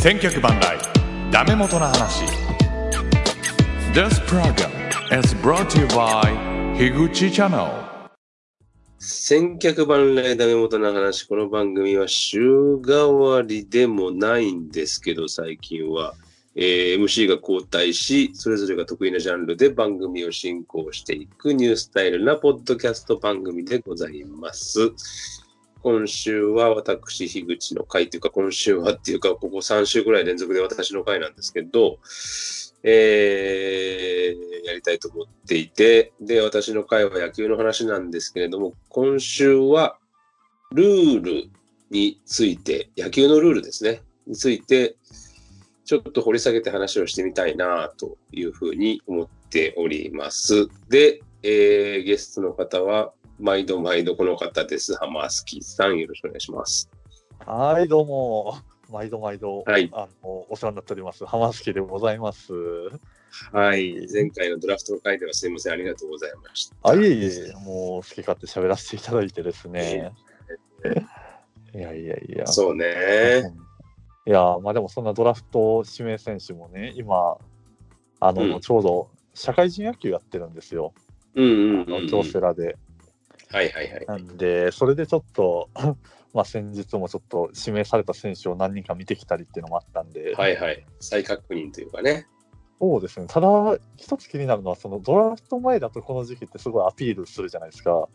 千脚万来ダメ元の話 This program is brought to you by 樋口チャンネル千客万来ダメ元の話。この番組は週替わりでもないんですけど、最近は。えー MC が交代し、それぞれが得意なジャンルで番組を進行していくニュースタイルなポッドキャスト番組でございます。今週は私、樋口の回というか、今週はっていうか、ここ3週ぐらい連続で私の回なんですけど、えー、やりたいと思っていて、で、私の回は野球の話なんですけれども、今週はルールについて、野球のルールですね、について、ちょっと掘り下げて話をしてみたいなというふうに思っております。で、えー、ゲストの方は、毎度毎度この方です。ハマースキーさん、よろしくお願いします。はい、どうも。毎度毎度、はいあのお世話になっております。浜月でございます。はい。前回のドラフトの回ではすいません、ありがとうございました。あ、いえいえ、もう好き勝手喋らせていただいてですね。いやいやいや。そうね。いや、まあでもそんなドラフト指名選手もね、今、あの、うんちょうど社会人野球やってるんですよ。うんうんうんうん。京セラで。はいはいはい。なんで、それでちょっと、まあ先日もちょっと指名された選手を何人か見てきたりっていうのもあったんで、はいはい。再確認というかね。そうですね。ただ、一つ気になるのは、そのドラフト前だとこの時期ってすごいアピールするじゃないですか。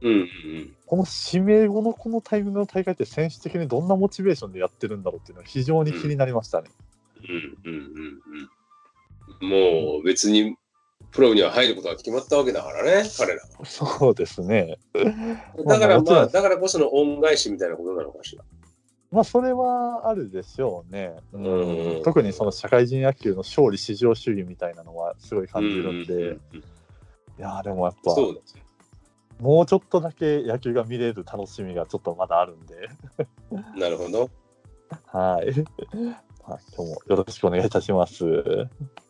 うんうんうん。この指名後のこのタイミングの大会って選手的にどんなモチベーションでやってるんだろうっていうのは非常に気になりましたね。うんうんうんうん。もう別にプロには入ることが決まったわけだからね、彼らは。そうですね。だからまあ、だからこその恩返しみたいなことなのかしら。まあ、それはあるでしょうね。うんうん特にその社会人野球の勝利至上主義みたいなのはすごい感じるんで、うんうんうんいやーでもやっぱ、そうですよ。もうちょっとだけ野球が見れる楽しみがちょっとまだあるんで、なるほど。はい。はい、今日もよろしくお願いいたします。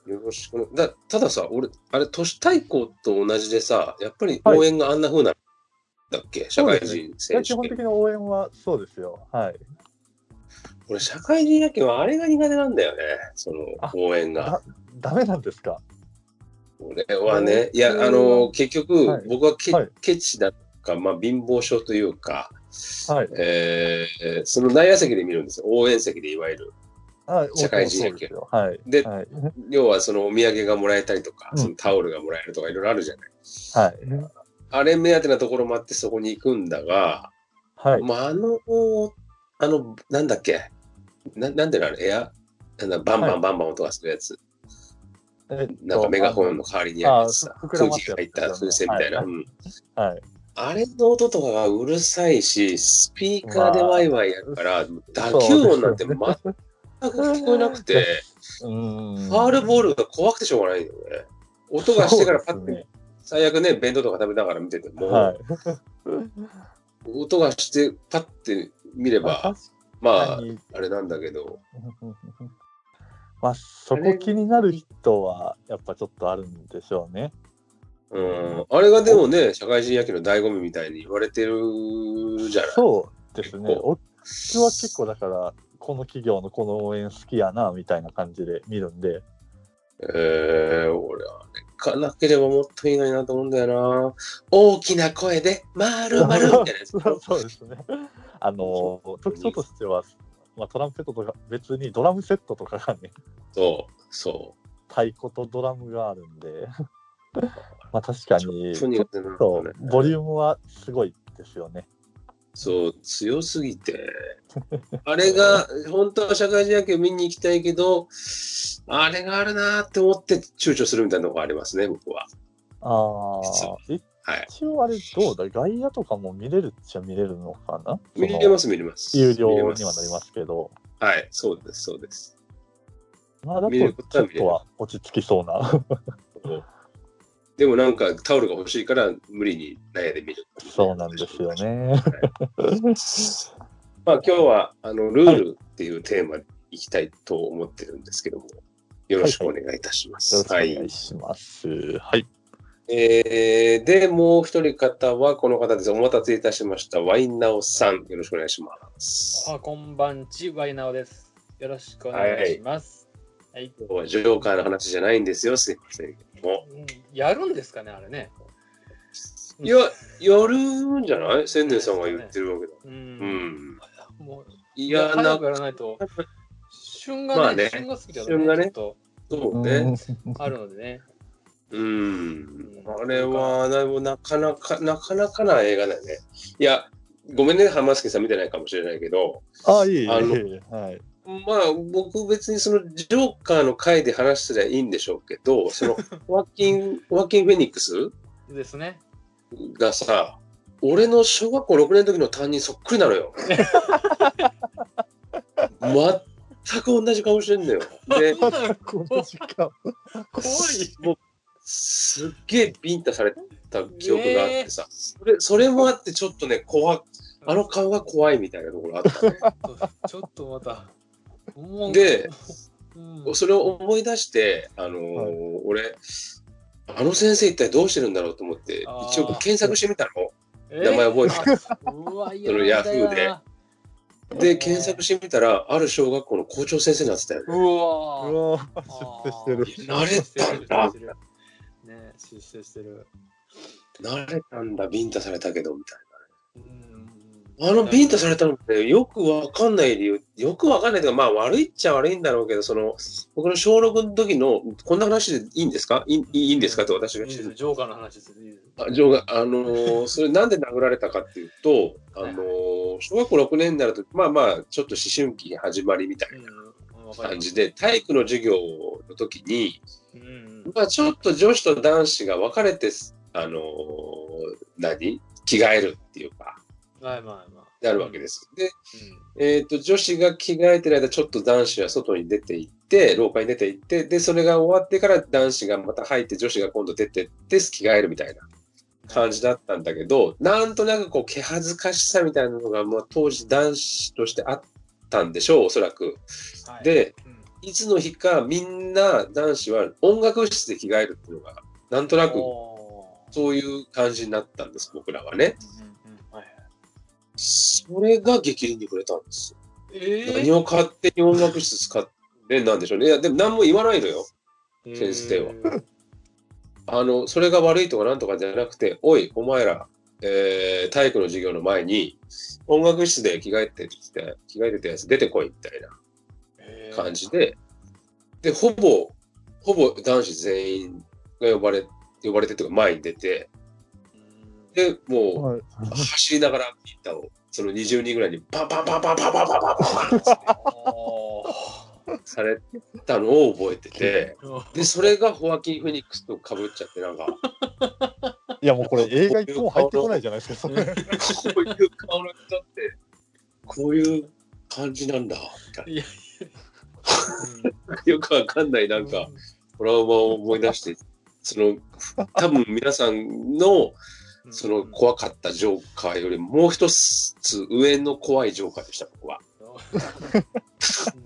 よろしくね。だたださ、俺、あれ、都市対抗と同じでさ、やっぱり応援があんな風なんだっけ、社会人選手権。基本的な応援はそうですよ。はい。俺、社会人野球はあれが苦手なんだよね、そのあ応援がだ。ダメなんですか？俺はね、いや、うんあの、結局、はい僕はケ,、はいケチだとか、まあ、貧乏症というか、はい。えーその内野席で見るんですよ。応援席でいわゆる。はい社会人野球はい。ではい。要はそのお土産がもらえたりとか、うんそのタオルがもらえるとかいろいろあるじゃない。はい。あれ目当てなところもあってそこに行くんだが、はい。まあ、あの、あの、なんだっけ？ななんでなのエア？なんだバンバンバンバン音がするやつ。えっとなんかメガホンの代わりにやるやつさ空気が入った風船みたいな。あれの音とかがうるさいし、スピーカーでワイワイやるから、打球音なんて全く聞こえなくて、うーん。ファールボールが怖くてしょうがないよね。音がしてからパッて、ね最悪ね、弁当とか食べながら見てても、はい。音がしてパッて見れば、まあ、あれなんだけど、まあ、そこ気になる人は、やっぱちょっとあるんでしょうね。うん、あれがでもね、社会人野球の醍醐味みたいに言われてるじゃない。そうですね。結構僕は結構だから、この企業のこの応援好きやな、みたいな感じで見るんで。えー、俺はね、かなければもっといいのになと思うんだよな。大きな声で、まるまるみたいなやつ。そうですね。あの、特徴としては、まあ、トランペットとか別にドラムセットとかがね、そう、そ太鼓とドラムがあるんで、まあ確かに、っちょっと。ボリュームはすごいですよね。そう、強すぎて。あれが、本当は社会人野球見に行きたいけど、あれがあるなーって思って躊躇するみたいなところありますね、僕は。ああ、はい。一応あれどうだ外野とかも見れるっちゃ見れるのかな？見れますす、見れます。有料にはなりますけど、はい、そうです、そうです。まあだとちょっとは落ち着きそうな。でもなんかタオルが欲しいから無理に悩んでみる。そうなんですよ。ね。まあ今日はあのルールっていうテーマでいきたいと思ってるんですけども、よろしくお願いいたします。よろしくおはい願いします。はい。えー、で、もう一人方はこの方です。お待たせいたしました。ワインナオさん、よろしくお願いします。あ、こんばんち、ワイナオです。よろしくお願いします。はい。今日はジョーカーの話じゃないんですよ、すいませんやるんですかね、あれね。いや、やるんじゃない？千年さんが言ってるわけだ。う。うんん。もう、いや、な早くやらないと、旬がね、まあね旬が好きだ旬がねそうね。とあるのでね。うん。あれは、でもなかなか、なかなかな映画だよね。いや、ごめんね、浜助さん見てないかもしれないけど、あ、いい、いい、あのはい。まあ、僕別にそのジョーカーの回で話すりゃいいんでしょうけど、その、ワーキン、ワーキンフェニックスですね。がさ、俺の小学校6年の時の担任そっくりなのよ。全く同じ顔してんだよ。で。怖い。もうすっげえビンタされた記憶があってさ、それそれもあってちょっとね、怖あの顔が怖いみたいなところあったね。ちょっとまた。で、うん。それを思い出して、あのーはい。俺、あの先生一体どうしてるんだろうと思って、一応検索してみたの。え？名前覚えてそのヤフーで。で、検索してみたら、ある小学校の校長先生になってたよね。うわうわ出世してる。慣れたんだ。ね出世してる。慣れたんだ、ビンタされたけど、みたいうんな。あのビンタされたのって、よくわかんない理由、よくわかんないというか、まあ悪いっちゃ悪いんだろうけど、その、僕の小6の時の、こんな話でいいんですか？いいいいんですかって私がいいです聞いてジョーカーの話です。あジョーが、あのー それなんで殴られたかっていうと、あのー小学校6年になると、まあまあ、ちょっと思春期始まりみたいな感じで、体育の授業の時に、うんまあちょっと女子と男子が分かれて、あのー何？着替えるっていうか、はいまあまあ。なるわけです。で、うえっ、と、女子が着替えてる間、ちょっと男子は外に出て行って、廊下に出て行って、で、それが終わってから男子がまた入って、女子が今度出てって、着替えるみたいな感じだったんだけど、なんとなくこう、気恥ずかしさみたいなのが、まあ、当時男子としてあったんでしょう、おそらく。んはいで、うんいつの日かみんな男子は音楽室で着替えるっていうのが、なんとなくそういう感じになったんです、僕らはね。うそれが激励に触れたんですよ。え何を勝手に音楽室使ってなんでしょうね。いや、でも何も言わないのよ。ー先生はえーあの、それが悪いとかなんとかじゃなくて、おい、お前ら、えー体育の授業の前に、音楽室で着替えてきて、着替えてたやつ出てこいみたいなえー感じで、で、ほぼ、ほぼ男子全員が呼ばれ、呼ばれてというか前に出て、うんで、もう、はい走りながらピッタを、その20人ぐらいにパンパンパンパンパンパンパンパンパンされたのを覚えてて、うんで、それがホアキン・フェニックスと被っちゃって、なんか、いや、もうこれ映画一本入ってこないじゃないですか。こういう顔の人って、こういう感じなんだ、みたいな。よくわかんない、なんか、トラウマを思い出して、その、多分皆さんの、うんその怖かったジョーカーよりもう一つ上の怖いジョーカーでした、僕は。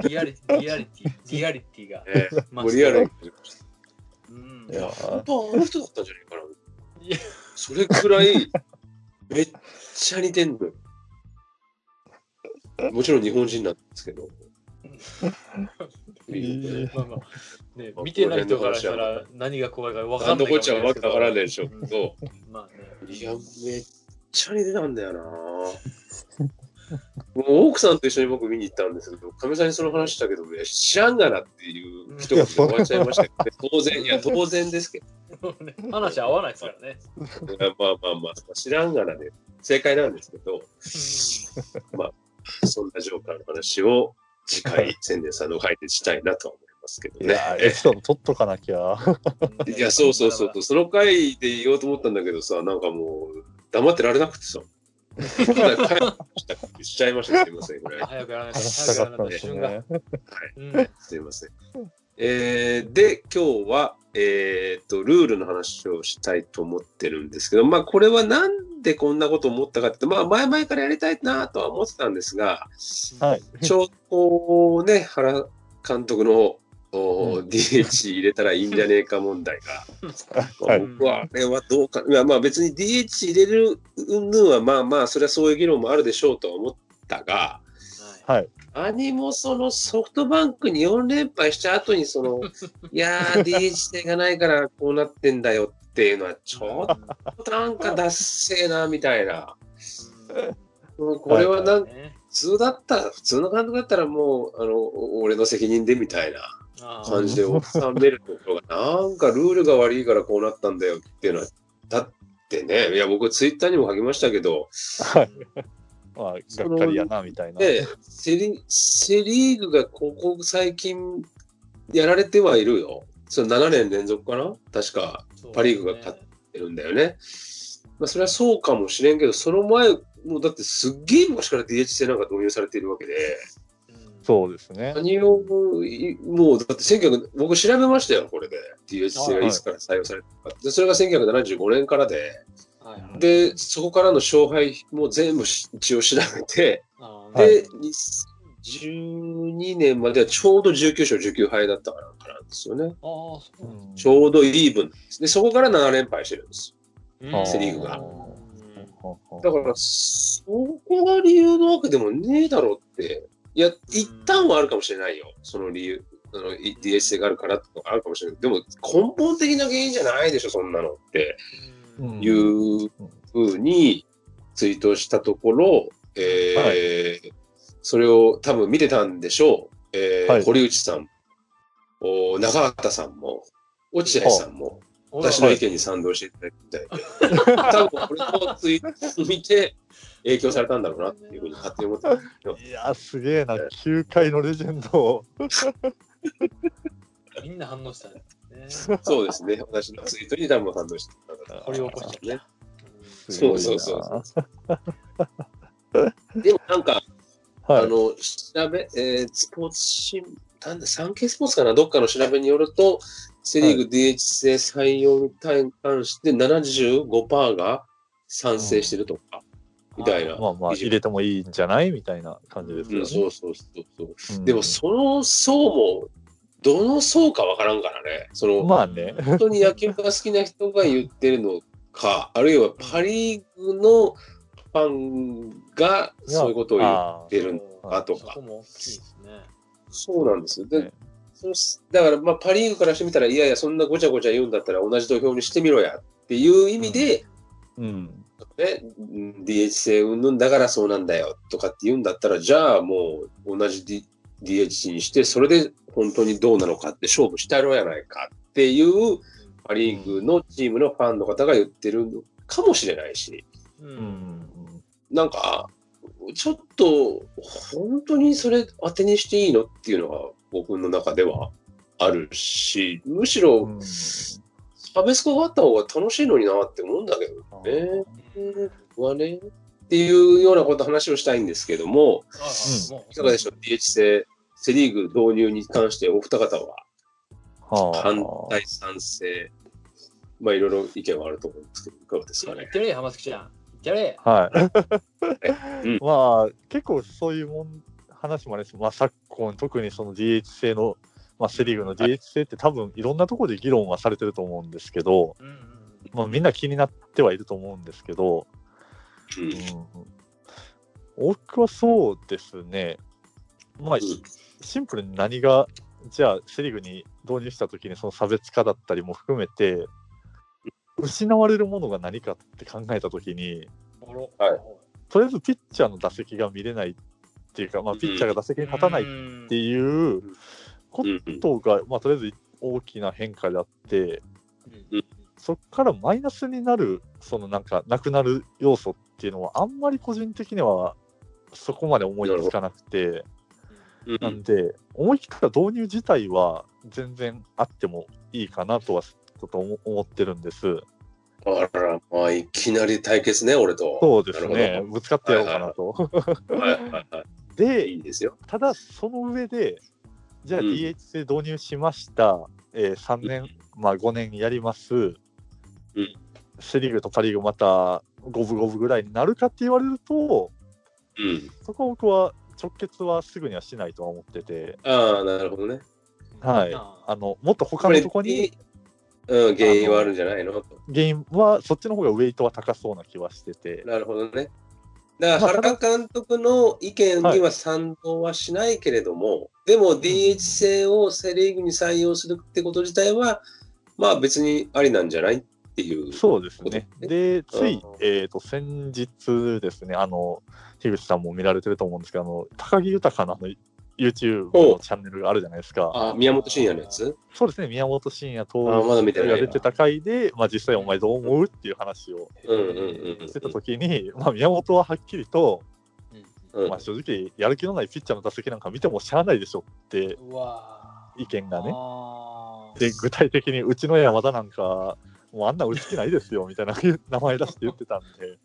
リアリティ、リアリティ、リアリティが。ええまあもうリアルに。うんいや本当はあの人だったんじゃないかな。いやそれくらい、めっちゃ似てんのよ。もちろん日本人なんですけど。え ーまあまあ、ね、見てない人からしたら何が怖いか分かんないこっちゃわけわからないでししょうけど。まあね。いや、めっちゃ似てたんだよな。もう奥さんと一緒に僕見に行ったんですけど、かみさんにその話したけど、ね、知らんがなっていう一言で終わっちゃいましたけど、ね、当然、いや、当然ですけど、ね話合わないですからね。いやまあまあまあ、知らんがなで正解なんですけど、そんなジョーカーの話を次回、千年さんの回でしたいなとは思いますけどね。いや、エピソード取っとかなきゃ。いや、そうそうそう。その回で言おうと思ったんだけどさ、なんかもう、黙ってられなくてさ。しちゃいました。すいません。これ。早くやらないと。話したかったんです瞬が。ね。うんすいません。えーで、今日は、えーっと、ルールの話をしたいと思ってるんですけど、まあ、これはなんでこんなこと思ったかって、まあ、前々からやりたいなとは思ってたんですが、はい。ちょうどね、原監督の、DH 入れたらいいんじゃねえか問題が、はい。僕はあれはどうか、いやまあ別に DH 入れる云々はまあまあ、それはそういう議論もあるでしょうとは思ったが、はい。何もそのソフトバンクに4連敗した後にその、いやー、DH 性がないからこうなってんだよっていうのは、ちょっとなんかダッセーな、みたいな。これはなんね普通だったら、普通の監督だったらもう、あの、お俺の責任でみたいな感じで収めるところが、なんかルールが悪いからこうなったんだよっていうのは、だってね、いや、僕ツイッターにも書きましたけど、はい。まあ、がっかりやな、みたいな。で、セリセリーグがここ最近やられてはいるよ。その7年連続かな？確かパリーグが勝ってるんだよね。まあ、それはそうかもしれんけど、その前、もうだってすっげえ昔から DH 制なんか導入されているわけで、うんそうですね。何を、いもうだって1900、僕調べましたよ、これで。DH 制がい。つから採用されたか。で、それが1975年からで、はいはい。で、そこからの勝敗も全部し一応調べて、で、2012年まではちょうど19勝19敗だったからなんですよね。ちょうどイーブンでそこから7連敗してるんです。うん。セリーグが。うん。だから、そこが理由なわけでもねえだろうって。いや、一旦はあるかもしれないよ。その理由。あの、い DS 性があるからとかあるかもしれない。でも、根本的な原因じゃないでしょ、そんなのって。うんいうふうにツイートしたところ、えーそれを多分見てたんでしょう。えーはい堀内さん、お中畑さんも、落合さんも、私の意見に賛同していただいて、多分これのツイートを見て影響されたんだろうなっていうふうに勝手に思ってますよ。いや、すげえな、球界のレジェンドを。みんな反応したね。ねそうですね。私のツイートに多分反応してた掘り起こしちゃね。った。すごいなそうそう でもなんか、はい。あの、調べ、えースポーツ新、なんだ、産経スポーツかな、どっかの調べによると、セリーグ DH 制採用に関して75%が賛成してるとか、みたいな。まあまあ、入れてもいいんじゃないみたいな感じですうん、よね。そうそうそうそう。うんでも、その層も、どの層かわからんからね。その、まあね。本当に野球が好きな人が言ってるのか、あるいはパリーグのファンがそういうことを言あってるのかとかそね。そうなんですよ。で、ねだから、まあ、パ・リーグからしてみたら、いやいや、そんなごちゃごちゃ言うんだったら同じ土俵にしてみろやっていう意味で、うん。ね、うん DH 制云々だからそうなんだよとかって言うんだったら、じゃあもう同じ、D、DH にして、それで本当にどうなのかって勝負したろやないかっていう、パ・リーグのチームのファンの方が言ってるのかもしれないし、う。うんん。なんか、ちょっと、本当にそれ当てにしていいのっていうのが僕の中ではあるし、むしろうん差別化があった方が楽しいのになって思うんだけどね。僕はね。っていうようなこと話をしたいん。ですけども、いかがでしょう ?DH 制、セリーグ導入に関してお二方ははあ反対、賛成、まあいろいろ意見はあると思うん。ですけど、いかがですかね言っ。てる浜月ちゃん。言ってるれ。はい。うん。まあ、結構そういうもん。話もあれです。まあ、昨今、特にその DH 制の、まあ、セ・リーグの DH 制って多分いろん。なところで議論はされてると思うん。ですけど、うん。うんまあ、みんな気になってはいると思うんですけど、うん。うん、僕はそうですね、まあ、シンプルに何が、じゃあ、セ・リーグに導入したときに、その差別化だったりも含めて、失われるものが何かって考えたときに、はい。とりあえずピッチャーの打席が見れないっていうか、まあ、ピッチャーが打席に立たないっていうことが、まあ、とりあえず大きな変化であって、うんそこからマイナスになる、そのなんか、なくなる要素っていうのは、あんまり個人的にはそこまで思いつかなくて、うんなんで、思い切った導入自体は全然あってもいいかなとは、ちょっと思思ってるんです。あら、まあ、いきなり対決ね、俺と。そうですなねる、ぶつかってやろうかなと。ほど。はいはいはい。で、いいですよ。ただ、その上で、じゃあうん DH 制導入しました、えー3年、まあ5年やります、うんセ・リーグとパ・リーグまた五分五分ぐらいになるかって言われると、うん。そこは僕は直結はすぐにはしないとは思ってて、ああ、なるほどね。はいああのもっと他のとこにうん、原因はあるんじゃないの？と。原因は、そっちの方がウェイトは高そうな気はしてて、なるほどね。だからまあ原監督の意見には賛同はしないけれども、でも DH 制をセ・リーグに採用するってこと自体は、まあ別にありなんじゃない？っていう。そうですね。で、ついうん、えっ、と、先日ですね、あの、樋口さんも見られてると思うんですけど、あの、高木豊のあの YouTube のチャンネルがあるじゃないですか。あ、宮本慎也のやつ？そうですね、宮本慎也とあまだ見てが出てた回で、まあ、実際お前どう思うっていう話をうんうんうんうん。してた時に、まあ、宮本ははっきりと、うんまあ、正直、やる気のないピッチャーの打席なんか見てもしゃあないでしょってうわ意見がね。で、具体的にうちの山田なんか、もうあんな打つ気ないですよみたいな 名前出して言ってたんで、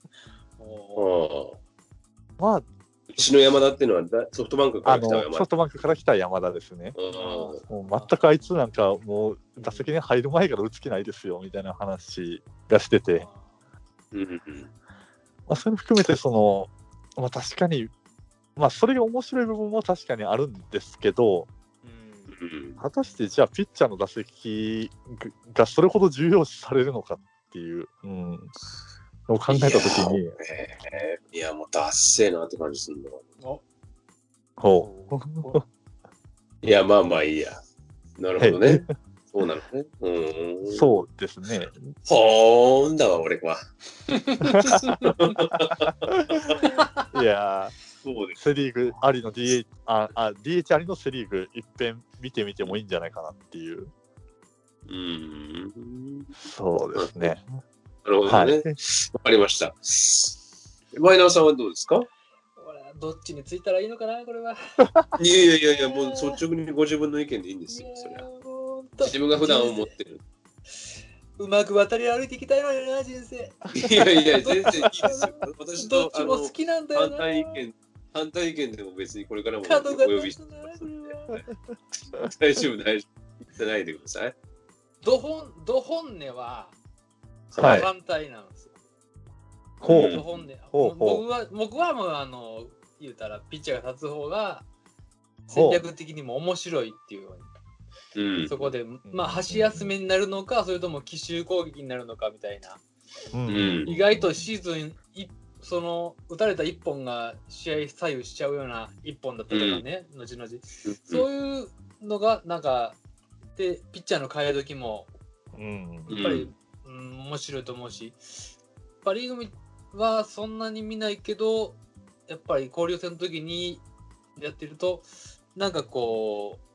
まあ、うちの山田っていうのはだソフトバンクかあら来た山。田のソフ。トバンクから来た山田ですね。うんもう全くあいつなんか、もう打席に入る前から打つ気ないですよみたいな話がしてて、うんうんまあ、それも含めて、その、まあ、確かに、まあ、それが面白い部分も確かにあるんですけど、果たしてじゃあ、ピッチャーの打席がそれほど重要視されるのかっていう、うん、のを考えたときに、えーいや、もうダッセーなって感じするの。おほおいや、まあまあいいや。なるほどね。そうなのね。うう、ん。そうですね。ほーんだわ、俺は。いやそうでー、セ・リーグありの DH、あ、あ DH ありのセ・リーグ、一遍見てみてもいいんじゃないかなっていう、うん。そうですね。なるほどはい。ね。わかりました。マイナーさんはどうですか？どっちについたらいいのかな、これは。いやいやいやいや、もう率直にご自分の意見でいいんですよ、そりゃ。自分が普段思ってる。うまく渡り歩いていきたいのにな、人生。いやいや、全然いいですよ。私どっとあのちも好きなんだよ反な。対意見、反対意見でも別にこれからもお呼びして立つなこれは大丈夫、大丈夫。言ってないでください。ど本ど本音ははい反対なんですよ。ほうんど本音ほうほう僕は僕はもうあの言うたらピッチャーが立つ方が戦略的にも面白いっていうようにうん。そこでまあ箸休めになるのかそれとも奇襲攻撃になるのかみたいなう。うんん。意外とシーズンいその打たれた1本が試合左右しちゃうような1本だったとかね、後々。そういうのがなんかでピッチャーの替え時もうん。やっぱり、うん、面白いと思うし、パ・リーグはそんなに見ないけど、やっぱり交流戦の時にやってると、なんかこう、うん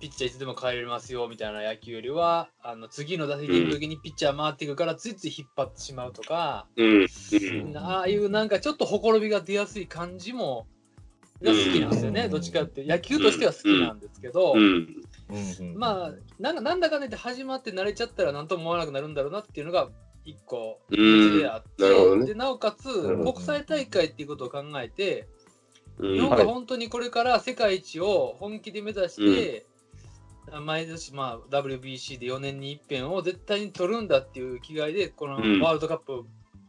ピッチャーいつでも変えれますよみたいな野球よりは、あの次の打席の時にピッチャー回っていくから、ついつい引っ張ってしまうとか。ああいうなんかちょっとほころびが出やすい感じも、が好きなんですよね、うんどっちかって。野球としては好きなんですけど、うん。うん。まあなんかなんだかんだ言って始まって慣れちゃったら何とも思わなくなるんだろうなっていうのが一個うんであって、でなおかつ国際大会っていうことを考えて、うん日本はいが本当にこれから世界一を本気で目指して、毎年、まあ、WBC で4年に一遍を絶対に取るんだっていう気概でこのワうんールドカップ、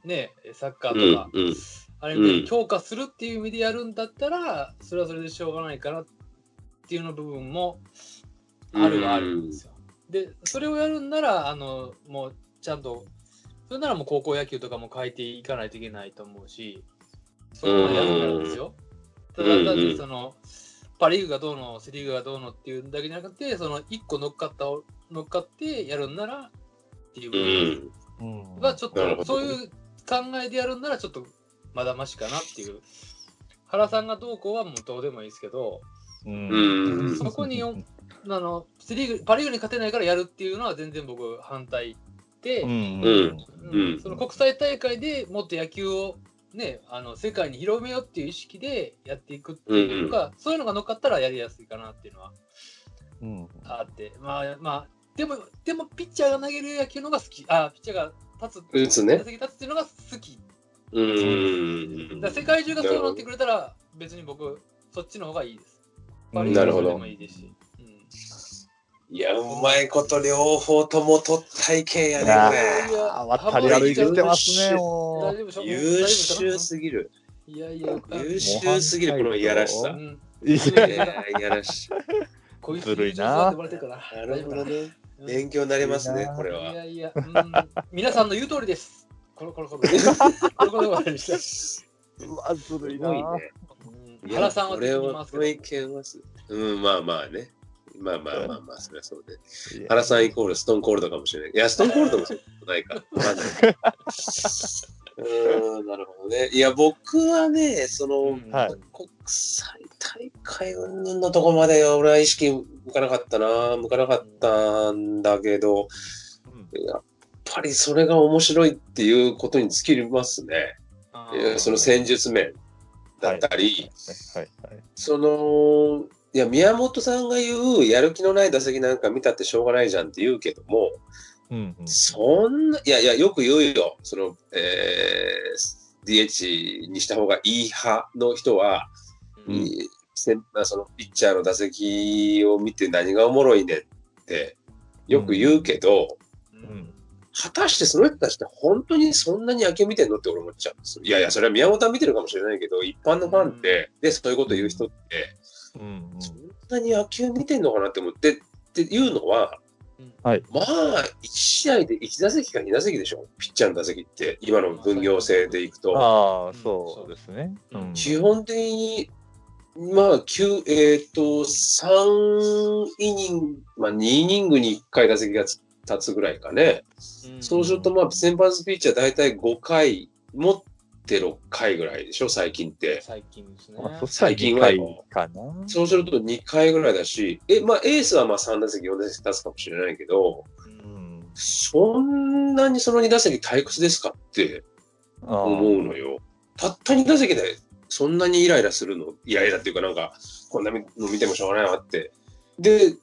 ねサッカうーとか、ん。うん。あれ強化するっていう意味でやるんだったら、それはそれでしょうがないかなっていうの部分もあるはあるんですよ。で、それをやるんなら、あの、もうちゃんと、それならもう高校野球とかも変えていかないといけないと思うし、そこまでやるんですよ。ただ、うんだってその、パ・リーグがどうの、セ・リーグがどうのっていうだけじゃなくて、その1個乗っかった、乗っかってやるんならっていう部分うん。はちょっと、そういう考えでやるんならちょっとまだましかなっていう。原さんがどうこうはもうどうでもいいですけど、うん。うんそこによ あのセリーグパ・リーグに勝てないからやるっていうのは全然僕反対で、うん。うん。その国際大会でもっと野球を、ね、あの世界に広めようっていう意識でやっていくっていうのが、そういうのが乗っかったらやりやすいかなっていうのはうん。あって、まあまあ、でも、でもピッチャーが投げる野球のが好き、あピッチャーが立つ、打つね打席立つっていうのが好き。うん。だ世界中がそうなってくれたら、別に僕、そっちの方がいいです。なるほどでもいいですし。うんいや、うまいこと両方とも取った意見やね、いやこれ。ー渡り歩いてきてますね、優秀すぎる。いやいや、優秀すぎる、このいやらしさう。ん、いいややいやらしい。こいつずるいななるほどね。うん勉強になりますね、これいは。やいや、うん、皆さんの言う通りです。これこれこれ。これこれこれでした。うわ、ずるいな原さんはこれは、できますこの意。見はす、うん、まあまあね。まあまあまあまあ、それはそうで。原さんイコールストーンコールドかもしれない。いや、ストーンコールドもそうないか。わかんない。うーん、なるほどね。いや、僕はね、その、うんはい国際大会云々のとこまで俺は意識向かなかったな、向かなかったんだけど、うんやっぱりそれが面白いっていうことに尽きますね。その戦術面だったり、はいはい。その、いや、宮本さんが言う、やる気のない打席なんか見たってしょうがないじゃんって言うけども、うんうんそんな、いやいや、よく言うよ。その、えー、DH にした方がいい派の人は、うんまあそのピッチャーの打席を見て何がおもろいねんってよく言うけど、うん果たしてその人たちって本当にそんなに野球見てんのって俺思っちゃうんですよ。いやいや、それは宮本は見てるかもしれないけど、一般のファンって、で、そういうこと言う人って、うんうんそんなに野球見てんのかなって思って、っていうのは、はいまあ、1試合で1打席か2打席でしょ、ピッチャーの打席って、今の分業制でいくと。ああ、そうですね。うん基本的に、まあ、9、えっ、と、3イニング、まあ、2イニングに1回打席が立つぐらいかね。そうすると、まあ、先発ピッチャー大体5回、持って6回ぐらいでしょ、最近って。最近ですね。最近は2回かな。そうすると2回ぐらいだし、え、まあ、エースはまあ3打席、4打席立つかもしれないけど、うんそんなにその2打席退屈ですかって思うのよ。たった2打席でそんなにイライラするの？イライラっていうかなんか、こんなの見てもしょうがないわって。で、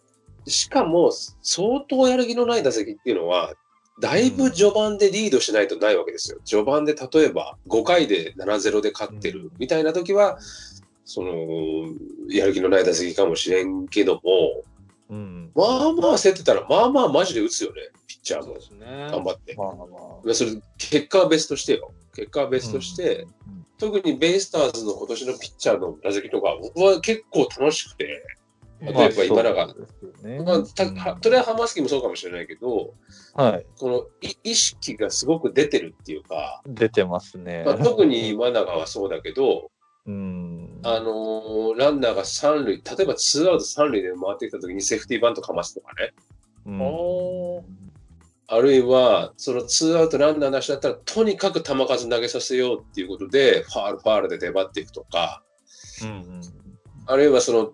しかも相当やる気のない打席っていうのは、だいぶ序盤でリードしないとないわけですよ。序盤で例えば5回で7-0で勝ってるみたいな時は、その、やる気のない打席かもしれんけども、うん。まあまあ競ってたら、まあまあマジで打つよね、ピッチャーもね。頑張って。まあまあ。それ結果は別としてよ。結果は別として、特にベイスターズの今年のピッチャーの打席とか、僕は結構楽しくて、まあ例えば今永そうですよねまあ、たはそれはハマスキーもそうかもしれないけど、はい。このい意識がすごく出てるっていうか、出てますね。まあ、特に今永はそうだけど、うん。あのーランナーが三塁、例えばツーアウト三塁で回ってきた時にセーフティーバントかますとかね。うんあるいは、そのツーアウトランナーなしだったら、とにかく球数投げさせようっていうことで、ファール、ファールで粘っていくとか、うんあるいはその、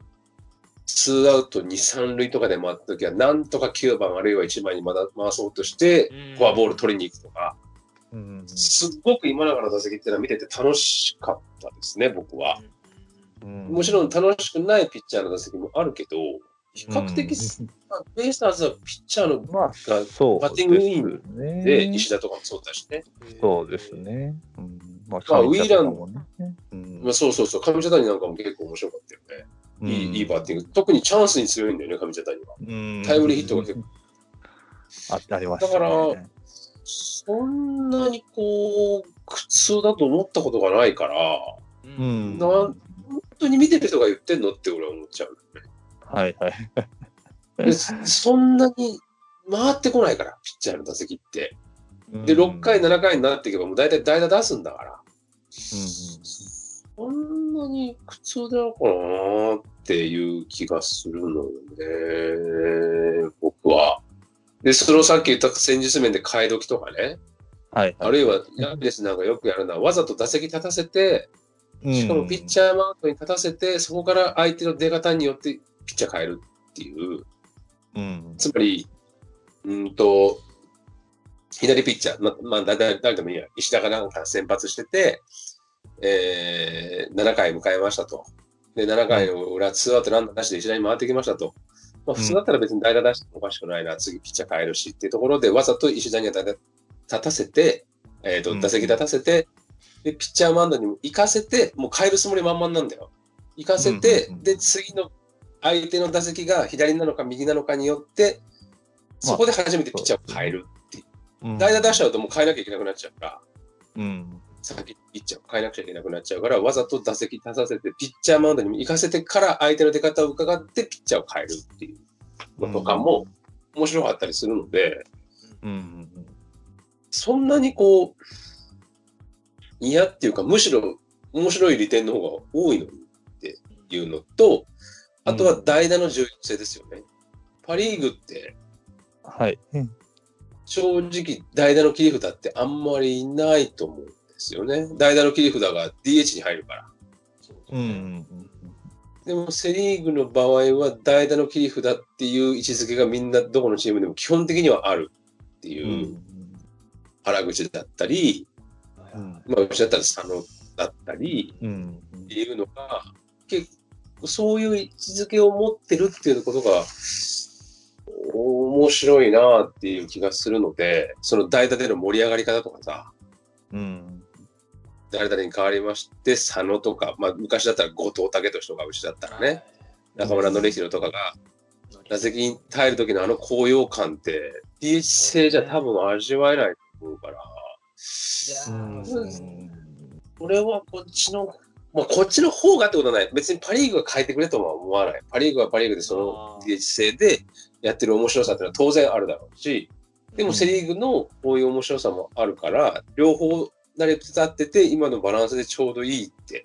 ツーアウト2、3塁とかで回った時は、なんとか9番、あるいは1番にまだ回そうとして、フォアボール取りに行くとか、うん。すっごく今永の打席っていうのは見てて楽しかったですね、僕は。うんもちろん楽しくないピッチャーの打席もあるけど、比較的、まあベイスターズはピッチャーのまあ、がそうバッティングいいんで石田とかもそうだしね。そうです。ね。うん、まあ、ウィーもね。うんまあ、そうそうそう、上茶谷なんかも結構面白かったよね。いいいいバッティング。特にチャンスに強いんだよね、上茶谷は。うんタイムリーヒットが結構。あありました、ね。だからそんなにこう、苦痛だと思ったことがないから、ううん。な本当に見てる人が言ってんのって俺は思っちゃう、ねはいはい。で。そんなに回ってこないから、ピッチャーの打席って。で、6回、7回になっていけば、もう大体代打出すんだから。そんなに苦痛なのかなっていう気がするのよね、僕は。で、そのさっき言った戦術面で替え時とかね、はいはい。あるいはヤンキースなんかよくやるのは、わざと打席立たせて、しかもピッチャャーマウントに立たせて、そこから相手の出方によってピッチャー変えるっていう、ー。うん。つまり、うんと、左ピッチャー、ま、まあ、誰でもいいや、石田がなんか先発してて、えー、7回迎えましたと。で、7回の裏、ツーアウトランナーなしで石田に回ってきましたと。まあ、普通だったら別に代打出してもおかしくないな、次ピッチャー変えるしっていうところで、わざと石田には立たせて、えっ、と、うん打席立たせて、で、ピッチャーマウンドにも行かせて、もう変えるつもり満々なんだよ。行かせて、で、次の相手の打席が左なのか右なのかによって、そこで初めてピッチャーを変える。うん代打出しちゃうともう変えなきゃいけなくなっちゃうから、うん。先ピッチャーを変えなくちゃいけなくなっちゃうから、わざと打席立たせて、ピッチャーマウンドにも行かせてから相手の出方を伺ってピッチャーを変えるっていうのとかも面白かったりするので、うん。そんなにこう、嫌っていうか、むしろ面白い利点の方が多いのにっていうのと、あとは代打の重要性ですよね。パ・リーグってはい。うん正直代打の切り札ってあんまりいないと思うんですよね。代打の切り札が DH に入るから。でもセ・リーグの場合は代打の切り札っていう位置づけがみんなどこのチームでも基本的にはあるっていうん原口だったり、うんまあ、うちだったら佐野だったりうんっていうのが、結構そういう位置づけを持ってるっていうことが面白いなっていう気がするので、その代打での盛り上がり方とかさ、うん誰々に変わりまして、佐野とか、まあ昔だったら後藤武俊とかうちだったらね、中村紀弘とかが打席に耐える時のあの高揚感って、DH 制じゃ多分味わえないと思うから、これはこっちの、まあこっちの方がってことはない。別にパリーグが変えてくれとは思わない。パリーグはパリーグでその DH 制でやってる面白さっていうのは当然あるだろうし、でもセリーグのこういう面白さもあるから、両方成り立ってて、今のバランスでちょうどいいって、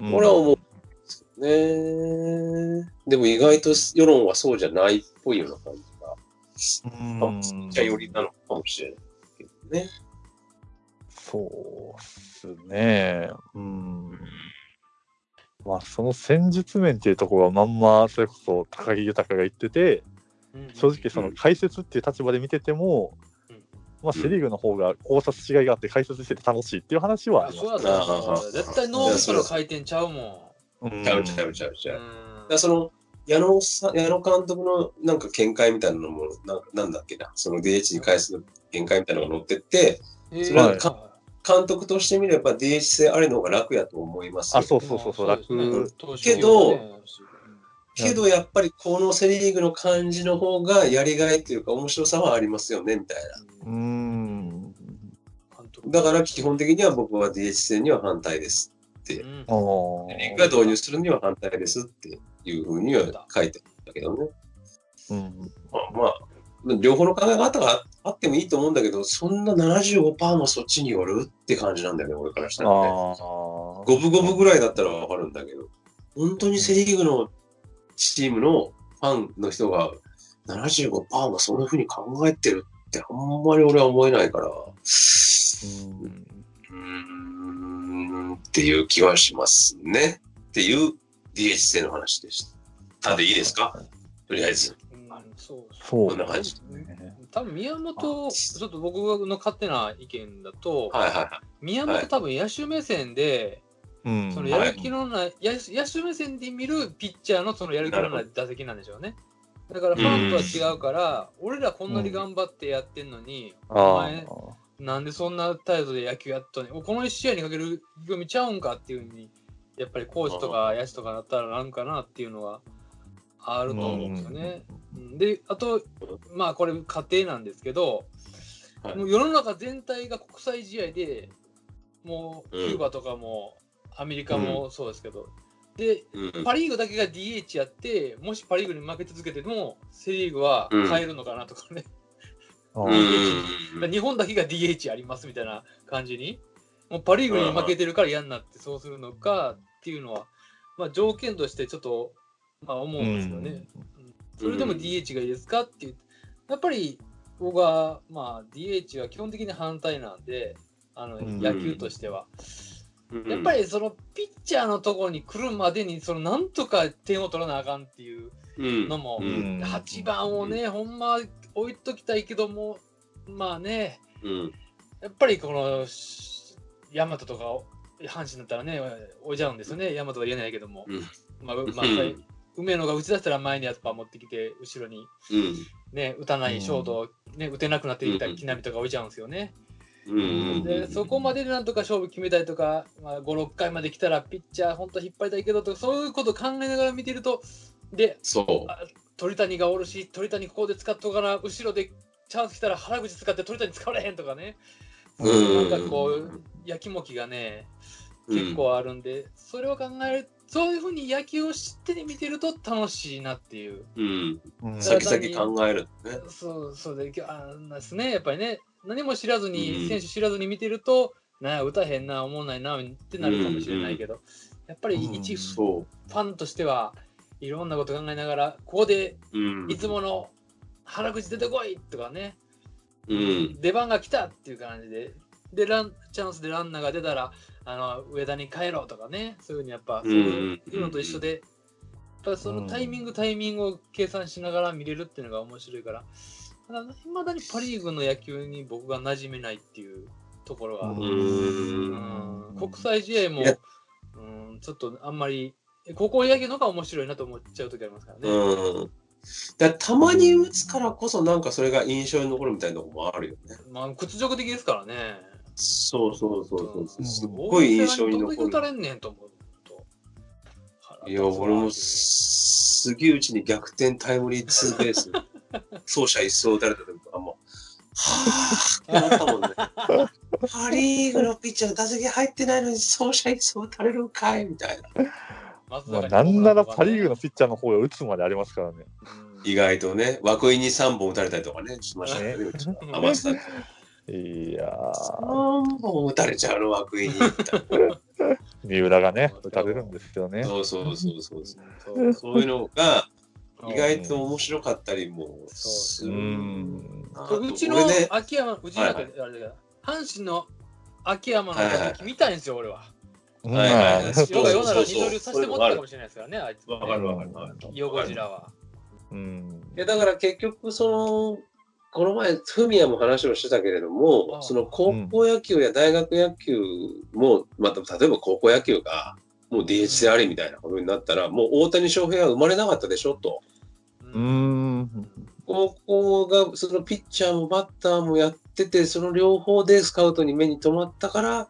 うん俺は思うんですよね。でも意外と世論はそうじゃないっぽいような感じが、うんちっちゃりなのかもしれないけどね。そうっすね。うん。まあ、その戦術面っていうところがまんま、それこそ高木豊が言ってて、正直その解説っていう立場で見てても、うんまあ、セ・リーグの方が考察しがいがあって解説してて楽しいっていう話はあります。そう絶対脳みその回転ちゃうもうん。ちゃうちゃうちゃうちん。ゃう。だその矢野さん矢野監督のなんか見解みたいなのもななんだっけな。その DH に返す見解みたいなのが載ってってうんそれははい。か監督としてみれば DH 制ありの方が楽やと思いますよ。あ、そうそうそうそう、楽。けどけどやっぱりこのセ・リーグの感じの方がやりがいっていうか面白さはありますよねみたいな。うん。だから基本的には僕は DH 制には反対です。うんセ・あリーグが導入するには反対ですっていうふうには書いてあったけどね。あ。うん。まあ、まあ、両方の考え方があってもいいと思うんだけど、そんな75%もそっちによるって感じなんだよね、俺からしたらね。ああ。五分五分ぐらいだったらわかるんだけど、本当にセ・リーグのチームのファンの人が75%もそんな風に考えてるってあんまり俺は思えないから、ううんーんっていう気はしますね。っていう DH 制の話でした。たでいいですか？とりあえず。うんそうこんな感じ。ね。多分宮本、ちょっと僕の勝手な意見だと、はいはいはい。宮本多分野手目線で、うん。そのやる気のない、野手野手目線で見るピッチャーのそのやる気のない打席なんでしょうね。だからファンとは違うから、俺らこんなに頑張ってやってんのに、おあ前、なんでそんな態度で野球やっとんねん。この1試合にかける意気込みちゃうんかっていうふうに、やっぱりコーチとか野手とかだったらなんかなっていうのはあると思うんですよね。うん。で、あと、まあこれ家庭なんですけど、はい。もう世の中全体が国際試合でもううん。キューバとかもアメリカもそうですけど、で、うん。パ・リーグだけが DH やって、もしパ・リーグに負け続けても、セ・リーグは変えるのかなとかね、あ。うあん日本だけが DH ありますみたいな感じに、もうパ・リーグに負けてるから嫌になってそうするのかっていうのは、まあ、条件としてちょっと、まあ、思うんですよね。それでも DH がいいですかっていう、やっぱり僕は、まあ、DH は基本的に反対なんで、あのうん。野球としては。うんやっぱりそのピッチャーのところに来るまでに、そのなんとか点を取らなあかんっていううん。のも、うん。8番をね、ほんま置いときたいけども、まあね、うん。やっぱりこの、し大和とか、阪神だったらね、置いちゃうんですよね、大和は言えないけども。うん。まあ、うまあうん 梅野が打ち出したら前にやっぱ持ってきて、後ろにうん。ね、打たないショート、ね、打てなくなっていったうん。木浪とか置いちゃうんですよね。うんで、そこまででなんとか勝負決めたいとか、まあ、5、6回まで来たらピッチャー本当は引っ張りたいけどとか、そういうことを考えながら見てると、で、そう。あ鳥谷がおるし、鳥谷ここで使っとかな、後ろでチャンス来たら原口使って鳥谷使われへんとかね、うんなんかこう、やきもきがね、結構あるんで、それを考える、そういうふうに野球を知って見てると楽しいなっていう。うん。うん先々考えるね。そうそうで、あなんですね、やっぱりね、何も知らずうん。に、選手知らずに見てると、な歌へんな、思わないな、ってなるかもしれないけど、やっぱり一フそァンとしてはいろんなこと考えながら、ここで。いつもの原口出てこいとかね、うん。出番が来たっていう感じで、で、ランチャンスでランナーが出たら、あの上田に帰ろうとかね、そういうふうにやっぱ、そういうのと一緒で、やっぱりそのタイミング、タイミングを計算しながら見れるっていうのが面白いから、いまだにパ・リーグの野球に僕が馴染めないっていうところが、ううん。うん国際試合もうん、ちょっとあんまり、高校野球の方が面白いなと思っちゃう時ありますからね。うん。たまに打つからこそなんかそれが印象に残るみたいなとこもあるよね。まあ、屈辱的ですからね。そうそうそうそう。すごい印象に残る。れんねんと思うと。いや、俺も杉内に逆転タイムリーツーベース、走者一掃打たれた時とかもう、はぁーってなったもんね。パ・リーグのピッチャー打席入ってないのに走者一掃打たれるんかいみたいな。まあ、なんならパ・リーグのピッチャーの方が打つまでありますからね。うん意外とね、涌井に3本打たれたりとかね、しましたね。ねうちは甘さで。いやー、3本打たれちゃうの、涌井に。三浦がね、打たれるんですよね。そうそうそうそう。そうそういうのが意外と面白かったりもすうるん。なと。うちの秋山、うちの中はいであれだけど、阪神の秋山のはいはい打席見たいんですよ、俺は。まはいはい世ならそうそう二刀流させてもらったかもしれないですからね、あいつ。わかるわかるわかる。横ラは。うんいやだから結局、その、この前、フミヤも話をしてたけれどあも、あその高校野球や大学野球も、また例えば高校野球が、もう DH でありみたいなことになったら、もう大谷翔平は生まれなかったでしょと。う。ん。高校が、そのピッチャーもバッターもやってて、その両方でスカウトに目に留まったから、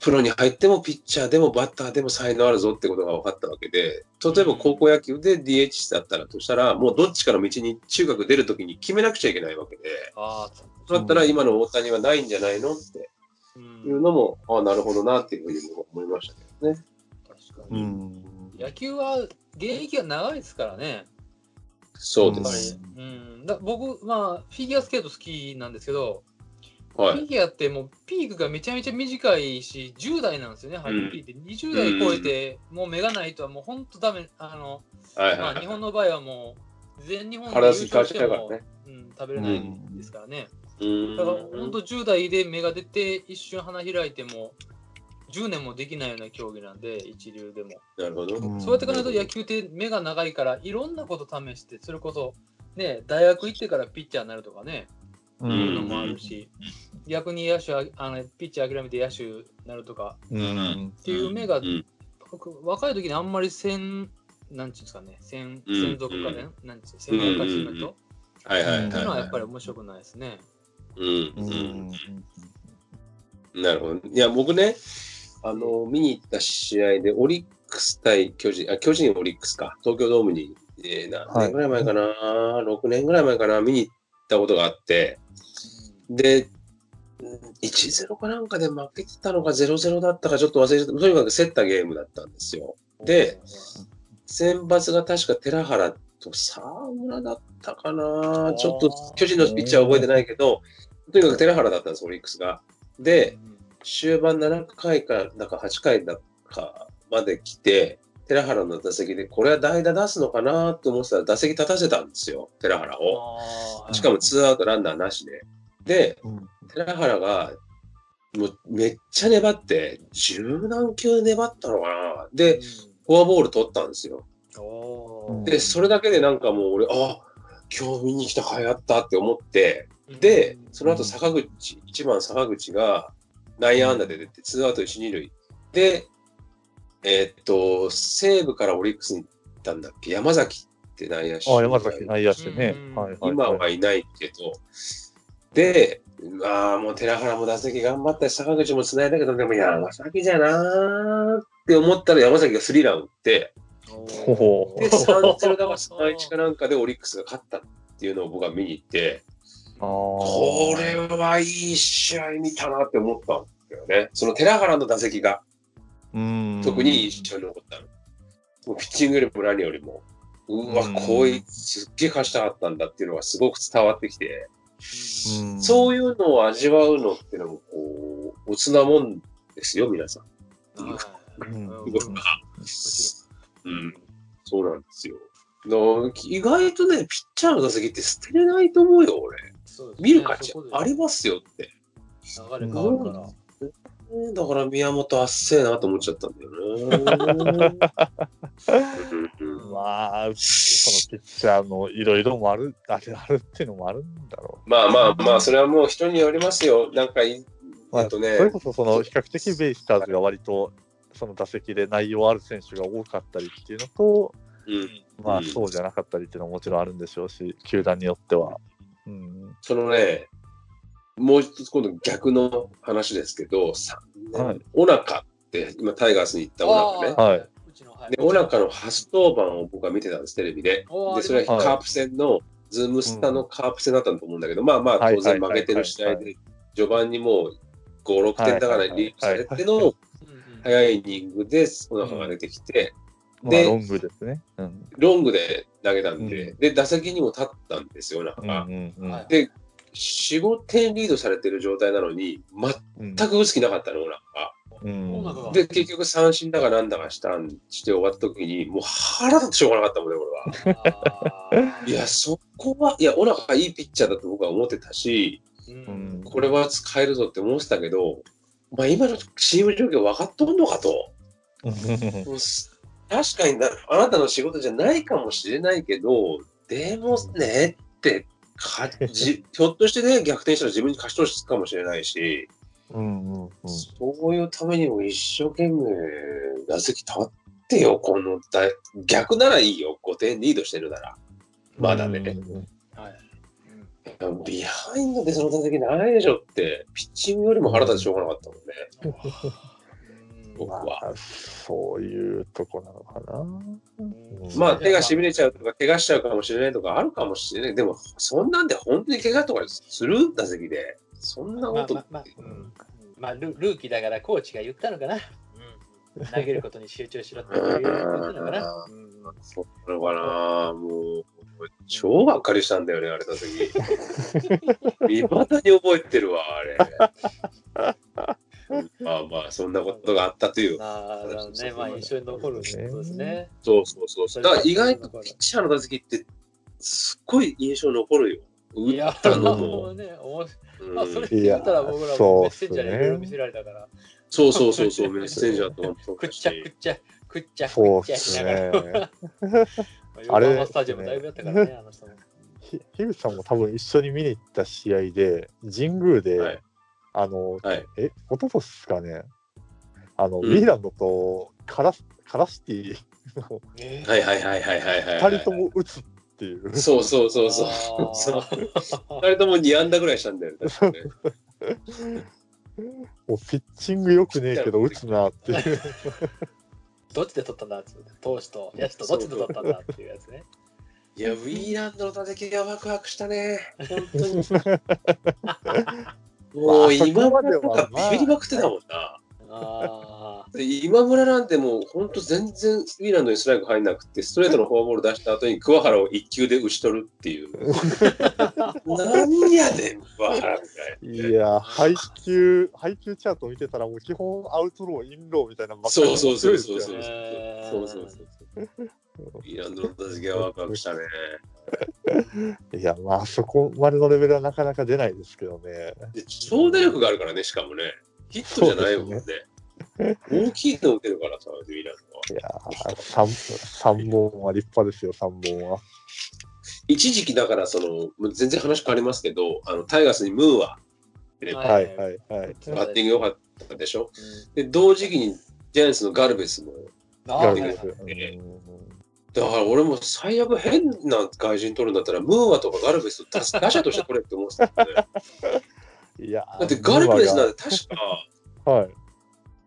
プロに入ってもピッチャーでもバッターでも才能あるぞってことが分かったわけで、例えば高校野球で DH だったらとしたら、もうどっちかの道に中学出るときに決めなくちゃいけないわけで、ああ、だったら今の大谷はないんじゃないのってう。いうんのも、ああ、なるほどなっていうふうに思いましたけどね。確かに。うん。野球は現役が長いですからね。そうです。り。うん。だ僕、まあ、フィギュアスケート好きなんですけど、はい。フィギュアってもうピークがめちゃめちゃ短いし、10代なんですよね、ハイピーって。20代超えて、もう目がないとはもう本当ダメ。あの、まあ、はいはいはい。日本の場合はもう、全日本で優勝しても、ね。うん、食べれないんですからね。うんだから本当10代で芽が出て、一瞬花開いても、10年もできないような競技なんで、一流でも。なるほど。うんそうやって考えると野球って目が長いから、いろんなこと試して、それこそ、ね、大学行ってからピッチャーになるとかね、う。いうんのもあるし、逆に野手ああの、ピッチャー諦めて野手になるとかうん。っていう目が、うん僕若い時にあんまり専、なんていうんですかね、専うん専属かね、なんていうんですか、専門化と、はいはいはい。っていうのはやっぱり面白くないですね。うんううんん。なるほど。いや、僕ね、あの、見に行った試合で、オリックス対巨人、あ、巨人オリックスか、東京ドームに、えー何年ぐらい前かな、6年ぐらい前かな、見に行ったことがあって、で、うん1-0かなんかで負けてたのか0-0だったかちょっと忘れちゃった。とにかく競ったゲームだったんですよ。で、先発が確か寺原と沢村だったかな？ちょっと巨人のピッチャーは覚えてないけど、とにかく寺原だったんです、オリックスが。で、終盤7回か、だか8回だかまで来て、寺原の打席で、これは代打出すのかなと思ってたら、打席立たせたんですよ、寺原を。しかもツーアウトランナーなしで。で、うん寺原が、もうめっちゃ粘って、十何球粘ったのかなで、フォアボール取ったんですよ。うんで、それだけでなんかもう俺、あ今日見に来た甲斐あったって思って、で、その後坂口、1番坂口が内野安打で出て、ツーアウト1、2塁。で、えーっと、西武からオリックスに行ったんだっけ？山崎って内野手。あ、山崎内野手ね。今はいないけど、で、ああ、もう寺原も打席頑張ったし、坂口も繋いだけど、でも山崎じゃなーって思ったら山崎がスリーラン打って、で、3-0だか3-1かなんかでオリックスが勝ったっていうのを僕は見に行って、ここれはいい試合見たなって思ったんだよね。その寺原の打席が特に印象に残ったの。もうピッチングよりも何よりも、うわ、うんこういう、すっげえ勝ちたかったんだっていうのがすごく伝わってきて、うんそういうのを味わうのっていうのも、こう、ボツなもんですよ、皆さん。はいうん。そうなんですよ。の意外とね、ピッチャーの打席って捨てれないと思うよ、俺。ね見る価値ありますよって。流れ変わるから。うんだから宮本あっせえなと思っちゃったんだよね。まあ、そのピッチャーのいろいろもある、あれあるっていうのもあるんだろまあまあまあ、それはもう人によりますよ。なんかい、う。まあ、とねそれこそその比較的ベイスターズが割とその打席で内容ある選手が多かったりっていうのと、うん、まあうんそうじゃなかったりっていうのももちろんあるんでしょうし、球団によっては。うん、そのね、もう一つ今度逆の話ですけど、3年、はいオナカって、今タイガースに行ったオナカね。はい。で、オナカの初登板を僕は見てたんです、テレビで。おーで、それはカープ戦の、ズームスタのカープ戦だったと思うんだけど、まあまあ、はい当然負けてる試合はいはいで、序盤にもう5、6点だからリードされてのうんうん早いイニングで、オナカが出てきて、まあでロングですね。うん。ロングで投げたんで、うで、打席にも立ったんですよ、オナカうんが。うんうんはいで、4、5点リードされてる状態なのに、うん全く打つ気なかったの、オナカが。うんで、結局三振だかなんだかしたんして終わった時に、もう腹立ってしょうがなかったもんね、これは。いや、そこは、いや、オナカいいピッチャーだと僕は思ってたし、うんうんこれは使えるぞって思ってたけど、まあ今のチーム状況分かっとんのかと。確かにな、あなたの仕事じゃないかもしれないけど、でもねって、か じひょっとしてね、逆転したら自分に勝ち投手つくかもしれないし、うんうんうんそういうためにも一生懸命打席立ってよ、この大逆ならいいよ、5点リードしてるなら。まだね。ビハインドでその打席ないでしょって、ピッチングよりも腹立ってしょうがなかったもんね。うん僕はまあ、そういうとこなのかな。うんまあ手がしびれちゃうとか、怪我しちゃうかもしれないとかあるかもしれない。でも、そんなんで本当に怪我とかする打席で。そんなこと、まあまあまあうんまあルルーキーだからコーチが言ったのかな。うん投げることに集中しろって言ったのかな。うんそうなのかなもう、超がっかりしたんだよね、あれの時。未だに覚えてるわ、あれ。まあまあ、そんなことがあったという。なるほどね。まあ印象に残るってことですね。そうそうそうそう。だから意外とピッチャーの打席って、すっごい印象残るよ。打いやっ、たのもも。うね、おもしうんまあそれ言ったら僕らもメッセンジャーでいろいろ見せられたから、そうそうそうそう、メッセンジャーとくっちゃくっちゃ、くっちゃそうっくっちゃしすながら。ね。横浜スタジアムだいぶやったからね、あの人も。ひ樋口さんも多分一緒に見に行った試合で、神宮で、はいあの、はい。え、一昨年ですかね、あの、うんウィーランドとカラスカラシティのはいはいはいはいはいはい。二人とも打つっていう。そうそうそうそう。あそうー二人とも2安打ぐらいしたんだよね。確かねもうピッチングよくねえけど打つなっていう。どっちで取ったんだっつって投手と野手とどっちで取ったんだっていうやつね。いや、ウィーランドの打席がワクワクしたね。本当に。もう今までとかビビりまくってたもんな。あで今村なんてもう本当全然ウィーランドにストライク入んなくて、ストレートのフォアボール出した後に桑原を1球で打ち取るっていう。何やねん、桑原みたいな。いや、配球、配球チャート見てたらもう基本アウトロー、インローみたいなそうそうそうそうそう。強いですよねへーそうそうそう。ウィーランドの打席がワクワクしたね。いや、まあ、あそこまでのレベルはなかなか出ないですけどね。で長打力があるからね、しかもね。ヒットじゃないもんね。大きいの打てるからさ、ウィーランドは。いやー、三三本は立派ですよ、三本は。一時期だから、その、もう全然話変わりますけど、あの、タイガースにムーア、はいはいはいはい。バッティング良かったでしょ？うんで、同時期にジャイアンツのガルベスも。ガルベス。だから俺も最悪変な外人取るんだったら、ムーアとかガルベスと打打者として取れって思ってたもんね。いやーだってガルベスなんて確か、はい。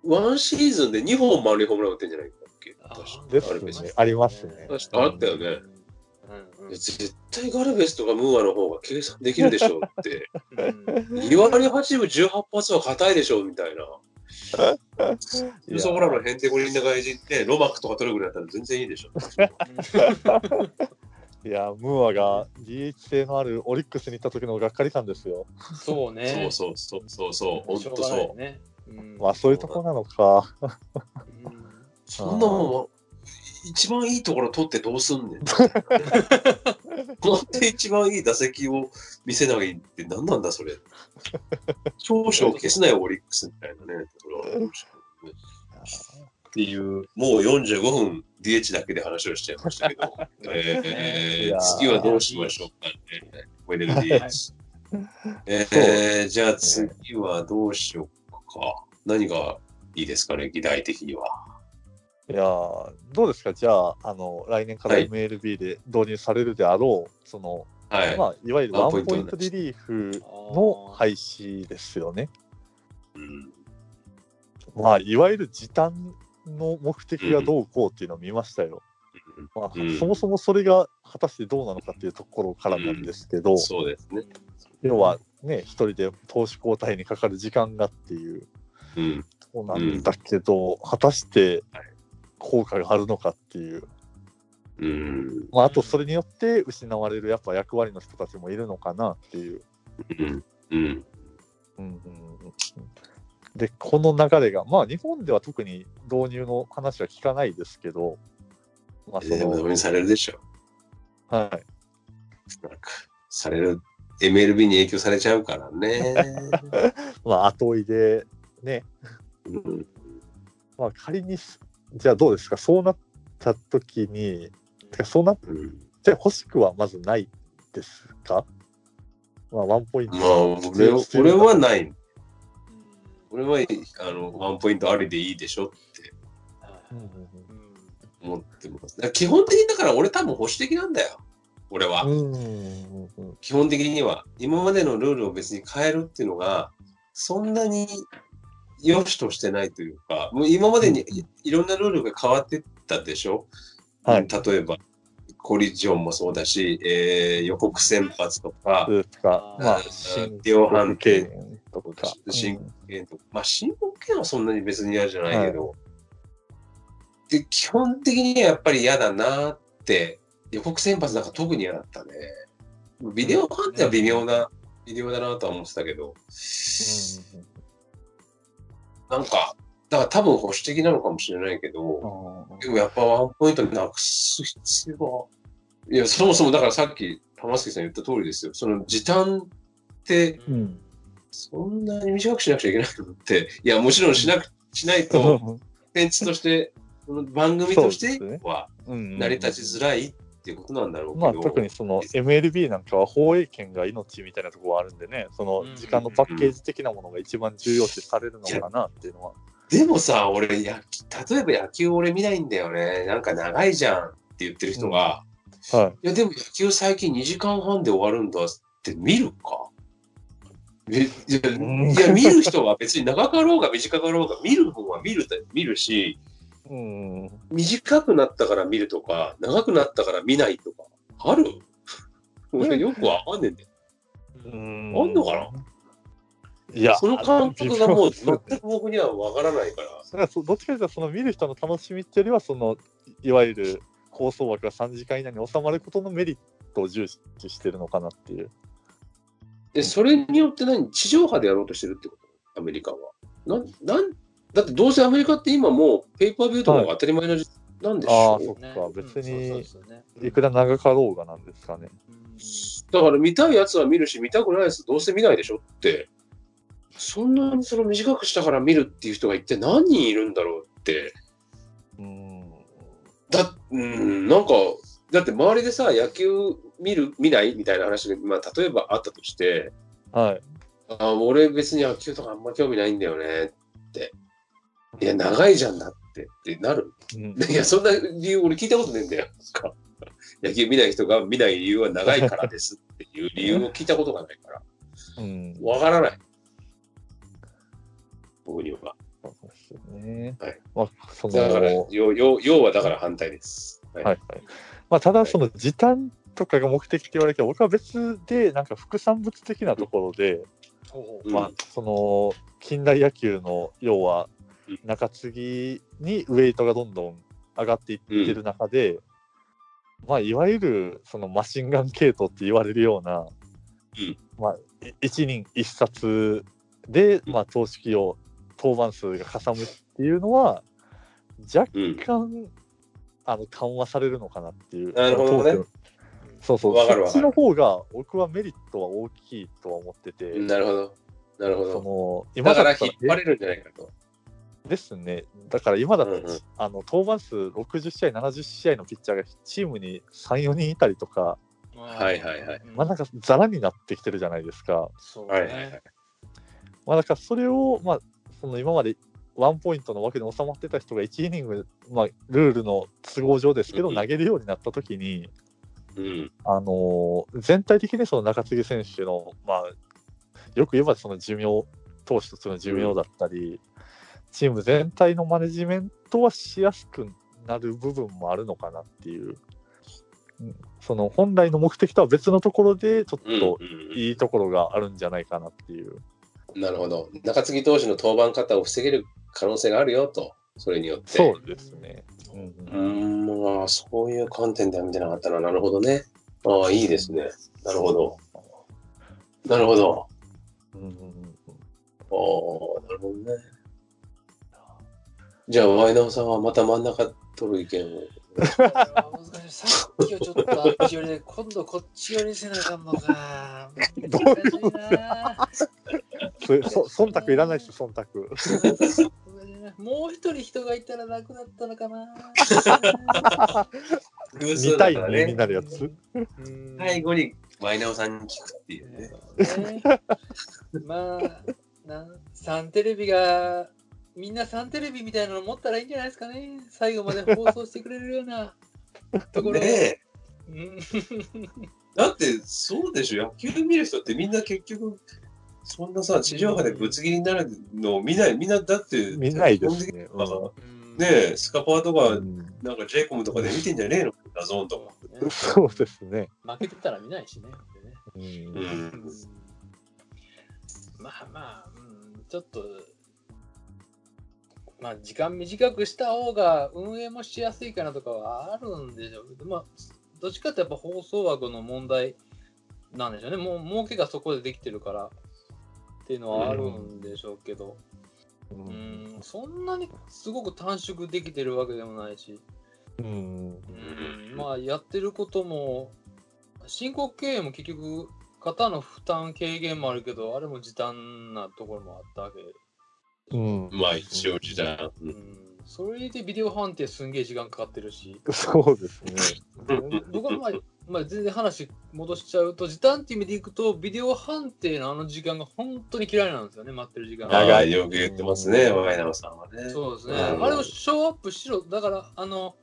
ワンシーズンで2本満塁ホームラン打ってんじゃないかっけ？確かですガルベスね。ありますね。確かあったよね。うんうん絶対ガルベスとかムーアの方が計算できるでしょうって。うん2割8分18発は硬いでしょうみたいな。いやそこらのヘンテコリンな外人って、ロマックとか取るぐらいだったら全然いいでしょ。いや、ムーアが DH 性のあるオリックスに行った時のがっかり感ですよ。そうね。そうそうそうそうそう、ほんしょとそうね。うんまあそういうとこなのか。うんそんなもん、一番いいところ取ってどうすんねん。なんで一番いい打席を見せないって何なんだそれ。長所を消すなよ、オリックスみたいなね、ところはありましたけどねっていう、もう45分 DH だけで話をしちゃいましたけど、えー次はどうしましょうかね。ウェネル DH。えー、じゃあ次はどうしようか。何がいいですかね、議題的には。いやーどうですか、じゃあ、あの来年からはい MLB で導入されるであろう、そのはい。まあ、いわゆるワンポイントリリーフの廃止ですよね。うんまあ、いわゆる時短の目的がどうこうっていうのを見ましたよ。まあうんそもそもそれが果たしてどうなのかっていうところからなんですけど、そうですね。要はね、一人で投手交代にかかる時間がっていううん。とこなんだけど、果たしてはい効果があるのかっていう、うん。まあ、あとそれによって失われるやっぱ役割の人たちもいるのかなっていう。うん。うん。うんで、この流れが、まあ日本では特に導入の話は聞かないですけど、まあそでも、の、導入されるでしょ。はい。なんか、される。MLB に影響されちゃうからね。まあ後追いで、ね、うんまあ仮にす、じゃあどうですか、そうなった時に、てかそうなってうん欲しくはまずないですか？まあワンポイントまあ、俺は俺はない。俺は、あの、ワンポイントありでいいでしょって思ってます。基本的にだから俺多分保守的なんだよ。俺は。基本的には。今までのルールを別に変えるっていうのが、そんなに良しとしてないというか、もう今までにいいろんなルールが変わってったでしょ、はい。うん例えば、コリジョンもそうだし、えー予告先発とか、まあ、量判定権とか、新えーとまあ、申告権はそんなに別に嫌じゃないけど、で基本的にはやっぱり嫌だなって、予告先発なんか特に嫌だったね。ビデオ判定は微妙な、微妙だなとは思ってたけど、なんか、だから多分保守的なのかもしれないけど、うんでもやっぱワンポイントなくす必要は。いや、そもそもだからさっき玉杉さん言った通りですよ。その時短って、うんそんなに短くしなくちゃいけないのって、いや、もちろんしなく、しないと、コンテンツとして、その番組としてはうん成り立ちづらいっていうことなんだろうけど、まあ、特にその MLB なんかは放映権が命みたいなところがあるんでね、その時間のパッケージ的なものが一番重要視されるのかなっていうのは。でもさ、俺、や例えば野球俺見ないんだよね。なんか長いじゃんって言ってる人が、はいや、でも野球最近2時間半で終わるんだって見るか？えいやんいや、見る人は別に長かろうが短かろうが見る方は見る見るし、い。うん。短くなったから見るとか、長くなったから見ないとか、ある？俺よくわかんねえんだよ。うんあんのかな？いや、その感覚がもう全く僕にはわからないから。だからそどっちかというと、その見る人の楽しみっていうよりは、そのいわゆる放送枠が3時間以内に収まることのメリットを重視してるのかなっていう。で、それによって何？地上波でやろうとしてるってこと？アメリカは。なん、なん、だってどうせアメリカって今もうペーパービューとかが当たり前の時なんでしょ、ああ、そっねか、別にいくら長かろうがなんですかね。うんだから見たいやつは見るし、見たくないやつどうせ見ないでしょって。そんなにその短くしたから見るっていう人が一体何人いるんだろうって。うん。だ、うん、なんか、だって周りでさ、野球見る、見ないみたいな話が、まあ、例えばあったとして、はい。あ俺別に野球とかあんま興味ないんだよねって。いや、長いじゃんだってってなる。うんいや、そんな理由俺聞いたことねえんだよ。野球見ない人が見ない理由は長いからですっていう理由を聞いたことがないから。うん。わからない。僕には。そうですよね。はい。まあ、その、だから、要要要はだから反対です。はい。はいはい。まあ、ただ、その時短とかが目的って言われるけど、僕は別で、なんか副産物的なところで、うんまあ、その、近代野球の、要はうん、中継ぎにウェイトがどんどん上がっていってる中で、まあ、いわゆる、そのマシンガン系統って言われるような、うんまあ、い一人一冊で、まあ、投資機を登板数がかさむっていうのは、若うん。干、あの緩和されるのかなっていう。なるほどねそうそう、そっちの方が僕はメリットは大きいとは思ってて、なるほど。なるほそど。の今だから引っ張れるんじゃないかと。ですね、だから今だと、うんうんあの登板数60試合、70試合のピッチャーがチームに3、4人いたりとか、はいはいはいうんまあなんかざらになってきてるじゃないですか。そうはいはいはいね。。まあだからそれを、まあ、その今までワンポイントの枠に収まってた人が1イニング、まあ、ルールの都合上ですけど、うん投げるようになったときに、うん。あのー全体的にその中継ぎ選手の、まあ、よく言えばその寿命、投手としての寿命だったり、チーム全体のマネジメントはしやすくなる部分もあるのかなっていう、うんその本来の目的とは別のところで、ちょっうんとうんいいところがあるんじゃないかなっていう。なるほど。中継ぎ投手の登板方を防げる可能性があるよと、それによって。そうですね。うんうーん、まあ、そういう観点では見てなかったな。なるほどね。ああ、いいですね。なるほど。なるほど。うんうんうんああ、なるほどね。じゃあ、ワイナオさんはまた真ん中取る意見を。難しいさっきはちょっとあっち寄りで、今度こっち寄りせなあかんのか。どういなそれそ忖度いらないです、忖度。もう一人人がいたら楽だったのかな。偶見たいね、になるやつ。うん最後にワイナオさんに聞くっていうね。ねまあ、なんサンテレビが、みんなサンテレビみたいなの持ったらいいんじゃないですかね。最後まで放送してくれるような ところ。ねえ。うん だって、そうでしょ。野球見る人ってみんな結局、そんなさ、地上波でぶつ切りになるのを見ない。みんなだって、見ないですね。あうんねえ、スカパーとか、うんなんか j イコムとかで見てんじゃねえのダゾーンとか。ね そうですね。負けてたら見ないしね。まあまあ、うん、ちょっと、まあ時間短くした方が運営もしやすいかなとかはあるんでしょうけど、まあ、どっちかってやっぱ放送枠の問題なんでしょうね。もう儲けがそこでできてるからっていうのはあるんでしょうけど、ううんん、そんなにすごく短縮できてるわけでもないし、うん。うん、まあやってることも、申告経営も結局、肩の負担軽減もあるけど、あれも時短なところもあったわけ。うんまあ一応時短。ううんん、それでビデオ判定すんげえ時間かかってるし、そうですね。僕はまあ、まあ、全然話戻しちゃうと、時短っていう意味でいくと、ビデオ判定のあの時間が本当に嫌いなんですよね、待ってる時間が。長いよく言ってますね、ワイナオさんはね。そうですね。うんあれをショーアップしろ。だから、あの、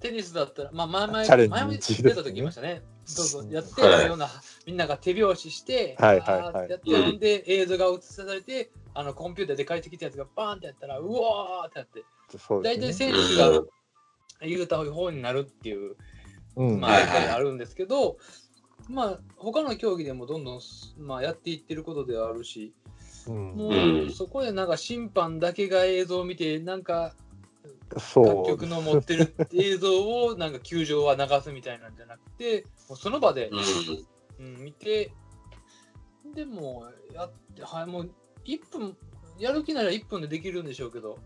テニスだったら、まあ、前々、チャレンジ前々ですね出た時言いましたね。そうそう、やって、はいような、みんなが手拍子して、はいはいはいやって、うんほんで、映像が映されて、あの、コンピューターで帰ってきたやつがバーンってやったら、うわーってやって、そう大体ですね。選手が言うた方になるっていう、うん。まあ、あるんですけど、まあ、他の競技でもどんどん、まあ、やっていってることではあるし、うん。もうそこでなんか審判だけが映像を見て、なんか、そう。各局の持ってる映像をなんか球場は流すみたいなんじゃなくて、もうその場で、うん。うん、見て、でもやって、はい、もう1分、やる気なら1分でできるんでしょうけど、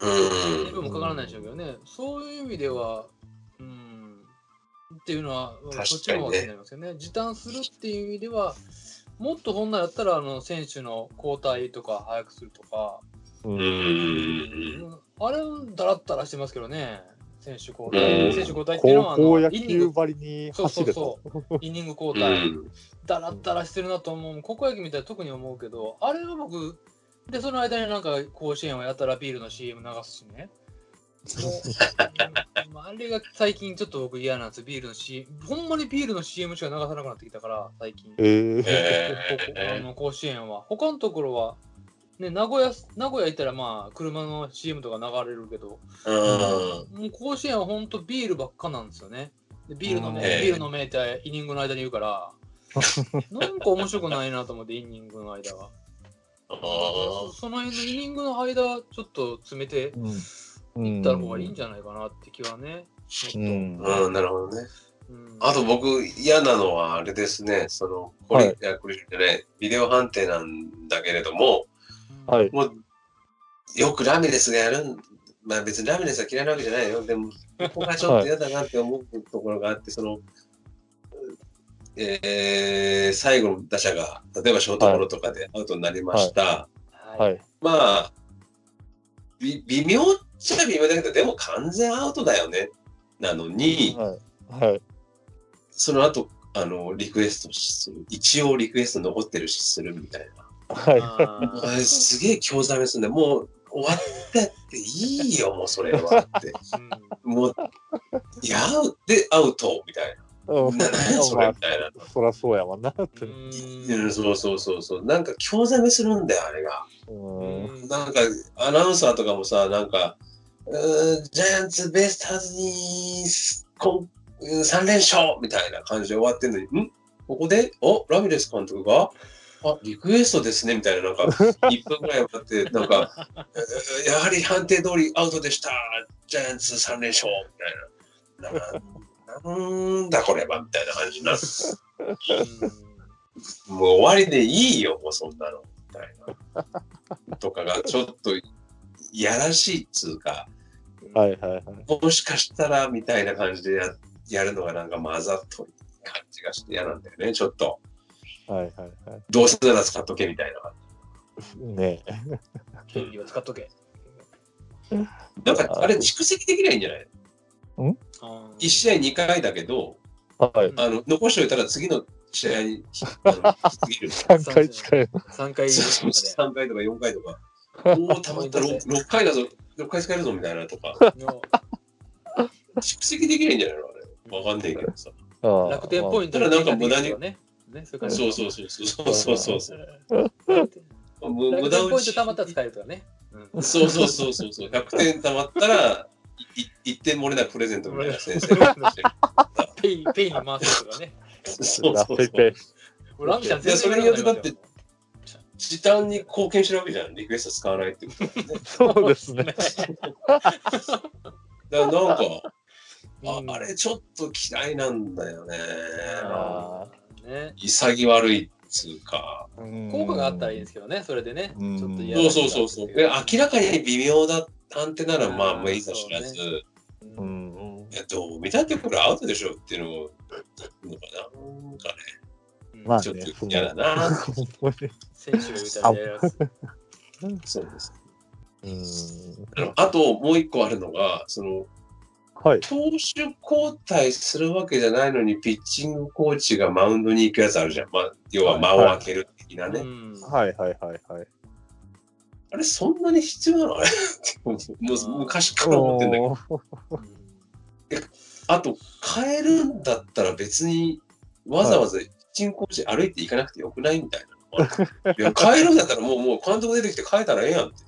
2分もかからないでしょうけどね、そういう意味では、うん、っていうのは、そっちの方が気になりますよね。時短するっていう意味では、もっと本来だったら、あの選手の交代とか早くするとか、ううん。ん。あれ、だらったらしてますけどね、選手交う代。ん選手交代っていうのは、あ高校野のイニング球ばりに走れと。イニング交う代、んだらったらしてるなと思う、高校野球みたいな特に思うけど、あれは僕、で、その間になんか甲子園をやったらビールの CM 流すしね。あれが最近ちょっと僕嫌なんですよ、ビールの CM。ほんまにビールの CM しか流さなくなってきたから、最近。えー あの甲子園は。他のところは、ね、名古屋、名古屋行ったらまあ、車の CM とか流れるけど、うん。もう甲子園は本当ビールばっかなんですよね。でビールのめ、うん。ビールのめってイニングの間に言うから、なんか面白くないなと思って、イニングの間は。あそその辺のイニングの間、ちょっと詰めてうん。いった方がいいんじゃないかなって気はね。うん。ーうん、なるほどね。とうん。あと僕嫌なのはあれですね、その、これ、はい。いやこれじゃない、ビデオ判定なんだけれども、はい。もうよくラミレスがやるん、まあ別にラミレスは嫌いなわけじゃないよ。でも、ここがちょっと嫌だなって思うところがあって、その、えー、最後の打者が、例えばショートゴロとかでアウトになりました。は。はいい。まあ、び微妙っちゃ微妙だけど、でも完全アウトだよね。なのに、はい。はい。その後、あの、リクエストする。一応リクエスト残ってるし、するみたいな。はい。すげえ興ざめすんだよ。もう終わったっていいよ、もうそれはって。もう、いや、で、アウトみたいうんな。な何やそれまみたいな。あ、そらそうやわなって。ううんん、そうそうそうそう。なんか興ざめするんだよ、あれが。うん。うんなんか、アナウンサーとかもさ、なんか、うーんジャイアンツベイスターズにこんうん3連勝みたいな感じで終わってんのに、ん？ここで、お？ラミレス監督が、あ、リクエストですねみたいな、なんか、1分ぐらい待って、なんか、やはり判定通りアウトでした、ジャイアンツ3連勝みたいな。ななんだこれはみたいな感じになる。もう終わりでいいよ、もうそんなの。みたいな。とかがちょっといやらしいっつうか、はいはいはい。もしかしたらみたいな感じでややるのがなんか混ざっとる感じがして嫌なんだよね、ちょっと。はいはいはどうせなら使っとけみたいな。い。ね権利を使っとけ。なんかあれ蓄積できないんじゃない？あー ?1 試合2回だけど、はい。あの残しておいたら次の試合にあの過ぎる。3 回使える。3回そうま3回とか4回とか。おお、たまった 6, 6回だぞ、6回使えるぞみたいなとか。蓄積できないんじゃないの？あれ。わかんないけどさ。楽天ポイントただなんか無駄にね。ね、それからそうそうそうそうそうそうそう。む無楽駄打ポイントたまったら使えるとかね。うんそうそうそうそうそう。100点たまったら、い1点漏れなくプレゼントみたいな先生。ペイ、ペイに回すとかね。そうそうそう。ラミちゃんいやそれによってだって全然時短に貢献してるわけじゃん。リクエスト使わないってことね。そうですね。だからなんか、あうんあれちょっと嫌いなんだよね。あね。潔悪いっつうか。効果があったらいいんですけどね、それでね。うんちょっと嫌そうそうそうそう。で明らかに微妙だ判定ならまあもういいか知らず、そうんん。いやどう見たってこれアウトでしょっていうのも、のかな。なんかね、まあちょっね、と嫌だな。選手が言うたら。そうです。うん。あのあともう一個あるのが、その、はい。投手交代するわけじゃないのに、ピッチングコーチがマウンドに行くやつあるじゃん。まあ、要は間を空ける的なね。うんはいはいはいはい。あれ、そんなに必要なの？あ れもう昔から思ってんだけど。あと、変えるんだったら別に、わざわざピッチングコーチ歩いていかなくてよくないみたいなのがある。いや、変えるんだったらもう、もう監督出てきて変えたらええやんって。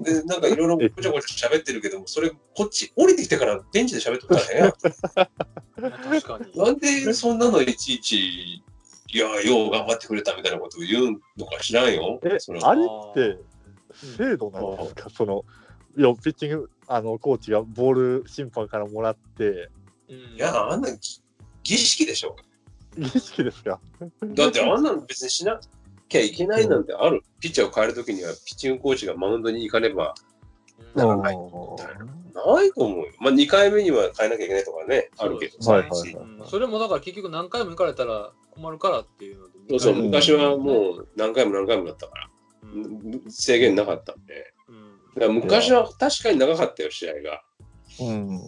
で、なんかいろいろごちゃごちゃ喋ってるけども、それ、こっち降りてきてからベンチで喋ってたらええや確かに。なんでそんなのいちいち、いや、よう頑張ってくれたみたいなことを言うのか知らんよ。えそれ、あれって制度なんですか？その、いや、ピッチング、あの、コーチがボール審判からもらって、うん。いや、あんな儀儀式でしょ。儀式ですか？だってあんなの別にしなきゃいけないなんてある？ピッチャーを変えるときには、ピッチングコーチがマウンドに行かねばうんならないないと思うよ。まあ、2回目には変えなきゃいけないとかね、あるけどさ。はいはいはいうんそれもだから結局何回も行かれたら困るからっていうので。そうそう、うん昔はもう何回も何回もだったから、うん。制限なかったんで。うんだから昔は確かに長かったよ、試合が。うん。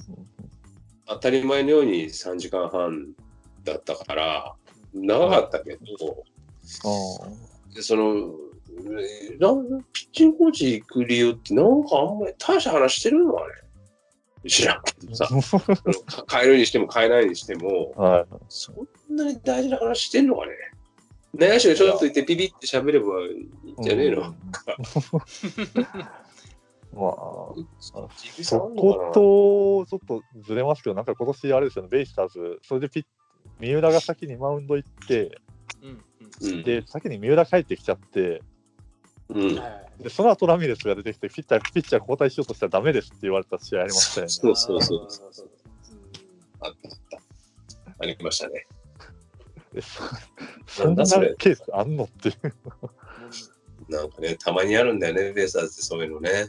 当たり前のように3時間半だったから、長かったけど、でその、ピッチングコーチ行く理由って、なんかあんまり大した話してるの？あれ。知らんけどさ、変えるにしても変えないにしても、はい。そんなに大事な話してんの？かね。内野手がちょっといてピピって喋ればいいんじゃねえの、うん。まあ、実そこと、ちょっとずれますけど、なんか今年あれですよね、ベイスターズ、それでピッ三浦が先にマウンド行って、で、先に三浦帰ってきちゃって、うんはいでその後ラミレスが出てきて、ピッチャー、ピッチャー交代しようとしたらダメですって言われた試合ありましたよね。そうそうそうそうそう。あったあった。ありましたね。でそそんなケースあんのっていう。なんかね、たまにあるんだよね、ベイスターズってそういうのね。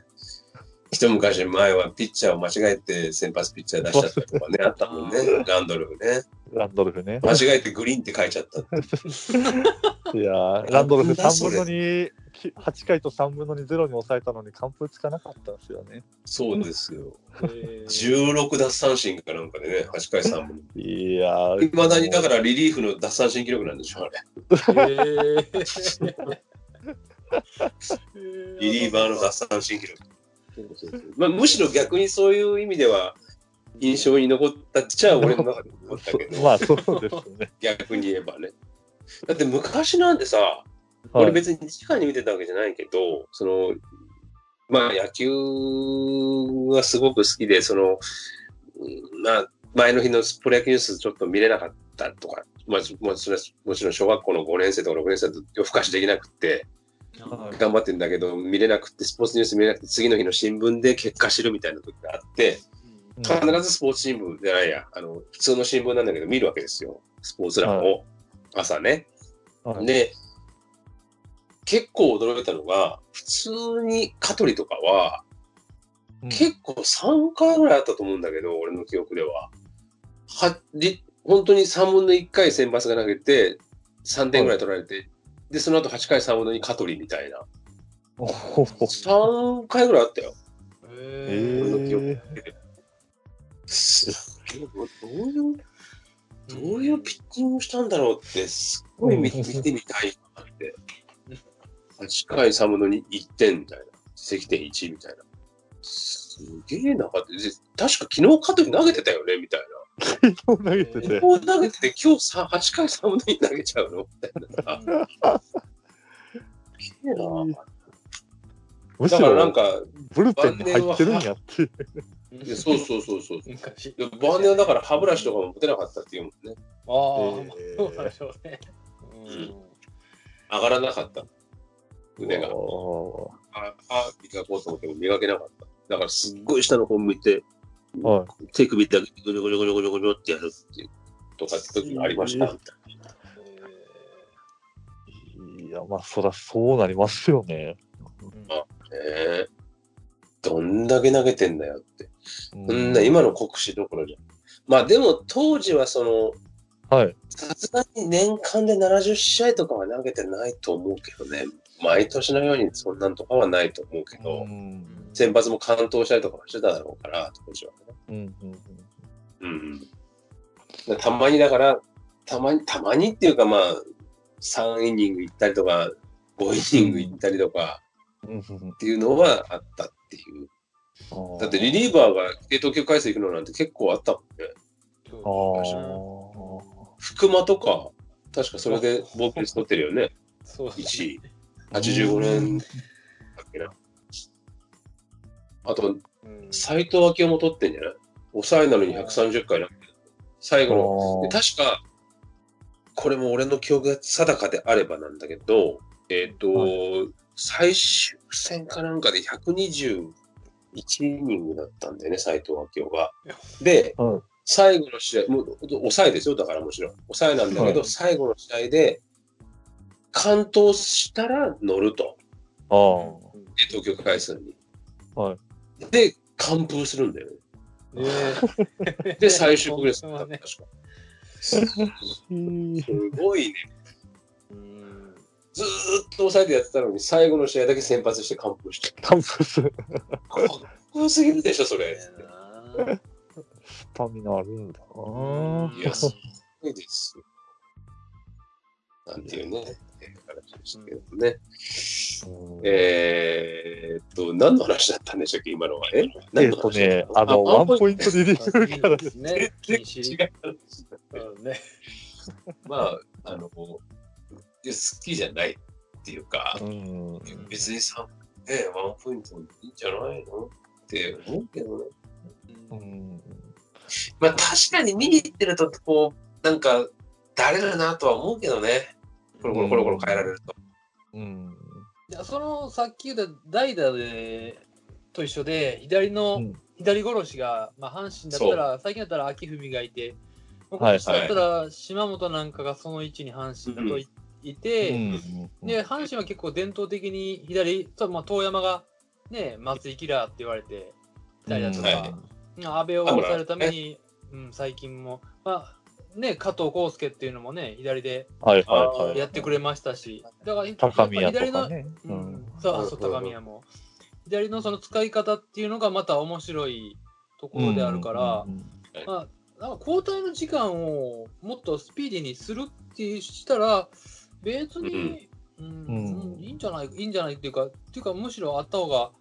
一昔前はピッチャーを間違えて先発ピッチャー出しちゃったとかね、あったもんね。ランドルフね。ランドルフね。間違えてグリーンって書いちゃった。いやーランドルフなんだそ3分の2、き8回と3分の2ゼロに抑えたのに完封つかなかったんですよね。そうですよ。えー16奪三振かなんかでね、8回3分。いやーいまだにだからリリーフの奪三振記録なんでしょ、あれ。えーリリーバーの奪三振記録。まあ、むしろ逆にそういう意味では印象に残ったっちゃ俺の中で残ったけど、まあそうですね。逆に言えばね。だって昔なんてさ、はい、俺別に直に見てたわけじゃないけど、その、まあ野球がすごく好きで、その、うんまあ前の日のプロ野球ニュースちょっと見れなかったとか、まあ、もちろんもちろん小学校の5年生とか6年生だと夜更かしできなくって、はい頑張ってんだけど、見れなくって、スポーツニュース見れなくて、次の日の新聞で結果知るみたいな時があって、必ずスポーツ新聞じゃないや、あの、普通の新聞なんだけど見るわけですよ。スポーツ欄を。朝ね。はいで、結構驚いたのが、普通に香取とかは、うん結構3回ぐらいあったと思うんだけど、俺の記憶では。は、り本当に3分の1回先発が投げて、3点ぐらい取られて、で、その後8回3分の2香取みたいな。おほほ3回ぐらいあったよ。え俺の記憶えどういう、どういうピッチングしたんだろうって、すっごい見見てみたいなって。8回3分の2、1点みたいな。関点1みたいな。すげえなかった。で確か昨日香取投げてたよねみたいー、投げてな。て。昨日投げてて今日さ8回3分の2投げちゃうの？みたいなさ。すげえな。むしだからなんろか、ブルペンに入ってるんやっていう。いやそうそうそうそう。昔。で晩年はだから歯ブラシとかも持てなかったっていうもんね。ああ、えーそうなんでしょうね。うん上がらなかった。腕が。おあ、あ、磨こうと思っても磨けなかった。だからすっごい下の方向いて、ーは手首だけぐるぐるぐるぐるぐるってやるっていう、とかって時がありました、みたいい。いや、まあ、そらそうなりますよね。な。ねえどんだけ投げてんだよって。うそんな今の国士どころじゃ。まあでも当時はその、はい。さすがに年間で70試合とかは投げてないと思うけどね。毎年のようにそんなんとかはないと思うけど、うん先発も完投したりとかもしてただろうから、当時はね。うんうんうんうん。たまにだから、たまに、たまにっていうかまあ、3イニング行ったりとか、5イニング行ったりとかっていうのはあったっていう。うんだってリリーバーが系統球回数行くのなんて結構あったもんね。ああ。福間とか、確かそれで防御率取ってるよね。そう1位。85年だっけな。あと、うん斎藤明夫も取ってんじゃない？抑えなのに130回投げてる。最後ので確か、これも俺の記憶が定かであればなんだけど、えっ、と、は最終戦かなんかで121イニングだったんだよね、斎藤明夫が。で、はい最後の試合、もう抑えですよ、だからもちろん。抑えなんだけど、はい最後の試合で、完投したら乗ると。ああ。東京に。はで、完封するんだよね。えで、最終国列だった、ね確か。い。すごいね。うんずーっと抑えてやってたのに、最後の試合だけ先発して完封しちゃった。タンプス、かっこよすぎるでしょ、それ。スタミナあるんだな。いや、すごいですよ。なんていうね、えー形でしたけどね。うんえーっと、何の話だったんでしたっけ、今のは？え？えっ何の？話とね、あの、ワンポイントリリーフからですね。全然違う話だうんね。まあ、あの、好きじゃないっていうか、うん。別にさ、ね、ワンポイントいいんじゃないのって思うけどね。うん。まあ確かに見に行ってると、こう、なんか、だれるなとは思うけどね。コロコロコロコロ変えられると。うん。いやそのさっき言った代打でと一緒で、左の、うん左殺しが、まあ、阪神だったら、最近だったら秋文がいて、まあはい今年だったら島本なんかがその位置に阪神だとい,、いて、うんで、阪神は結構伝統的に左、とまあ、遠山が、ね、松井キラーって言われて、たりだとか、はい阿部を抑えるために、うん、最近も、まあ、ね、加藤浩介っていうのもね、左ではいはいはい。やってくれましたし、だから、高宮とかね。ううんん、そう、あそう、高宮も。左のその使い方っていうのがまた面白いところであるから、まあ、なんか交代の時間をもっとスピーディーにするってしたら、別に、うんうんうんいいんじゃない、いいんじゃないっていうか、っていうか、むしろあった方が、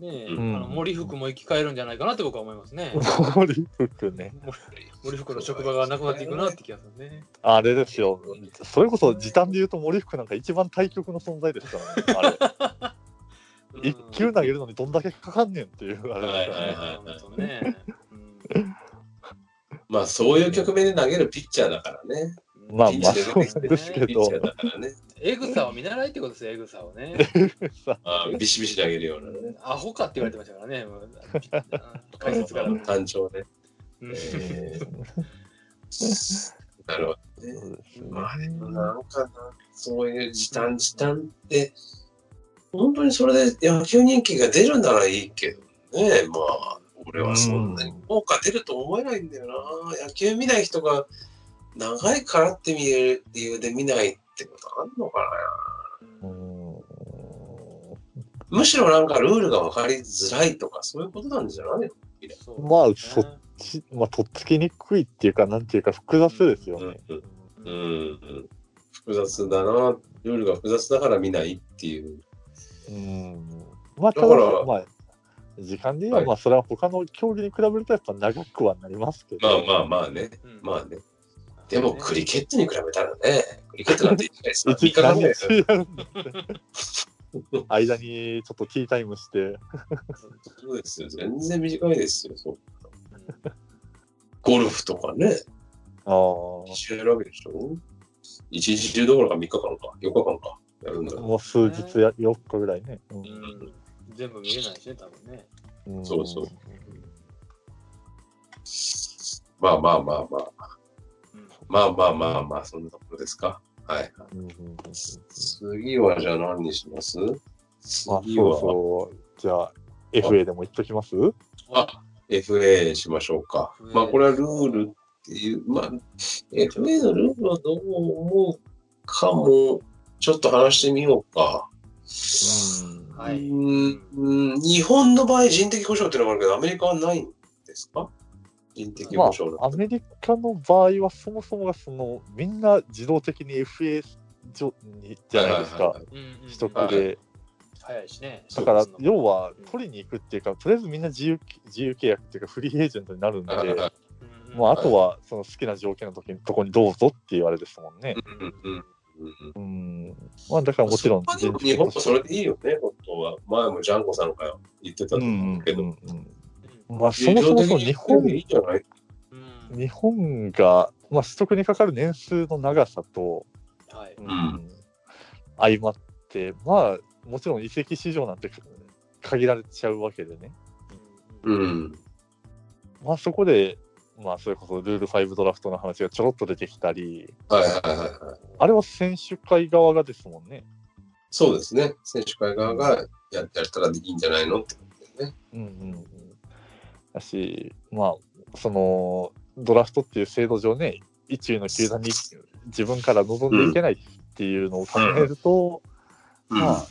ねえ、うんあの森福も生き返るんじゃないかなって僕は思いますね。森福ね。森福の職場がなくなっていくなって気がするね。あれですよ。それこそ時短で言うと森福なんか一番対極の存在ですからね。あれ。一球投げるのにどんだけかかんねんっていうあれですからね。はいうんそうね。うん まあ、そういう局面で投げるピッチャーだからね。まあまあそうチですけど。エグさを見習いってことですよ、エグさをね。さあビシビシ投げるようなね。アホかって言われてましたからね、もう 解説から。単調ね。なるほどねまあでもなんかな、そういう時短時短って、本当にそれで野球人気が出るならいいけどね、まあ、俺はそんなに効果出ると思えないんだよな。野球見ない人が長いからって見える理由で見ないってことあんのかな？うんむしろなんかルールが分かりづらいとか、そういうことなんじゃない？まあそっちまあとっつきにくいっていうかなんていうか複雑ですよね。うんうんうん、複雑だな。ルールが複雑だから見ないっていう。うんまあ、ただからだ、まあ、時間で言えば、はいまあ、それは他の競技に比べるとやっぱ長くはなりますけど。まあまあまあね。うんまあね。でもクリケットに比べたらね、クリケットなんて1回さ、3一日間何ぐらいですよ。間にちょっとティータイムして、そうですよ。全然短いですよ。そうゴルフとかね、ああ、一緒やるわけでしょ一日中どころか3日間か、4日間か、やるんだ。もう数日や、4日ぐらいね。うんうん全部見れないしね、多分ね。うんそうそうまあまあまあまあ。うんまあまあまあまあ、そんなところですか。はい。次はじゃあ何にします？あ、そう次はそう。じゃあ、FA でも言っときます？あ FA しましょうか。まあこれはルールっていう、まあ FA のルールはどう思うかも、ちょっと話してみようか。うんはいうーん日本の場合人的保障っていうのがあるけど、アメリカはないんですか？人的ま保障あ、アメリカの場合はそもそもがそのみんな自動的に FA じょにじゃないですか、はいはいはい。うんうん。取得で、早いしね。だから要は取りに行くっていうか、とりあえずみんな自由自由契約っていうか、フリーエージェントになるんで、もうあとはその好きな条件の時にとこにどうぞっていうあれですもんね。うんうんうんうん、まあだからもちろん日本もそれでいいよね、本当は。前もジャンコさんが言ってたとうんうん思うけど。うんうんまあそもそもその日本いいんじゃない？うん日本が、まあ、取得にかかる年数の長さと、はい。うん相まって、まあ、もちろん移籍市場なんて限られちゃうわけでね。うん。まあ、そこで、まあ、それこそルール5ドラフトの話がちょろっと出てきたり、はいはいはいはい。あれは選手会側がですもんね。そうですね。選手会側がややったらいいんじゃないのってうんうん。だし、まあ、その、ドラフトっていう制度上ね、一位の球団に自分から望んでいけないっていうのを考えると、まあ、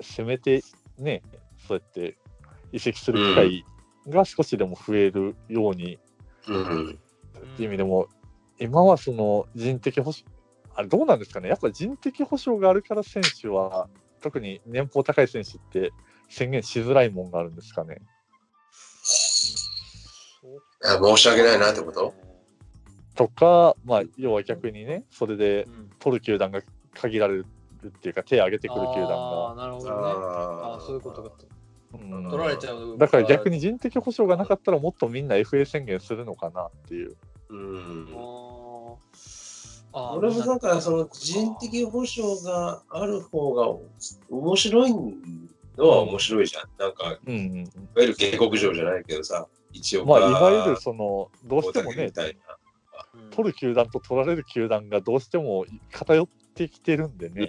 せめてね、そうやって移籍する機会が少しでも増えるようにうん。っていう意味でも、今はその人的保障、あれどうなんですかね、やっぱ人的保障があるから選手は、特に年俸高い選手って宣言しづらいもんがあるんですかね。あ申し訳ないなってこと？とか、まあ、要は逆にね、それでうん取る球団が限られるっていうか、手を挙げてくる球団ああ、が。なるほどね。ああ、そういうことか。うん取られちゃう。だから逆に人的保障がなかったらもっとみんな FA 宣言するのかなっていう。うん。ああ。俺もだからその人的保障がある方が面白いのは面白いじゃん。なんか、いうんうんわゆる下克上じゃないけどさ、一応まあ、いわゆるその、どうしてもね。取る球団と取られる球団がどうしても偏っってきてるんでね、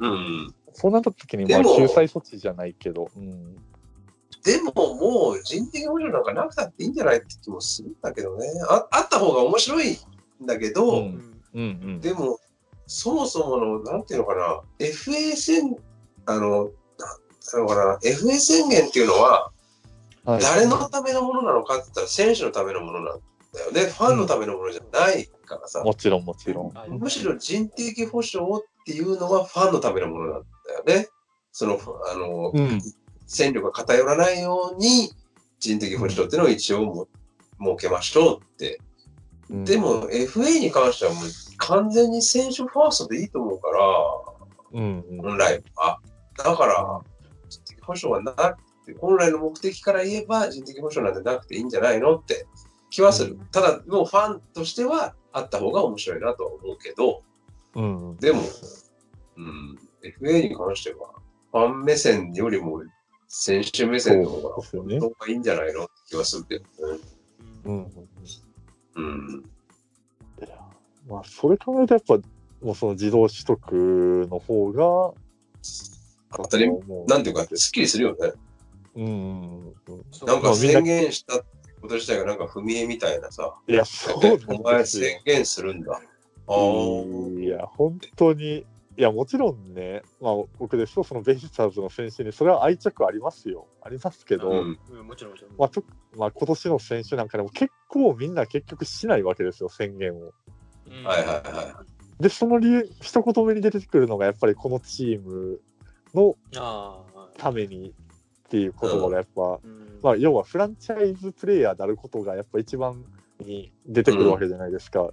うん。うん。そうなった時に、まあ、救済措置じゃないけど、うん。でももう人的補助なんかなくたっていいんじゃないって気もするんだけどね。ああった方が面白いんだけど、うんうん。でも、そもそもの、なんていうのかな、FA 宣、あの、なんのかな、FA 宣言っていうのは、はい誰のためのものなのかって言ったら、選手のためのものなんだよね。ファンのためのものじゃないからさ。もちろん、もちろん。はいむしろ人的保障っていうのはファンのためのものなんだよね。その、あの、うん。戦力が偏らないように人的保障っていうのを一応も設けましょうって。うんで、も FA に関してはもう完全に選手ファーストでいいと思うから、うんうん。本来は。だから、人的保障はなくて、本来の目的から言えば人的保障なんてなくていいんじゃないのって気はする。ただ、もうファンとしてはあった方が面白いなとは思うけど、うんうん。でも、うん、FA に関しては、ファン目線よりも選手目線の方が本当がいいんじゃないのって気はするけどね。うんうん。まあ、それ考えると、やっぱ、もうその自動取得の方が、当たりなんていうか、すっきりするよね。うんうんなんか宣言したってこと自体がなんか踏み絵みたいなさ。いや、そうお前ですよ宣。言するんだ。ああ。いや、本当に、いや、もちろんね、まあ、僕ですと、そのベイスターズの選手に、それは愛着ありますよ。ありますけど、うん。うんもちろんもちろん。まあ、とまあ、今年の選手なんかでも結構みんな結局しないわけですよ、宣言を。うんはいはいはで、その理由、一言目に出てくるのが、やっぱりこのチームのああ、ためにっていう言葉がやっぱ、うんまあ、要はフランチャイズプレイヤーであることがやっぱ一番に出てくるわけじゃないですか。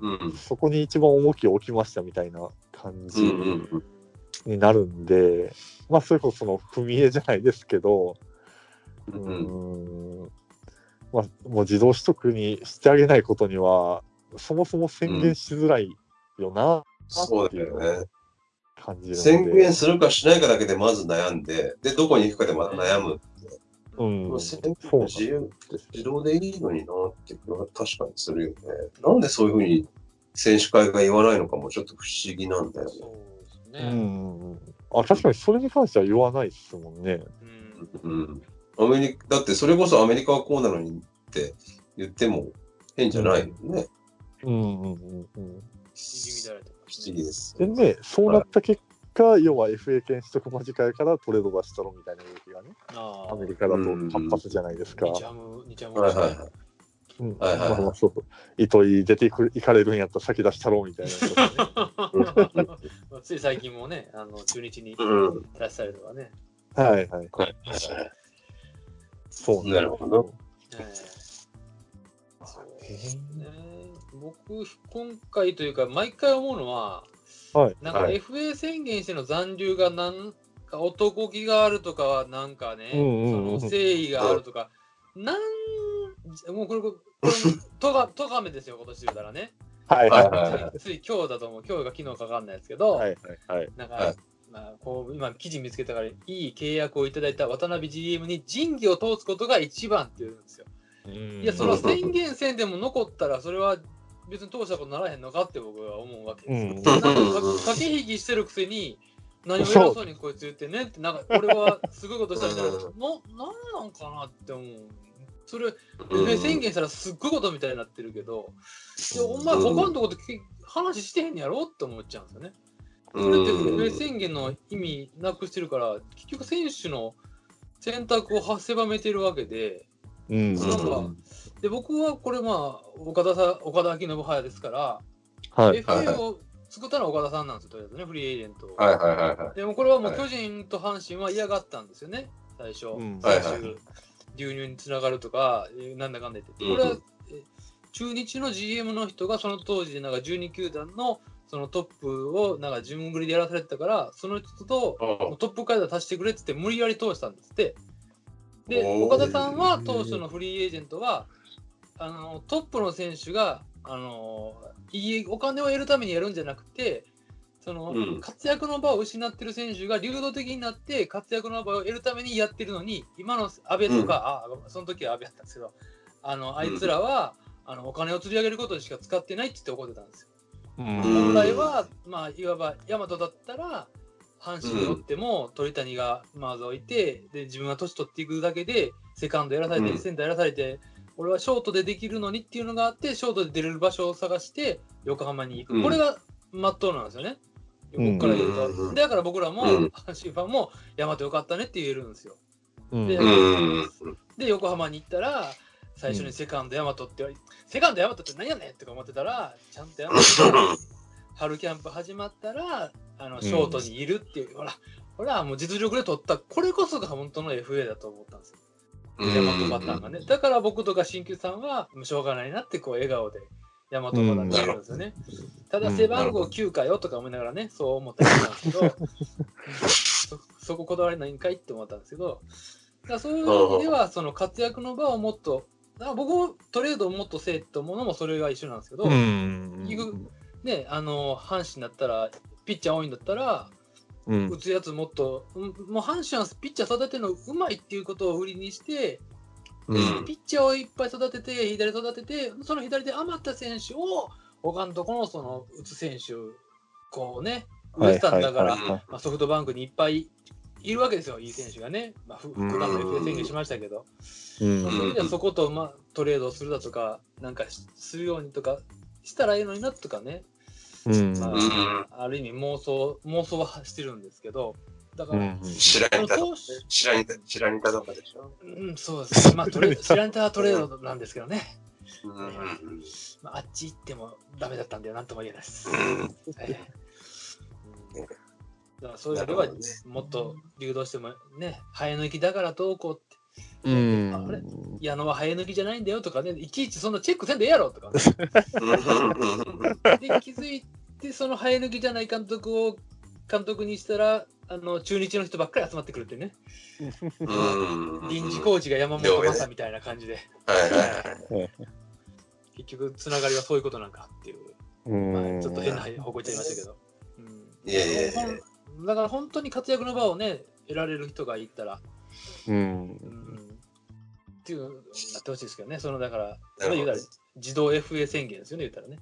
うん。そこに一番重きを置きましたみたいな感じうんうんになるんで、まあ、それこそその踏み絵じゃないですけど、う。うんーんまあ、もう自動取得にしてあげないことには、そもそも宣言しづらいよな、そうだよね。感じ。宣言するかしないかだけでまず悩んで、で、どこに行くかでまた悩む。うん。もう自由、です自動でいいのになって気は確かにするよね。なんでそういうふうに選手会が言わないのかもちょっと不思議なんだよね。そうですうね。ん。あ、確かにそれに関しては言わないですもんね。うんうん。アメリカ、だってそれこそアメリカはこうなのにって言っても変じゃないよね。うんうんうんうん。議です。でね、そうなった結果、要は FA 権取得間近やからトレード出したろみたいな動きがね、あアメリカだと活発じゃないですか。いはいはい。うんはいはいはいまあまあそうそう。糸井出てくる行かれるんやったら先出したろうみたいなことね。つい最近もね、あの中日にうん。出したりとかね。はいはい。はいそうなるほど。ええそうですね。僕、今回というか、毎回思うのは、はい。なんかはい FA 宣言しての残留がなんか男気があるとか、なんかね、うんうんうんその誠意があるとか、なん、もうこれ、ことが、とがめですよ、今年言うたらね。はいはいはいはついつい今日だと思う、今日が昨日かかんないですけど、い。はいはいはい。なんか、はいまあ、こう今、記事見つけたから、いい契約をいただいた渡辺 GM に仁義を通すことが一番って言うんですよ。いや、その宣言せんでも残ったら、それは別に通したことならへんのかって僕は思うわけうんですよ。なん駆け引きしてるくせに、何を偉そうにこいつ言ってねって、なんか俺はすごいことしたみたいな、な、なんなんかなって思う。それ、うん宣言したらすっごいことみたいになってるけど、いや、お前他のとこでけ話してへんやろって思っちゃうんですよね。それってうん FA 宣言の意味なくしてるから、結局選手の選択をは狭めてるわけで、うん。なんかで僕はこれまあ、岡田さん、岡田明信派ですから、はい。はいはい FA を作ったのは岡田さんなんですよ、とりあえずね、フリーエージェントを。はいはいはいはい。でもこれはもうはい巨人と阪神は嫌がったんですよね、最初。うんはいは終流入につながるとか、えーなんだかんだ言って。これは、え中日の GM の人がその当時、なんか12球団のそのトップをなんか順繰りでやらされてたから、その人ともうトップ階段足してくれって言って無理やり通したんですって。で、おー岡田さんは当初のフリーエージェントは、あのトップの選手があのいいお金を得るためにやるんじゃなくて、そのうん。活躍の場を失ってる選手が流動的になって活躍の場を得るためにやってるのに、今の阿部とか、あその時は阿部やったんですけど、あのあいつらは、あのお金を釣り上げることにしか使ってないって言って怒ってたんですよ。うん。本来は、まあ、いわば大和だったら、阪神におっても鳥谷がまず置いて、で自分が年取っていくだけで、セカンドやらされて、うん。センターやらされて、俺はショートでできるのにっていうのがあって、ショートで出れる場所を探して、横浜に行く、うん。これがまっとうなんですよね。うんここから言うと、うん。だから僕らも、うん。阪神ファンも、大和よかったねって言えるんですよ。うん。でうん。で、横浜に行ったら、最初にセカンド大和って言われ、セカンド大和って何やねんとか思ってたら、ちゃんと大和が春キャンプ始まったら、あのショートにいるっていう、ほら、ほら、もう実力で取った、これこそが本当の FA だと思ったんですよ。大和パターンがね。だから僕とか新旧さんは、しょうがないなって、こう、笑顔で大和パターンるんですよね。ただ、背番号9かよとか思いながらね、そう思ったりしたんですけど、そそここだわりないんかいって思ったんですけど、だそういう意味では、その活躍の場をもっと、だ僕もトレードをもっとせえって思うのもそれが一緒なんですけど、うん。結局ね、あの、阪神だったら、ピッチャー多いんだったら、うん打つやつもっと、うんもう阪神はピッチャー育てるのうまいっていうことを売りにして、うん。ピッチャーをいっぱい育てて、左育てて、その左で余った選手を、他のところのその打つ選手、こうね、ウエスタンだから、まあ、ソフトバンクにいっぱいいるわけですよ、いい選手がね。まあ、ふ福田も FA 宣言しましたけど、うん。まあ、そういう意味ではそこと、まあ、トレードするだとか、なんかしするようにとかしたらいいのになとかね、うんまうんあ、ある意味妄想、妄想はしてるんですけど、だから、うん白このにたとか投手、白にた、白にたとかでしょ。うん、そうですね。まあ、トレード、知らんたトレードなんですけどね。うん。まあ、あっち行ってもダメだったんで、なんとも言えないです。うん。ええうんだからそういう意味では、もっと流動してもね、生え抜きだからどうこうって、う。ん。あれ矢野は生え抜きじゃないんだよとかね、いちいちそんなチェックせんでええやろとか、で気づいて、その生え抜きじゃない監督を監督にしたら、あの中日の人ばっかり集まってくるってね、うん。臨時コーチが山本昌みたいな感じで。結局、つながりはそういうことなんかっていう。うん。まあ、ちょっと変な方向行っちゃいましたけど。うん、いやいやいや。ほんだから本当に活躍の場をね、得られる人がいたら、うん。うん、っていうなってほしいですけどね、そのだから、なるほど言うたら自動 FA 宣言ですよね、言ったらね。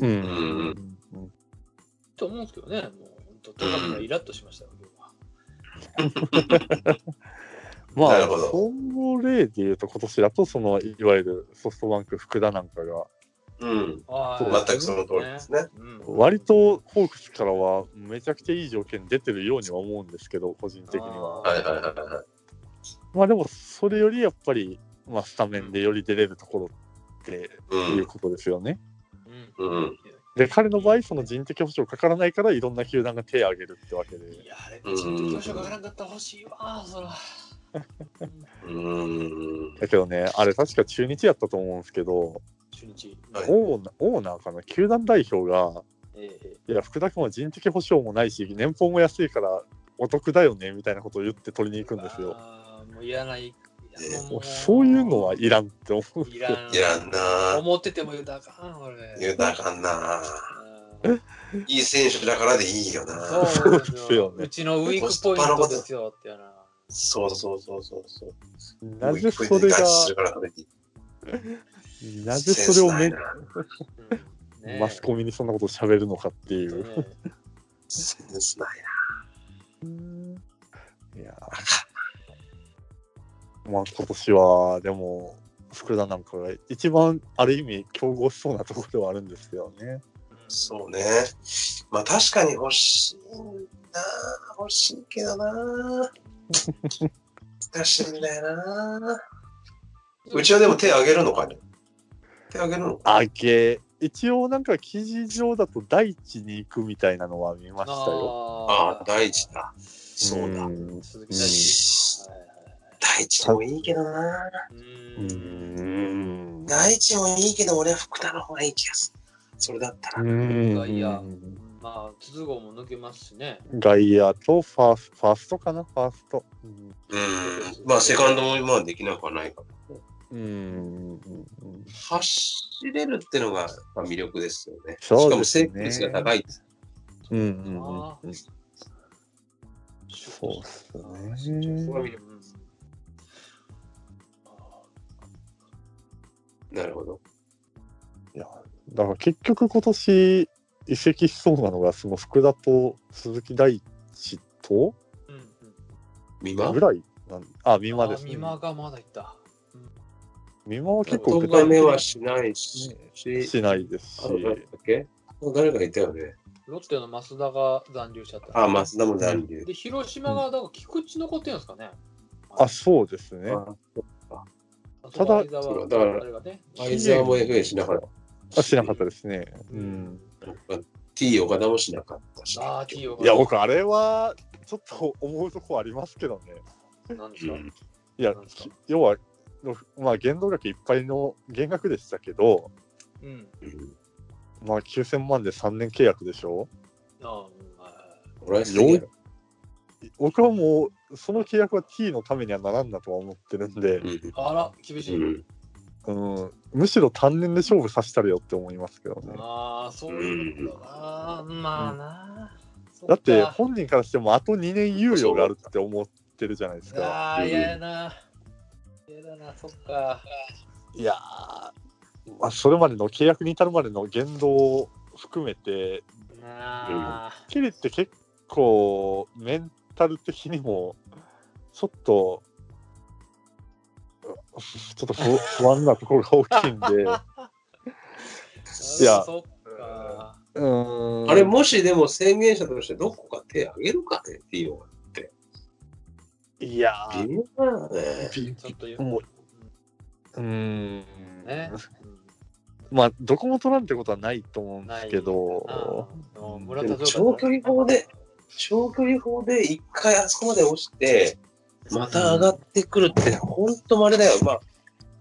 うんと思うんですけどね、もう本当、とかくイラッとしましたよ、今日は。まあその例で言うと今年だとそのいわゆるソフトバンク福田なんかがうん。あそう全くその通りですね。うん割とホークスからはめちゃくちゃいい条件出てるようには思うんですけど個人的にははいはいはいはい。まあでもそれよりやっぱり、まあ、スタメンでより出れるところってう。いうんことですよね。うんうん。で彼の場合その人的保障かからないからいろんな球団が手を挙げるってわけで。いや、あれ、人的保障かからんかったら欲しいわ、そら。うん。だけどねあれ確か中日やったと思うんですけど中日。はいオーナーオーナーかな？球団代表がええいや福田君は人的保障もないし年俸も安いからお得だよねみたいなことを言って取りに行くんですよ。もういらない。いやもう。そういうのはいらんって思う。いらん。いらんな。思ってても言うたらあかん、俺。言うたら。あかんな。うん。いい選手だからでいいよな。そうですよ。ね。うちのウィークポイントですよってやな。そうそうそうそうそう。なぜそれが、なぜそれをめマスコミにそんなこと喋るのかっていう。ね。センスないいやーまあ今年はでも福田なんかが一番ある意味競合しそうなところではあるんですけどね。そうね。まあ確かに欲しいな欲しいけどな 難しいんだよなうちはでも手挙げるのかね手挙げるのかあげ、一応なんか記事上だと第一に行くみたいなのは見ましたよ。ああ、第一だ。そうだ。ん鈴木大地。はいはい第一もいいけどなはいうんん。第一もいいけど俺は福田の方がいい気がする。それだったら。うんいやまあ、筒香も抜けますしね。外野とファースト、ファーストかなファースト。うんうん。まあセカンドもまあできなくはないから。うん。走れるってのがまあ魅力ですよね。そうですねしかも成功率が高い。うんうんあうん。そうっすね。なるほど。いや、だから結局今年、移籍しそうなのが、その福田と鈴木大地とうんうん。美馬？ぐらいなんあ、美馬ですね。あ美馬がまだいた。美馬は結構言葉目はしないし、ししないですしあ、誰だっけ？誰かいたよね。ロッテの増田が残留しちゃった。あ、増田も残留。で、広島が、だから菊池残ってるんですかね。あ、そうですね。ああただだからね。相沢も FA しなかった。あ、しなかったですね。うん。T 岡田もしなかったし。ああ、T を。いや、僕、あれは、ちょっと思うとこありますけどね。なんですか？うんいや要は、まあ、限度額いっぱいの減額でしたけど、うん。うんまあ、9000万で3年契約でしょ？ああ、俺は僕はもう、その契約は T のためにはならんなとは思ってるんで、うんあら、厳しい。うんうん、むしろ単年で勝負させたらよって思いますけどね。ああ、そういうことだな。まあな。そっかだって、本人からしてもあと2年猶予があるって思ってるじゃないですか。ああ、嫌やな。嫌だな、そっか。いやー、まあ、それまでの契約に至るまでの言動を含めて、なあ。キリって結構メンタル的にもちょっとちょっと不 不安なところが大きいんで。いや。うーん。あれ、もしでも宣言者としてどこか手挙げるかね ?T を。いや微妙だよね。ーちょっと言もう。うーん。ね。まあどこも取らんってことはないと思うんですけあど長距離砲で、長距離砲で一回あそこまで落ちて、また上がってくるって、ほんと稀だよ。まあ、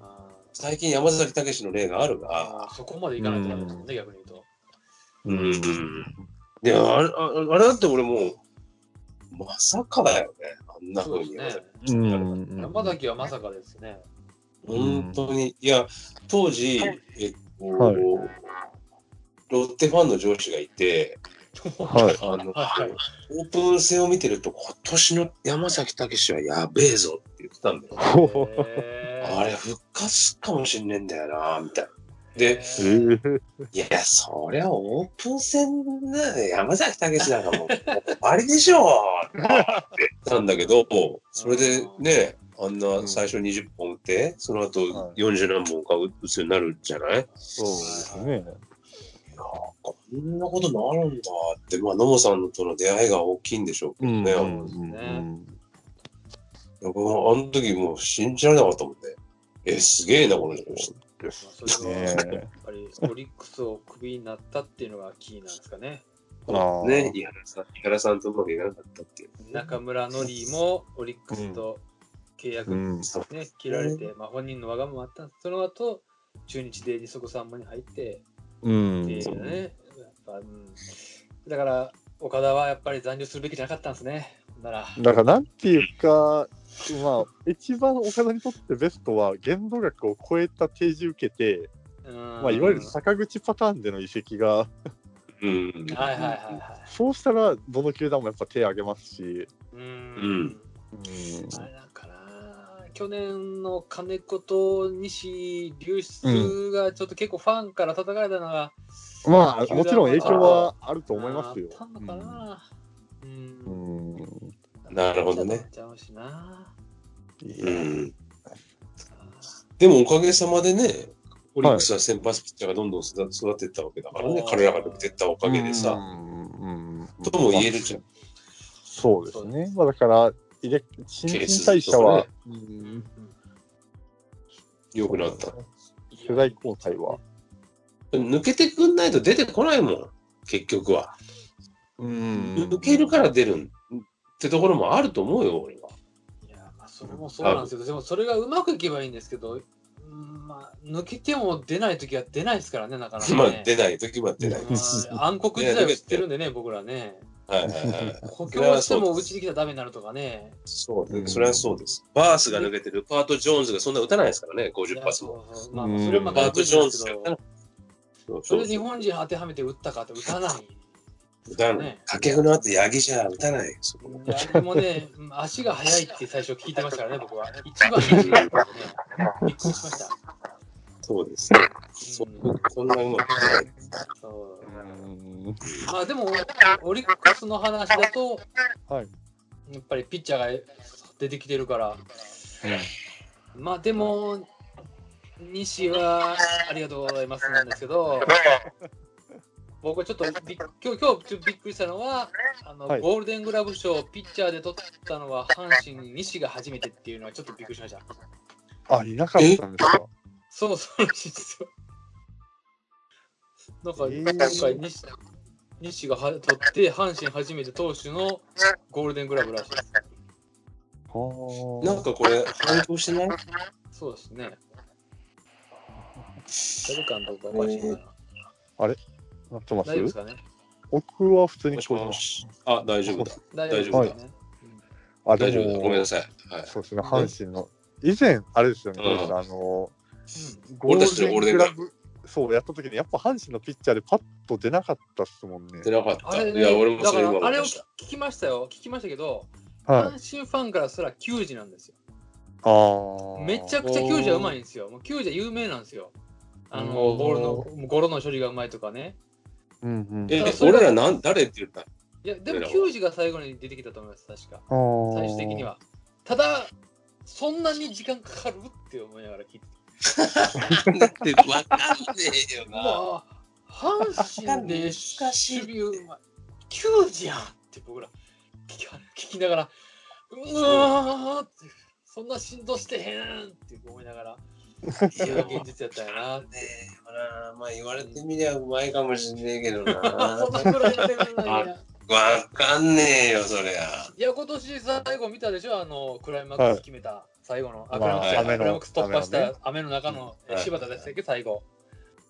あ最近山崎武の例があるが、あそこまでいかないとダメですもんね、逆に言うと。うん。で、あれ、ああれだって俺もう、まさかだよね。あんな風にそうですね。うん山崎はまさかですね。本当に。いや、当時、えっと、はいロッテファンの上司がいて、はい。あの、オープン戦を見てると、今年の山崎武はやべえぞって言ってたんだよ。あれ、復活かもしんねえんだよな、みたいな。で、えー。いや、そりゃオープン戦な、山崎武なんかもう、終わりでしょって言ったんだけど、それでね、あんな最初20本打って、その後はい。40何本か打つようになるじゃない、そうですねこんなことなるんだって、まあ、野茂さんとの出会いが大きいんでしょうけどね。うんうんうんうん僕はあの時もう信じられなかったもんね。え、すげえな、この人。ですまあそれはやっねぱりオリックスをクビになったっていうのがキーなんですかね。ね、井原さん、井原さんとうまくいかなかったっていう。中村のりもオリックスと契約、うんね、切られて、まあ、本人のわがままあったその後中日で二足三本に入ってうんっていうね、やっぱうん、だから岡田はやっぱり残留するべきじゃなかったんですね。なら、だからなんていうか、まあ、一番岡田にとってベストは限度額を超えた提示受けて、うん。まあ、いわゆる坂口パターンでの移籍が、うん。はいはいはいはい。そうしたらどの球団もやっぱ手を挙げますし、ううん。ん。あれなんかな、去年の金子と西流出がちょっと結構ファンから叩かれたのが、まあ、もちろん影響はあると思いますよあ。ったのかな。う。うんん。なるほどね。うん。でもおかげさまでね、オリックスは先発ピッチャーがどんどん育ていったわけだからね、はい彼らが抜けてったおかげでさ、うんうんとも言えるじゃん。そうですね。まあ、だから、入れ新陳代謝は、うん良くなった。世代交代は。抜けてくんないと出てこないもん、結局は。うん抜けるから出るんってところもあると思うよ、俺は。いや、まあ、それもそうなんですけど、でもそれがうまくいけばいいんですけど、うんまあ、抜けても出ないときは出ないですからね、なかなか、ね。まあ出ない時は出ない。まあ暗黒時代を知ってるんでね、僕らね。はいはいはい。補強しても打ちできたらダメになるとかね。そうね、それはそうです。バースが抜けてる、パート・ジョーンズがそんな打たないですからね、い50や発も。そうそうまあ、まあそれはまあパート・ジョーンズが。それで日本人当てはめて打ったかって打たない。打たない。掛布の後、八木じゃ打たない。そこいやでもね、足が速いって最初聞いてましたからね、僕は。一番。びっくりしました。そうですね。うんそこんなうまくない。あでも、オリックスの話だと、はいやっぱりピッチャーが出てきてるから、まあでも、西はありがとうございますなんですけど、僕はちょっとびっ今日今日ちょっとびっくりしたのは、あのはいゴールデングラブ賞ピッチャーで取ったのは阪神西が初めてっていうのはちょっとびっくりしました。あ、いなかったんですか？そうそう。なんか、えー今回西、西がは取って、阪神初めて投手のゴールデングラブらしいです。はあ。なんかこれ、反響してない？そうですね。誰かのとこおかしいな。なってます？大丈夫ですかね？僕は普通に聞こえてます。あ、大丈夫だ。大丈夫ですかね。あ、大丈夫だ。でもごめんな、さい。はい。そうですね、阪神の。以前、あれですよね、うんあの、ゴ俺たちのゴールデングラブ、そう、やった時に、やっぱ阪神のピッチャーでパッと出なかったっすもんね。出なかった。あれね、いや、俺もだそれ今から、あれを。聞きましたよ。聞きましたけど、はい。阪神ファンからすら球児なんですよ。ああ。めちゃくちゃ球児はうまいんですよ。もう球児は有名なんですよ。あの、ボールの、ゴロの処理がうまいとかね。うんうん。え俺らなん誰って言ったいや、でも球児が最後に出てきたと思います、確か。最終的に。は。ただ、そんなに時間かかるって思いながら聞いてって分かんねえよな。まあ、阪神で守備うまい。球児やんって僕ら聞きながら、うわーって、そんな振動してへんって思いながら、いや、現実やったんやな。ねえまあ言われてみりゃうまいかもしんねえけどな。そんなくらいのレベルなんや。わかんねえよ、そりゃ。いや、今年最後見たでしょ、あの、クライマックス決めた、最後の、あクライマックス突破した雨の中の、柴田でしたっけ、最後。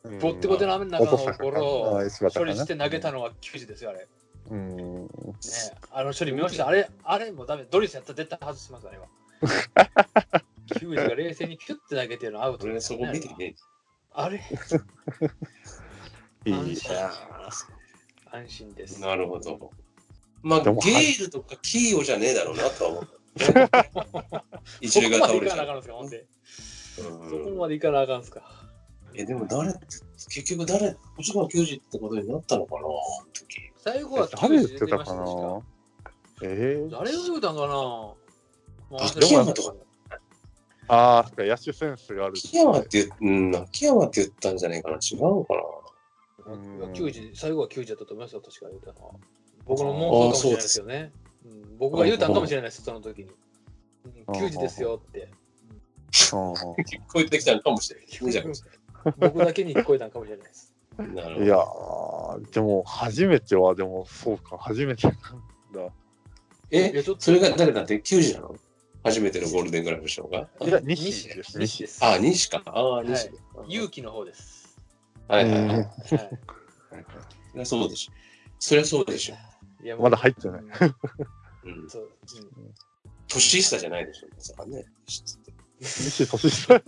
うんボッテボテの雨の中のゴロを処理して投げたのは球児ですよ、あれ。ねうん。あの処理見ました。あれ、あれもうダメ。ドリスやったら絶対外します、あれは。球児が冷静にピュッて投げてるのアウトですよね、俺そこ見てねあれ、いい。安心え。いや安心です。なるほど。まあ、ゲイルとかキーオじゃねえだろうなとは思った。一そこ塁がまでいかなあ倒れちゃう。かんのですか、ほんで。そこうんまでいかなあかんすか。え、でも誰、結局誰、星川球児ってことになったのかな、あの時。最後は誰言ってたかなええ誰が言うたんかなもう秋山とかああ、そっか野手センスがある。秋山って言っ、うん、秋山って言ったんじゃないかな違うのかなうん球児、最後は球児だったと思いますよ、確か言うたのは。僕の妄想かもしれないですよね。うん、僕が言うたんかもしれないです、その時に。うん球児ですよって。うん聞こえてきたのかもしれない。ない。僕だけに聞こえたんかもしれないです。なるほど。いやー、でも、初めては、でも、そうか、初めてなんだ。いえ、それが誰だって？球児なの？初めてのゴールデングラブ賞がいや、西です、西。西です。あ、西か。ああ、西。勇気の方です。はいはいはい。うんはいそりゃそうでしょ。そりゃそうでしょ。いやまだ入ってない。うん。そう年下じゃないでしょ。まさかね。西年下。ピ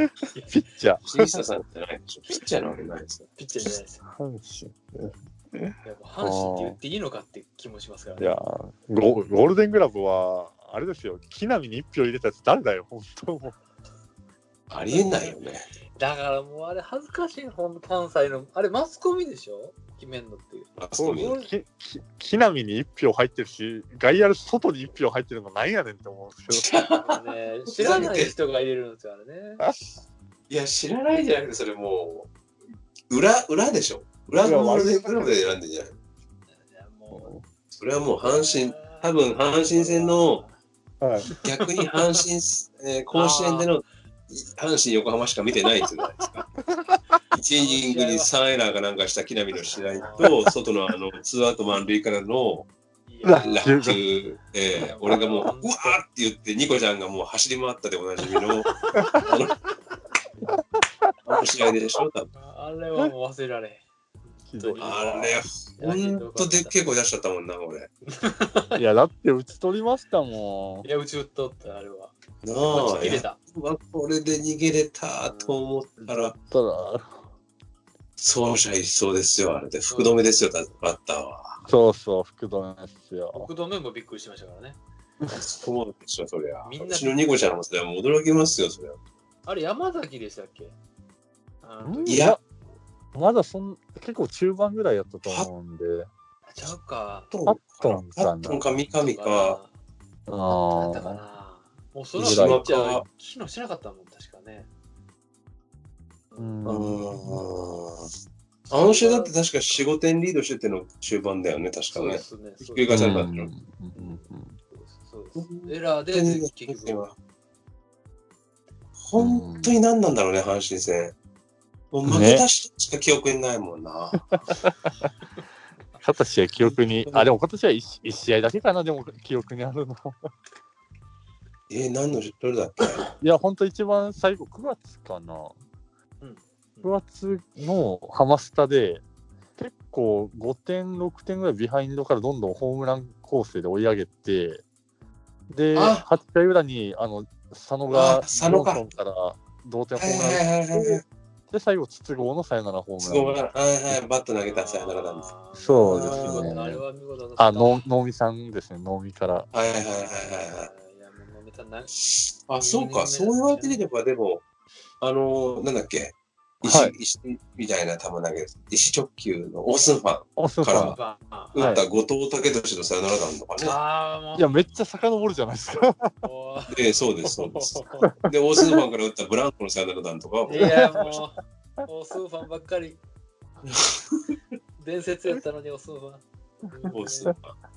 ッチャー。年下さんじゃないでしょ。ピッチャーなわけないですよ。ピッチャーじゃないですよ。阪神。阪神って言っていいのかって気もしますからね。いやーゴ、ゴールデングラブは、あれですよ、木浪に一票入れたやつ誰だよ、本当もう。ありえないよね。だからもうあれ恥ずかしい、ほんと関西の。あれマスコミでしょ？決めんのっていう。あそこに。きき木浪に一票入ってるし、外野の外に一票入ってるのなんやねんって思うんですけど。ね、知らない人が入れるんですよ、あれね。いや、知らないじゃなくて、それもう、裏、裏でしょ？裏のゴールデングラブで選んでんじゃない？いやもそれはもう阪神、多分阪神戦のはい。逆に阪神、えー甲子園での阪神横浜しか見てないんじゃないですか。1イニングに3エラーかなんかした木浪の試合と、外のあの、ツーアウト満塁からのいやうわ落球、えー俺がもう、うわーって言って、ニコちゃんがもう走り回ったでおなじみの、あの、あの試合でしょ、多分。あれはもう忘れられあれ、ほんとでっけえ声出しちゃったもんな、俺。いや、だって打ち取りましたもいや、うち打っとった、あれは。なあ、れた。これで逃げれたと思ったら、ん。ただ、走者一掃ですよ、あれで。福留ですよ、バッターは。そうそう、福留ですよ。僕度目もびっくりしましたからね。そうでしょ、そりゃ。みんなうちのニコちゃんもそれは驚きますよ、そりゃ。あれ、山崎でしたっけ？いや、まだそん結構中盤ぐらいやったと思うんで、ちゃうか。トハットンハかな。ットンか三上か。だったかあな。もうそらいッチャー、機能しなかったもん、確かね。ーうんうんあの試合だって確か4、5点リードしてての中盤だよね、確かね。そうですね。ひっくり返されたうんんでしょ。うんうんそうです。エラーで結局。本当に何なんだろうね、阪神戦。もう負けた人しか記憶にないもんな。勝った試合記憶に、あ、でも今年は 1, 一試合だけかな、でも記憶にあるの。えー、何のどれだっけ？いや、本当一番最後、9月かな。うん9月のハマスタで、結構5点、6点ぐらいビハインドからどんどんホームラン構成で追い上げて、で、あ8回裏に、あの、佐野あが佐野から同点ホはいームランはいはいはいはい。で、最後、筒香のサヨナラホー。ムラン。はいはい、バット投げたサヨナラなんです。そうですねあ能見さんですね、能見から。はいはいはいはいな。あ、そうか、そう言われてみれば、でも、あの、なんだっけ、石、はい石みたいな球投げ、石直球のオースンファン、から打った後藤武俊のサヨナラ弾とかね。あー、もう。いや、めっちゃ遡るじゃないですか。で、そうです、そうです。で、オースンファンから打ったブランコのサヨナラ弾とかは、いや、もう、オスーファンばっかり。伝説やったのに、オスーファン。オースンファン。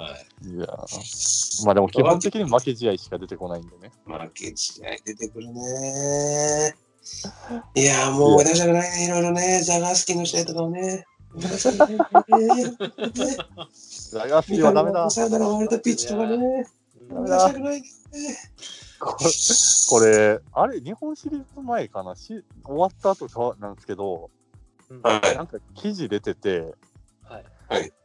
はい。いやーまあでも基本的に負け試合しか出てこないんでね。負け試合出てくるね。いやー、もう思い出したくないね、いろいろね。ジャガースキーの試合とかもね。思い出したくないねラガースキーはダメだ。サヨナラ割れたピッチとかね。思い出したくないね。これ、これあれ、日本シリーズ前かな？し終わった後かなんですけど、うんはいなんか記事出てて、はい。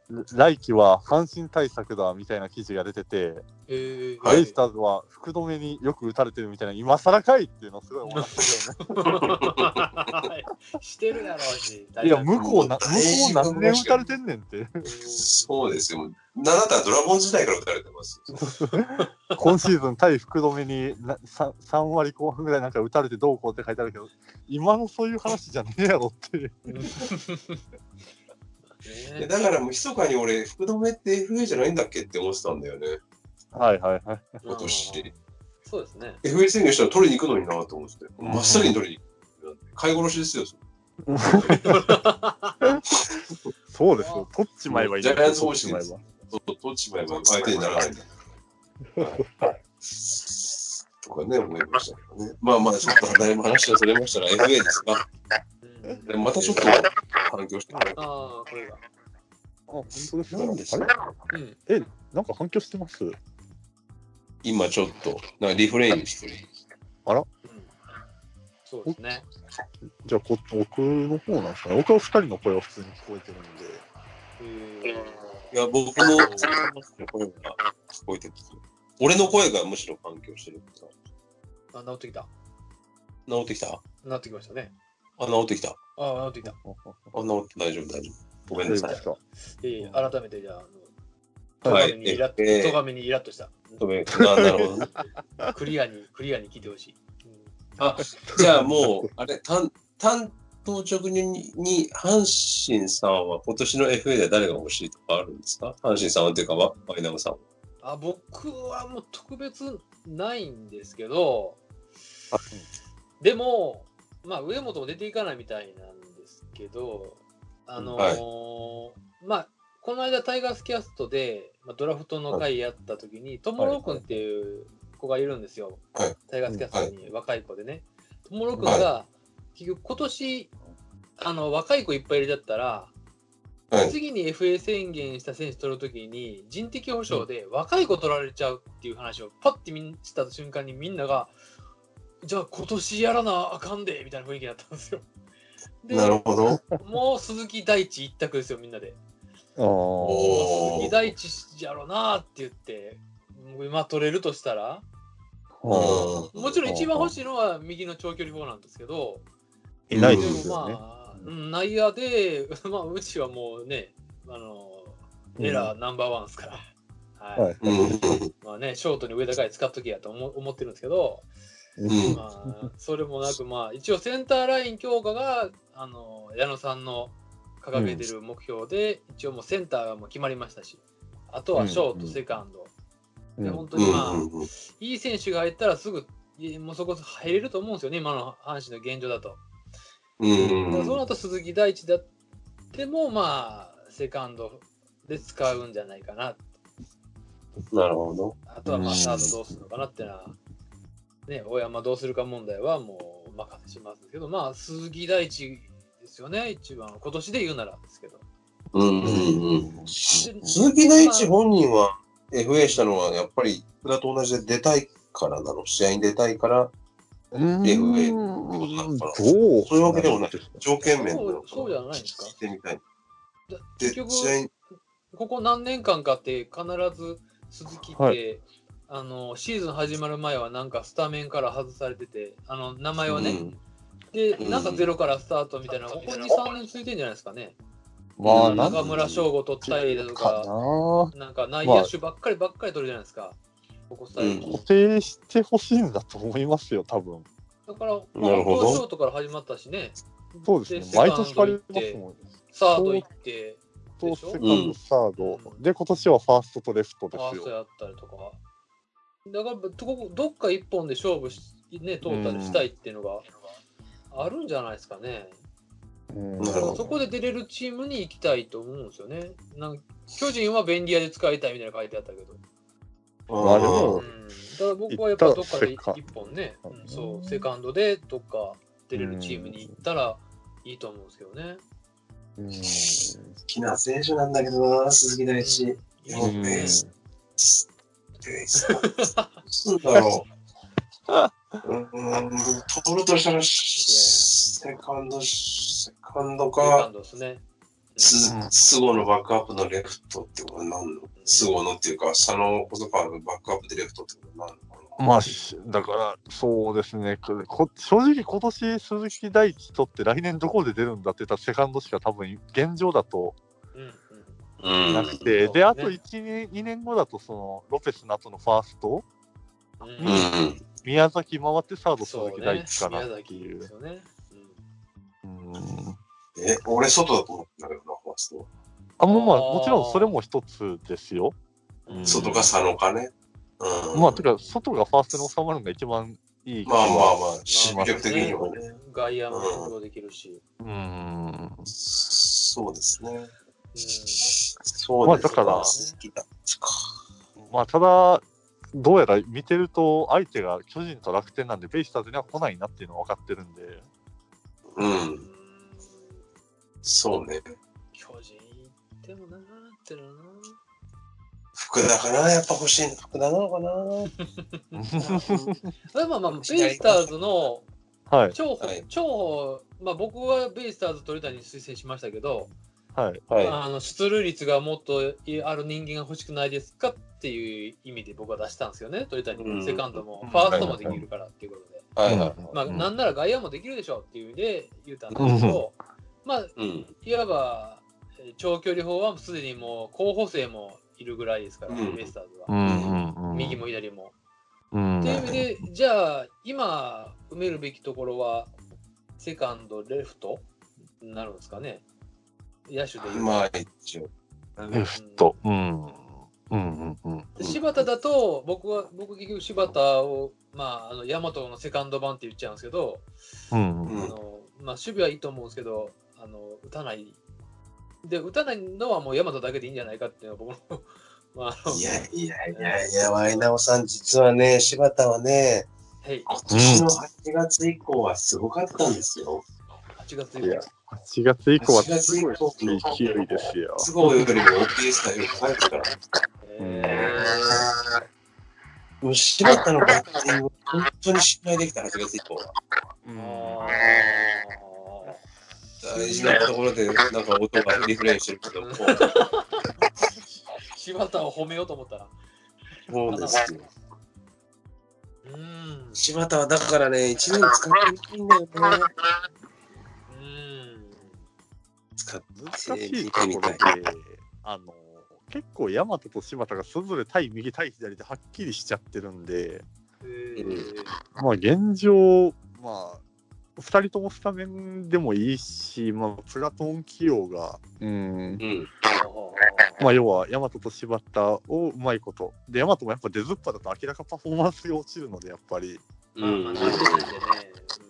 来季は阪神対策だみたいな記事が出てて、えーはいベイスターズは福留によく打たれてるみたいな、今更かいっていうのすごい思いましたけどね。してるやろうし。いや、向こうな、向こう何年打たれてんねんって。そうですよ。なんだったらドラゴン時代から打たれてます。今シーズン対福留にな 3, 3割後半ぐらいなんか打たれてどうこうって書いてあるけど、今のそういう話じゃねえやろって いう。いやだからもう密かに俺、福留って FA じゃないんだっけって思ってたんだよね。はいはいはい。今年。そうですね。FA 宣言したら取りに行くのになと思ってて。真っ先に取りに行く。買い殺しですよ。そうですよ。取っちまえばいいジャイアンツ方針取っちまえば。そう取っちまえば相手にならないんだ。はいとかね、思いましたけどね。まあまあ、ちょっと話がそれましたら FA ですが、うんでもまたちょっと反響してる。ああ、これが。あ、本当ですか？なんですあれうん。え、なんか反響してます？今ちょっと、なんかリフレインしてる。うんそうですね。じゃあこ、僕の方なんですかね。僕は二人の声は普通に聞こえてるんで。えいや、僕も声が聞こえてきて。俺の声がむしろ反響してるあ、治ってきた。治ってきた？あ、治ってきましたね。治ってきた。ああ、治ってきた。あ、治って大丈夫、大丈夫。ごめんなさい。か？えー、改めてじゃあ、あの、はい戸上にイラッと、えー戸上にイラッとした。ごめん。ななるほどね。クリアに、クリアに聞いてほしい。あ、じゃあもう、あれ、担担当直入に、に阪神さんは今年の FA で誰が欲しいとかあるんですか？阪神さんはっていうか、ワワイナムさんは。あ僕はもう特別ないんですけど、でも、まあ、上本も出ていかないみたいなんですけど、あのーまあ、この間、タイガースキャストで、まあ、ドラフトの回やった時に、ともろくんっていう子がいるんですよ、はい。タイガースキャストに、若い子でね。ともろくんが、結局、今年あの若い子いっぱい入れちゃったら、はい。次に FA 宣言した選手取るときに人的保障で若い子取られちゃうっていう話をパッてみんした瞬間にみんながじゃあ今年やらなあかんでみたいな雰囲気になったんですよ。でなるほど。もう鈴木大地一択ですよみんなで。鈴木大地やろなって言って今取れるとしたらもちろん一番欲しいのは右の長距離砲なんですけどいないうんですよね。まあうん内野で、まあ、うちはもうねあのエラーナンバーワンですから。はい。まあね、ショートに上高い使っときやと思思ってるんですけど、うんまあ、それもなく、まあ、一応センターライン強化が、あの、矢野さんの掲げてる目標で、一応もうセンターがもう決まりましたし、あとはショート、うんセカンド。で、うんうん本当にまあ、うんうんいい選手が入ったらすぐ、いもうそこ入れると思うんですよね、今の阪神の現状だと。うんその後鈴木大地だっても、まあ、セカンドで使うんじゃないかな。なるほど。あとはまあ、うんサードどうするのかなっていうのは、ね、大山どうするか問題はもうお任せしますけど、まあ、鈴木大地ですよね、一番、今年で言うならですけど。うんうんうん。で鈴木大地本人は FA したのはやっぱり福田と同じで出たいからなの。試合に出たいからうーん FA どう。そういうわけでもない。条件面そうそうじゃないんですか。聞いてみたい。結局試合にここ何年間かって必ず鈴木って、はいあのシーズン始まる前はなんかスタメンから外されててあの名前はね、うんでうんなんかゼロからスタートみたいなここ23年ついてんじゃないですかね、まあ、なん中村翔吾取ったりだとかかな。なんか内野手ばっかりばっかり取るじゃないですかここ最近、うん固定してほしいんだと思いますよ、多分。だから、まあ、なるほど本当はショートから始まったしねそうですね。セ毎年変わりますもんね。サード行ってセカンド、サード。で、今年はファーストとレフトフですよ。ァーストやったりとか。だから、どこどっか一本で勝負し、ね、トータルしたいっていうのがあるんじゃないですかね。うん。そこで出れるチームに行きたいと思うんですよね。なん巨人は便利屋で使いたいみたいなの書いてあったけど。まあでもうん、だから僕はやっぱどっかで一本ね、うんそう、セカンドでどっか出れるチームに行ったらいいと思うんですけどね。うん。好きな選手なんだけどな、鈴木大地。うん。うん。ベースベースどうだろう。うーん、取るとしたら、セカンド、セカンドセカかン、ドですね。すスゴのバックアップのレフトってことになるのスゴのっていうか、佐野細川のバックアップでレフトってことになるのまあ、しだから、そうですね。ここ正直、今年、鈴木大地とって来年どこで出るんだって言ったら、セカンドしか多分、現状だとなくて、うんで、あとそうね1年、2年後だと、その、ロペスの後のファースト、宮崎回ってサード鈴木大地かなっていう。え、俺外だと思ったけどな、ファースト。あ、もうまあ、もちろんそれも一つですよ。外が佐野かね。うん。まあ、てか、外がファーストに収まるのが一番いい気まあまあまは。あ、守備力的にはね。外野もできるし。うん。そうですね。うんそうですまあだから。まあ、ただ、どうやら見てると、相手が巨人と楽天なんで、ベイスターズには来ないなっていうのは分かってるんで、う。うんんそうね。巨人行ってもなーってのはな。福田かな？やっぱ欲しいの福田なのかな？ま あまあまあ、ベイスターズのはい、重宝、はい重宝、まあ僕はベイスターズ鳥谷に推薦しましたけど、はい。はあの出塁率がもっとある人間が欲しくないですかっていう意味で僕は出したんですよね、鳥谷に。うんセカンドもうんファーストもできるからっていうことで。い。はいはい。まあ、うんなんなら外野もできるでしょっていう意味で言うたんですけど、まあ、うん。いわばえー長距離砲はすでにもう候補生もいるぐらいですから、うんベイスターズは。右も左も。うん。っていう意味で、じゃあ、今埋めるべきところは、セカンド、レフトになるんですかね。野手でいうと。まあ、一応。レフト。うん。うんうんうん。で柴田だと、僕は、僕結局柴田を、まあ、あの、大和のセカンド版って言っちゃうんですけど、うんうん。うんあの、まあ、守備はいいと思うんですけど、あの、打たない。で、打たないのはもう大和だけでいいんじゃないかっていうのは僕の、まあ、いやいやいやいや、ワイナオさん、実はね、柴田はね、はい、今年の8月以降はすごかったんですよ。8月以降。8月以降は8月以降すごい勢いですよ。都合よりも OPS がよく入ったから。えもう柴田のバッティング、本当に信頼できた8月以降は。大事なところで、なんか音がリフレインしてるけど柴田を褒めようと思ったら。そうですよ。うん。柴田はだからね、1年使ってみたいんだよね。うん。使って難しいみところたいみたい。で、あの、結構、大和と柴田がそれぞれ対右対左ではっきりしちゃってるんで、えーまあ現状、まあ、2人ともスタメンでもいいし、まあ、プラトン起用が、うん、うん。まあ、要は、ヤマトと柴田をうまいこと。で、ヤマトもやっぱ出ずっぱだと明らかパフォーマンスが落ちるので、やっぱり。うん。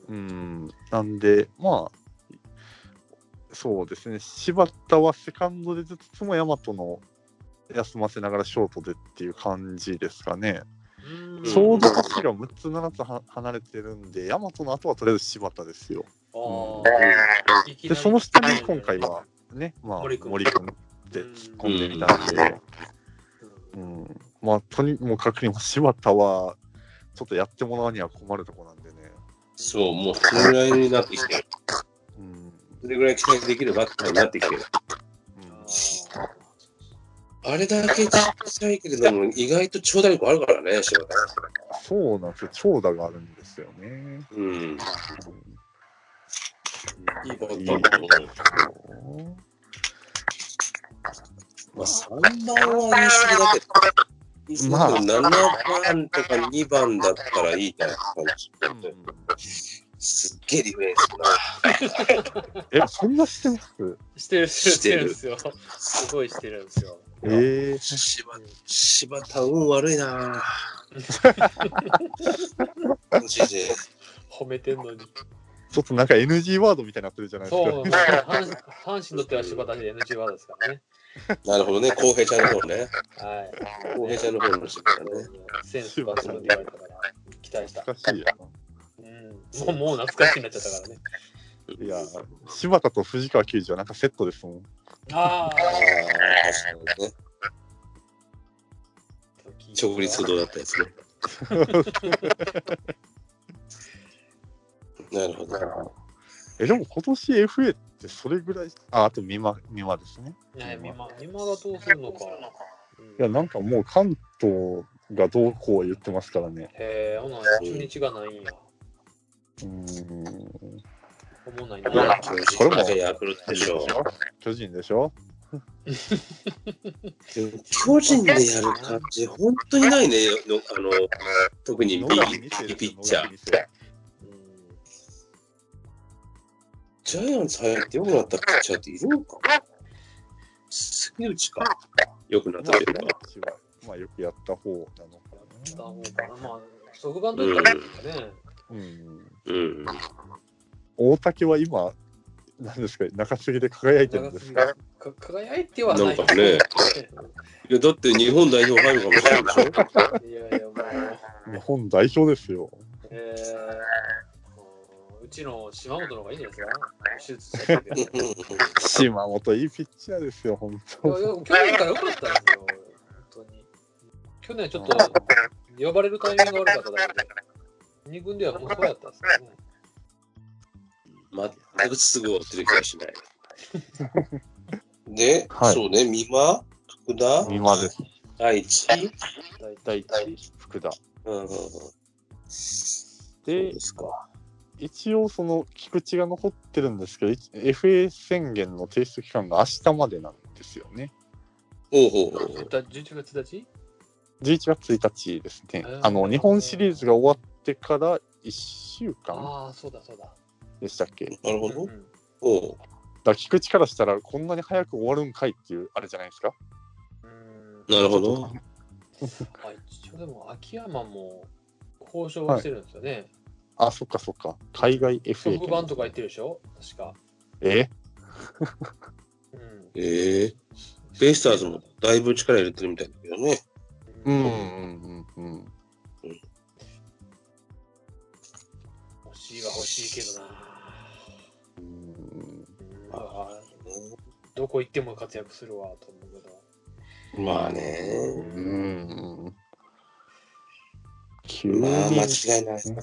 うん、なんで、まあ、そうですね、柴田はセカンドで出つつも、ヤマトの休ませながらショートでっていう感じですかね。うん。ちょうど年が6つ、7つは離れてるんで、ヤマトの後はとりあえず柴田ですよ。で、り。その下に今回は、ね、まあ、森君。で突っ込んでみたんで、うん。うん、まあ、とにもかくにも柴田は、ちょっとやってもらうには困るとこなんでね。そう、もうそれぐらいになってきて。それぐらい期待できるバッターになってきてる。うんあれだけちっちゃいけれども、意外と長打力あるからね、柴田。そうなんですよ。長打があるんですよね。うん。うんいいバッターだと思う。まあ、3番は言い過ぎだけど。まあ7番とか2番だったらいいかな感じ。すっげえディフェンスな。え、そんなしてます？してる、ししててるるんですよ。すごいしてるんですよ。ええ柴柴田運悪いな マジで。褒めてんのに。ちょっとなんか NG ワードみたいになってるじゃないですか。そう、まあ阪阪神にとっては柴田で NG ワードですからね。なるほどね、浩平ちゃんの方ね。はい。浩平ちゃんの方の柴田ね。センス抜群って言われたから、期待した。懐かしいやうん。もう、もう懐かしくなっちゃったからね。な。いや、柴田と藤川球児はなんかセットですもん。ああ。確かにね。直立不動だったやつね。なるほど。え、でも今年 FA ってそれぐらい、あ、あと美馬、美馬ですね。ね今、今がどうするのか。うんいや、なんかもう関東がどうこう言ってますからね。へえ、ほな、中日がないんや。うーん。思わないな。これもヤクルトでしょ。巨人でしょ？巨人でやる感じ、本当にないね。のあの特に野右上二世ですよピッチャー。うんジャイアンツ入って良くなったピッチャーっているのか杉内か。良くなったというか。まあ、まあ、よくやった方なのかしたな。方かな。まあ、即番と言ったらいいですかね。うん。うん。大竹は今、何ですか、中継ぎで輝いてるんですか？か輝いてはない。なんかね いやだって日本代表入るかもしれないでしょ？いやいや、もう、日本代表ですよ。えー、うちの島本の方がいいんじゃないですか？手術したけど。い島本いいピッチャーですよ、本やい当。や去年から良かったんですよ。本当に。去年はちょっと呼ばれるタイミングが悪かっただけで。二軍ではもうそうやったんですよね。全くすぐ追ってる気がしない。で、はいそうね、美馬、福田、美馬です。愛知。第一、福田。うんでで、すか。一応その菊池が残ってるんですけど、一 FA 宣言の提出期間が明日までなんですよね。おうほうほうほう。11月1日11月1日ですね。あの、日本シリーズが終わってから1週間ああ、そうだそうだ。でしたっけ？だかなるほど。うんおうら菊池からしたらこんなに早く終わるんかいっていうあれじゃないですか？うんなるほど。あ一応でも秋山も交渉はしてるんですよね。あ、そっかそっか。海外 FA 特番とか言ってるでしょ？確か。え？うん。ええベイスターズもだいぶ力入れてるみたいだけどね。うんうんうんうん。は欲しいけどな。うんうんあーどこ行っても活躍するわと思うけど。まあね。うん。急まあに、間違いない。うん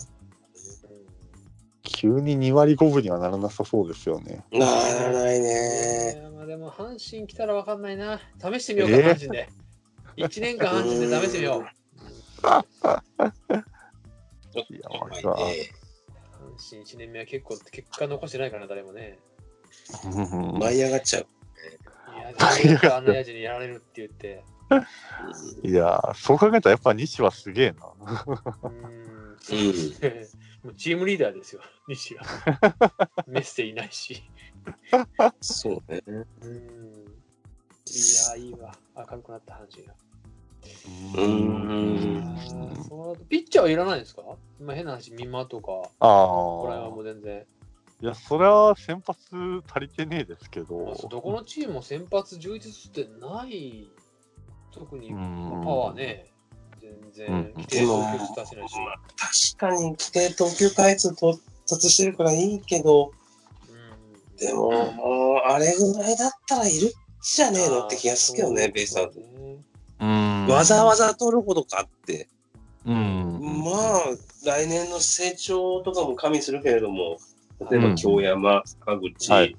急に2割5分にはならなさそうですよね。ならないいね。やまあでも阪神来たら分かんないな。試してみようか、えー阪神で。1年間阪神で試してみよう。いや、はいさ、ね阪神1年目は結構結果残してないからな、誰もね。うん舞い上がっちゃう。いや、あんなやじにやられるって言って。いや、そう考えたらやっぱ西はすげえな。うん、もうチームリーダーですよ、西は。メッセいないし。そうね。うん。いや、いいわ。明るくなった阪神が。うーんピッチャーはいらないんですか？今変な話、ミマとか、あこれはもあ。う全然。いや、それは先発足りてねえですけど。どこのチームも先発充実してない。特に、パワーね、全然うん規定投球数出せないし。確かに規定投球回数到達してるからいいけど、うんでも、もうあれぐらいだったらいるじゃねえのって気がするけどね、ベイスターズ。うんわざわざ取るほどかって。うん。まあ、来年の成長とかも加味するけれども、例えばうん京山、坂口、はい。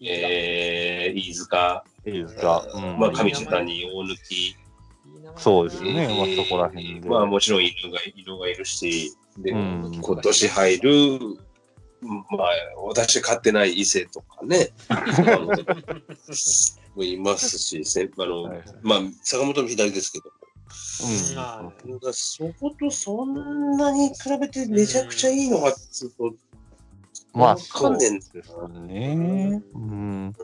えー、飯塚、いいですか。うんまあ、上地谷、大貫、そうですね。えーまあそこら辺で。まあもちろん犬が犬がいるし、で、うん今年入る、まあ、私勝ってない伊勢とかね、もいますし、先あの、はいまあ、坂本の左ですけどうんはも、だからそことそんなに比べてめちゃくちゃいいのかっつうと、まあ、わかんねえんですね。うん。うん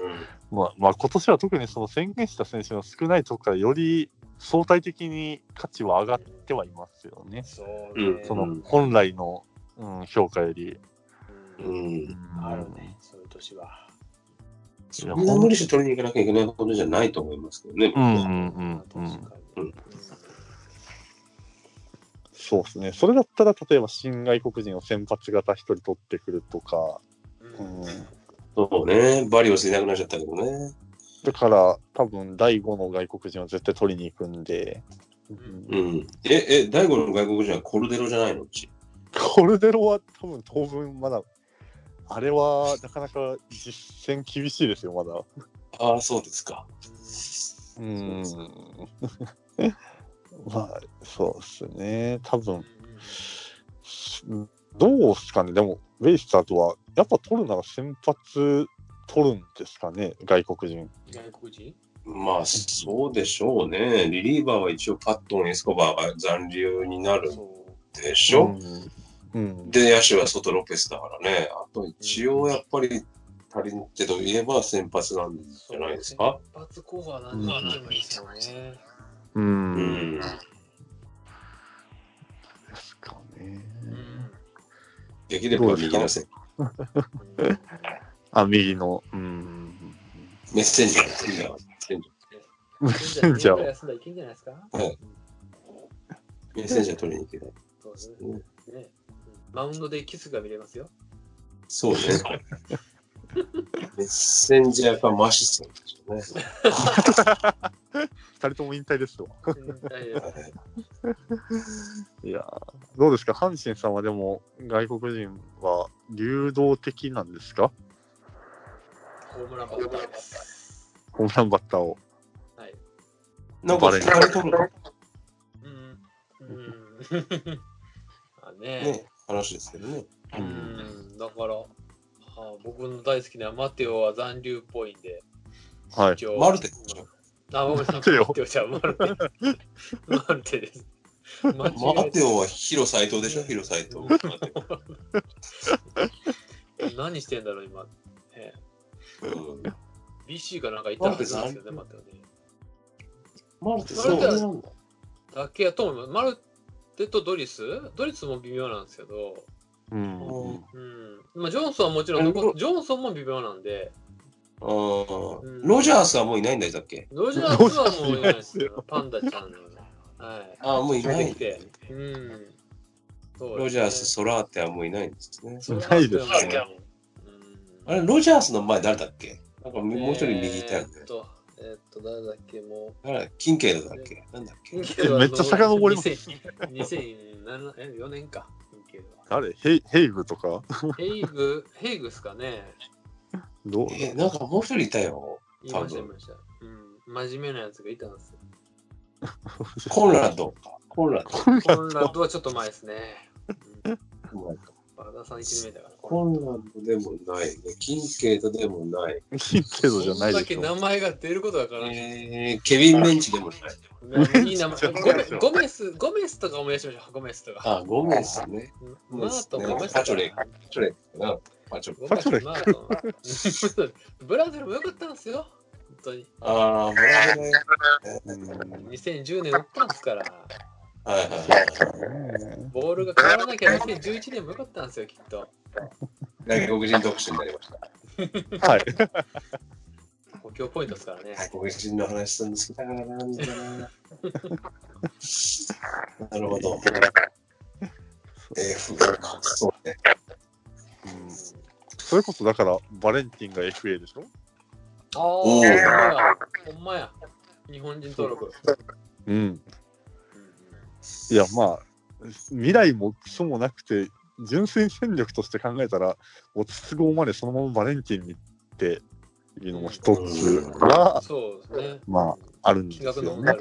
まあ、まあ、今年は特にその宣言した選手が少ないとこからより相対的に価値は上がってはいますよね。そううんね。その本来の、うん、評価より。ううんん。あるね、そういう年は。そんな無理して取りに行かなきゃいけないことじゃないと思いますけどね。うんうんうんうん。確かにうんそうですね。それだったら、例えば新外国人を先発型一人取ってくるとか、うんうんそうね。バリオスいなくなっちゃったけどね。だから多分第5の外国人は絶対取りに行くんで、うんうん。え、え、第五の外国人はコルデロじゃないの？うち。コルデロは多分当分まだ、あれはなかなか実践厳しいですよ、まだ。ああ、そうですか。うん。まあ、そうですね。多分、うんどうですかね。でも、ベイスターズは、やっぱ取るなら先発取るんですかね、外国人。外国人？まあ、そうでしょうね。リリーバーは一応パットン、エスコバーが残留になる。でしょ、うん。うん。で、野手は外ロペスだからね。あと一応やっぱり足りんけど言えば先発なんじゃないですか？先発候補は何人でもいいですよね。う。うんん。ですか？ね。うんできれば右のせあ、右の。うん。メッセンジャー。メッセンジャーメッセンジャーを。休んだらいけんじゃないですか？はいメッセンジャー取りに行けない。そうですね。ねうんマウンドでキスが見れますよ。そうね。メッセンジャーかマシソンでしょうね。二人とも引退ですわ。うん大丈夫いやーどうですか、阪神さんはでも、外国人は流動的なんですか？ホームランバッターです。ホームランバッターを。はい。なんか二人ともうん。うん。あねね、話ですけどね。う。ん。だから、あ僕の大好きなマテオは残留っぽいんで、はい。マルテでしょ？あ、ごめんなさい。マテオマテオじゃあマルテ。マルテです。マ テオはヒロ斎藤でしょ？ヒロ斎藤。何してんだろう、今。えオうんえ BC かなんかいたはずなんですよね、マテオね。マルテマルテはそうなんだ。だけやと思います。マルテとドリス？ドリスも微妙なんですけど、うん。うんうん。まあ、ジョンソンはもちろんジョンソンも微妙なんで、あーロジャースはもういないんだっけ？ロジャースはもういないですよ。パンダちゃんの。はい。ああ、もういない。うん。そうロジャース、ソラーテはもういないんですね。そうないですね。うんあれ、ロジャースの前誰だっけ？なんかもう一人右いたよねえー。っと、えーっと、誰だっけ、もあれ、キンケイドだっけ？なんだっけ？う。めっちゃ遡ります2007え4年か、キンケイドは誰？ヘイヘイグとか？ヘイグ、ヘイグっすかね。どう？え、なんかもう一人いたよ。言いました、言いました。うん。真面目なやつがいたんですよ。コンラッドか。コンラッド。コンラッドはちょっと前ですね。うまいか和田さん1年目だから。コンランドでもないね。キンケイドでもない。金程度じゃないそんだけでしょ。名前が出ることだから。えー、ケビン・メンチでもない。いい名前。ゴメゴメス、ゴメスとか思い出しましょう。ゴメスとか。あ、ゴメスね。マート、ゴメスとか。パチョレパチョレかな。パチョレ。ゴメス、マート。ブラゼルも良かったんですよ。本当に。ああ、もらえない。うん2010年打ったんですから。はいはいはい。ボールが変わらなきゃ2011年も良かったんですよ、きっと。外国人特集になりました。はい。補強ポイントですからね。外国人の話するの好きだからな、みたいな。なるほど。えー、かそうね。うんそれこそだから、バレンティンが FA でしょ？ああ、おーほんまや。ほんまや。日本人登録。うん。うんいや、まあ、未来もクソもなくて、純粋戦力として考えたら、もう筒香までそのままバレンティンにっていうのも一つは、そうですね。まあ、あるんですよね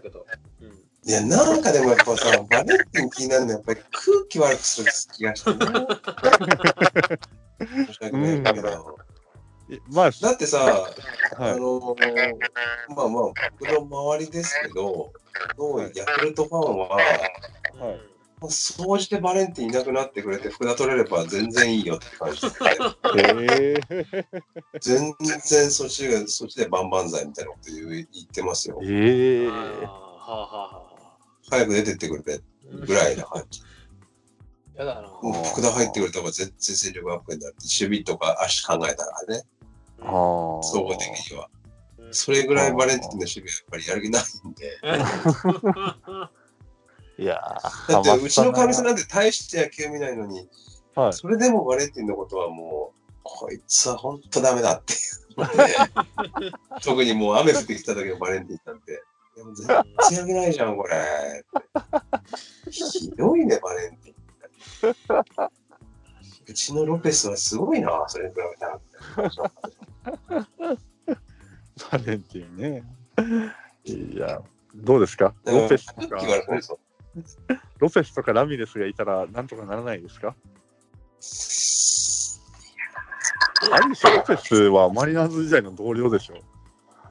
いや、なんかでもやっぱさ、バレンティン気になるのはやっぱり空気悪くする気がしてね。申し訳ないけど。いまあ、だってさ、あはい。のーまあまあ、僕の周りですけど、のヤクルトファンは、はい総じてバレンティンいなくなってくれて、札取れれば全然いいよって感じで、えー、全然そっちが、そっちで万々歳みたいなこと言う言ってますよえ。ー、あーはあはあはあ。早く出てってくれてぐらいな感じ。やだな。もう福田入ってくれた方が全然戦力アップになって、守備とか足考えたらね、総合的には。うんそれぐらいバレンティンの守備はやっぱりやる気ないんで。いやだって、うちのかみさんん。なんて大して野球見ないのに、はい。それでもバレンティンのことはもう、こいつは本当ダメだっていう。特にもう雨降ってきた時のバレンティンなんて、いやもう全然やる気ないじゃん、これ。ひどいね、バレンティン。うちのロペスはすごいな、それに比べたら。バレンティンね。いや、どうですか？うんロペスとか、ロペスとかラミレスがいたらなんとかならないですか？ある種、ロペスはマリナーズ時代の同僚でしょ。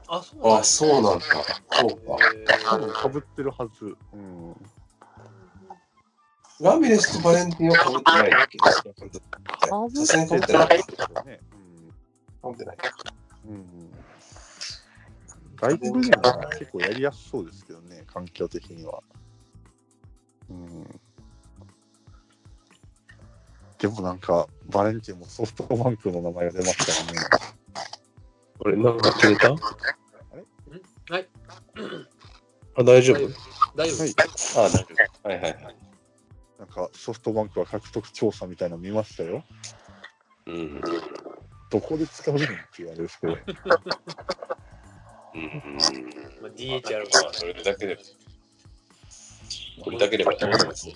あ、そうなんあ、そうなんだ。そうか。多分かぶってるはず。うん。ラミレスとバレンティンは被ってないっけさすがに被ってない。ですよね。被ってない。うん。うん。外国人は結構やりやすそうですけどね、環境的には。うん。でもなんか、バレンティンもソフトバンクの名前が出ましたよね。これ、なんか切れた？はい。あ、大丈夫？大丈夫はい。あ、大丈夫。はいはいはい。なんかソフトバンクは獲得調査みたいなの見ましたよ。うん。どこで使うのって言われるんですけど。うん。まあ DH あるまあ、それだけで、これだけでもいいですね。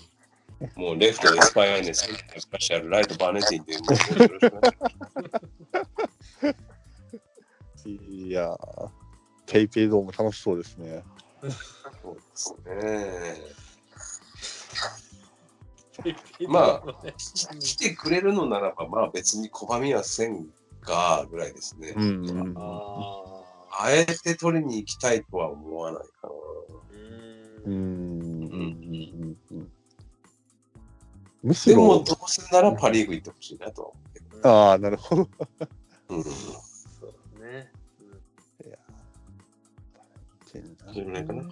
もうレフトでスパイアイネス、スペシャル、ライトバネティンで、いやー、ペイペイドーム楽しそうですね。そうですね。まあ来てくれるのならば、まあ別に拒みはせんが、ぐらいですね。うんうんああえて取りに行きたいとは思わないかな。ーうんうんうんうんむしろ、でも、どうせならパ・リーグ行ってほしいなとは思うけど。ああ、なるほど。うん。そうね。それぐらいかな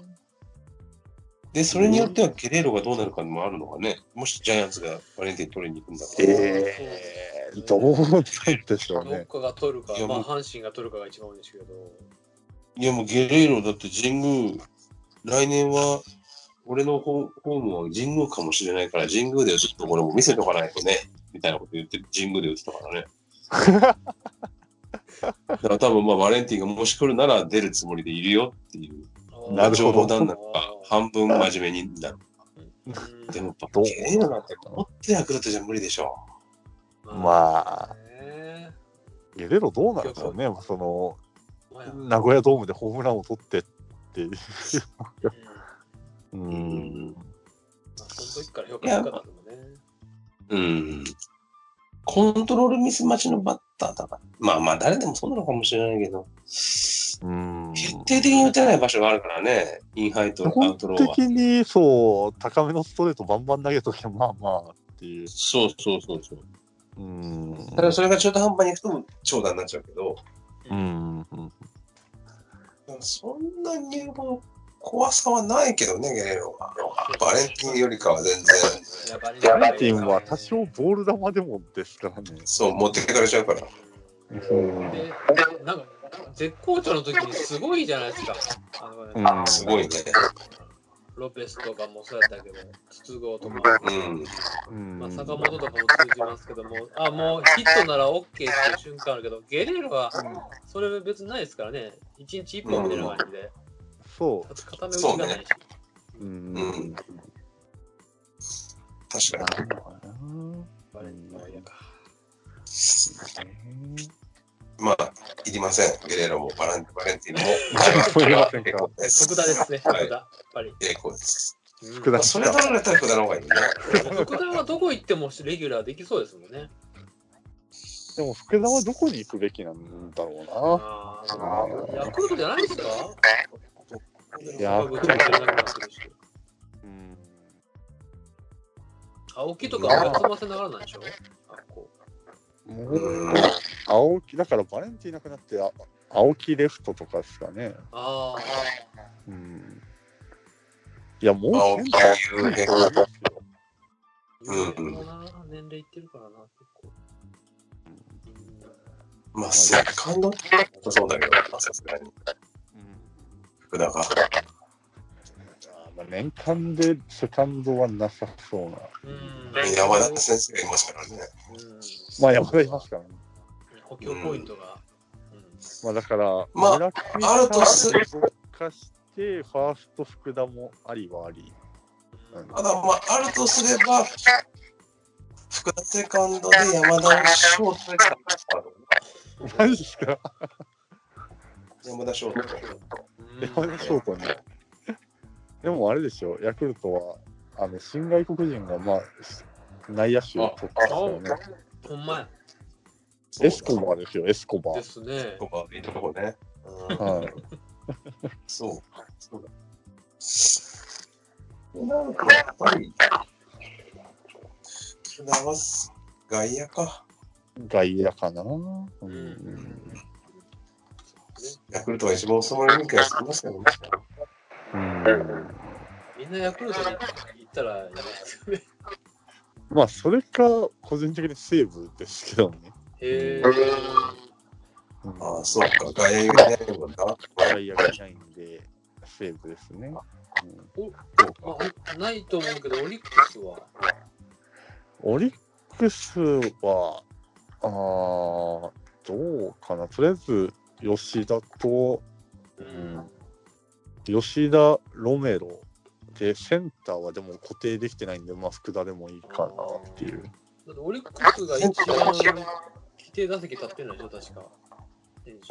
で、それによってはゲレーロがどうなるかもあるのかね。もしジャイアンツがバレンティン取りに行くんだったら。えー、どうなんでしょうどっね。かが取るかまあ、もう阪神が取るかが一番多いんですけど。いや、もうゲレーロだって神宮、来年は、俺のホホームは神宮かもしれないから、神宮でちょっとこれも見せとかないとね、みたいなこと言って神宮で打ってたからね。だから多分まあバレンティンがもし来るなら出るつもりでいるよっていう。なるほど冗談なのか、半分真面目になる。うんでもやっぱどうゲレーロなんて持ってヤクルトじゃ無理でしょ。まあ、ねゲレロどうなるかね、その、まあや名古屋ドームでホームランを取ってってい う。うんその時から評価高かったね。うん。コントロールミス待ちのバッターだから。まあまあ、誰でもそうなのかもしれないけど、うん。決定的に打てない場所があるからね、インハイとア基ウトローは本。的に、そう、高めのストレートバンバン投げときは、まあまあっていう。そうそうそうそう。うん。ただそれが中途半端にいくと長打になっちゃうけど、うん。うんそんなにも怖さはないけどね、ゲレーロは。バレンティンよりかは全然、バレンティンは多少ボール球でもですからね。そう、持ってかれちゃうから。うん。で、なんか、絶好調の時にすごいじゃないですか。あのねうんすごいね。ロペスとかもそうやったけど、筒香とか、うん。うんまあ、坂本とかも通じますけども、あ、もうヒットなら OK っていう瞬間あるけど、ゲレーロはそれ別にないですからね。1日1本みたいな感じで、そ固め打ちがないし。う。ううんん。確かに。バレンティンは嫌か。まあ、いりません。ゲレーロもバレンバレンティンも。いりませんか結構です福田ですね、はい福田。やっぱり。結構です。うん福田それ取られたら福田の方がいいね。福田はどこ行ってもレギュラーできそうですもんね。でも、福田はどこに行くべきなんだろうな。ああ、ヤクルトじゃないですか？ヤクルト坂口も出なくなってるし。うん。青木とかは休ませながらなんでしょ？あこもう、青木、だからバレンティンいなくなって、あ青木レフトとかですかね。うあうん。いや、もう青木センター雄平そう年齢いってるからな、結構。まあ、セカンドそうだけど、さすがに。福田が。あまあ年間でセカンドはなさそうな。うん。山田先生がいますからね。うん。まあ、山田いますからね。補強ポイントが。まあ、だから、まああるとすさんを動かして、ファースト福田もありはあり。うんただ、まあ、あるとすれば、福田セカンドで山田をショートでマジですか？山田ショート。山田翔子ね。でもあれでしょ、ヤクルトは、あの、新外国人が、まあ、内野手を取ってたよね。ほんまや。エスコバーですよ、エスコバでー。すね。ここいいとこね。うんはい。そう。そうだ。なんかやっぱり、福田は外野か。外野かな。うん。ヤクルトが一番遅まれる気がしますけどね。うん、みん。なヤクルトに行ったらいいですよね。まあ、それか、個人的にセーブですけどね。へえ。うん。ああ、そうか。外野がないもん。な。外野がないん。で、セーブですね。うん。まあ、ないと思うけど、オリックスは。オリックスは、あーどうかな。とりあえず、吉田と、うん。吉田、ロメロ。で、センターはでも固定できてないんで、まあ、福田でもいいかなっていう。だってオリックスが一番規定打席立ってるんでしょ、確か。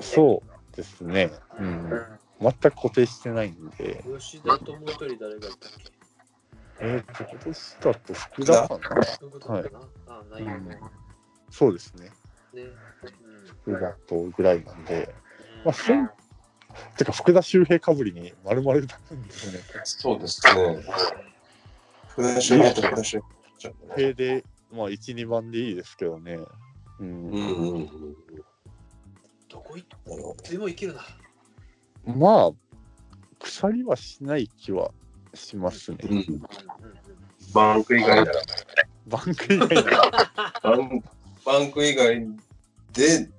そうですね。うん。全く固定してないんで。吉田ともう一人誰がいたっけ？えー、と、今年だと福田かな？そういあ、内容。そうですね。うん。福田とぐらいなんで。まあ、センてか、福田周平かぶりに丸々なるんですね。そうですね。福田修平と福田修平。平で、まあ、1、2番でいいですけどね。うん。うんうんうん。どこ行っなるほてもいけるな。まあ、鎖はしない気はしますね。ど。うん。バンク以外なら。バンク以外なら、バンク以外で、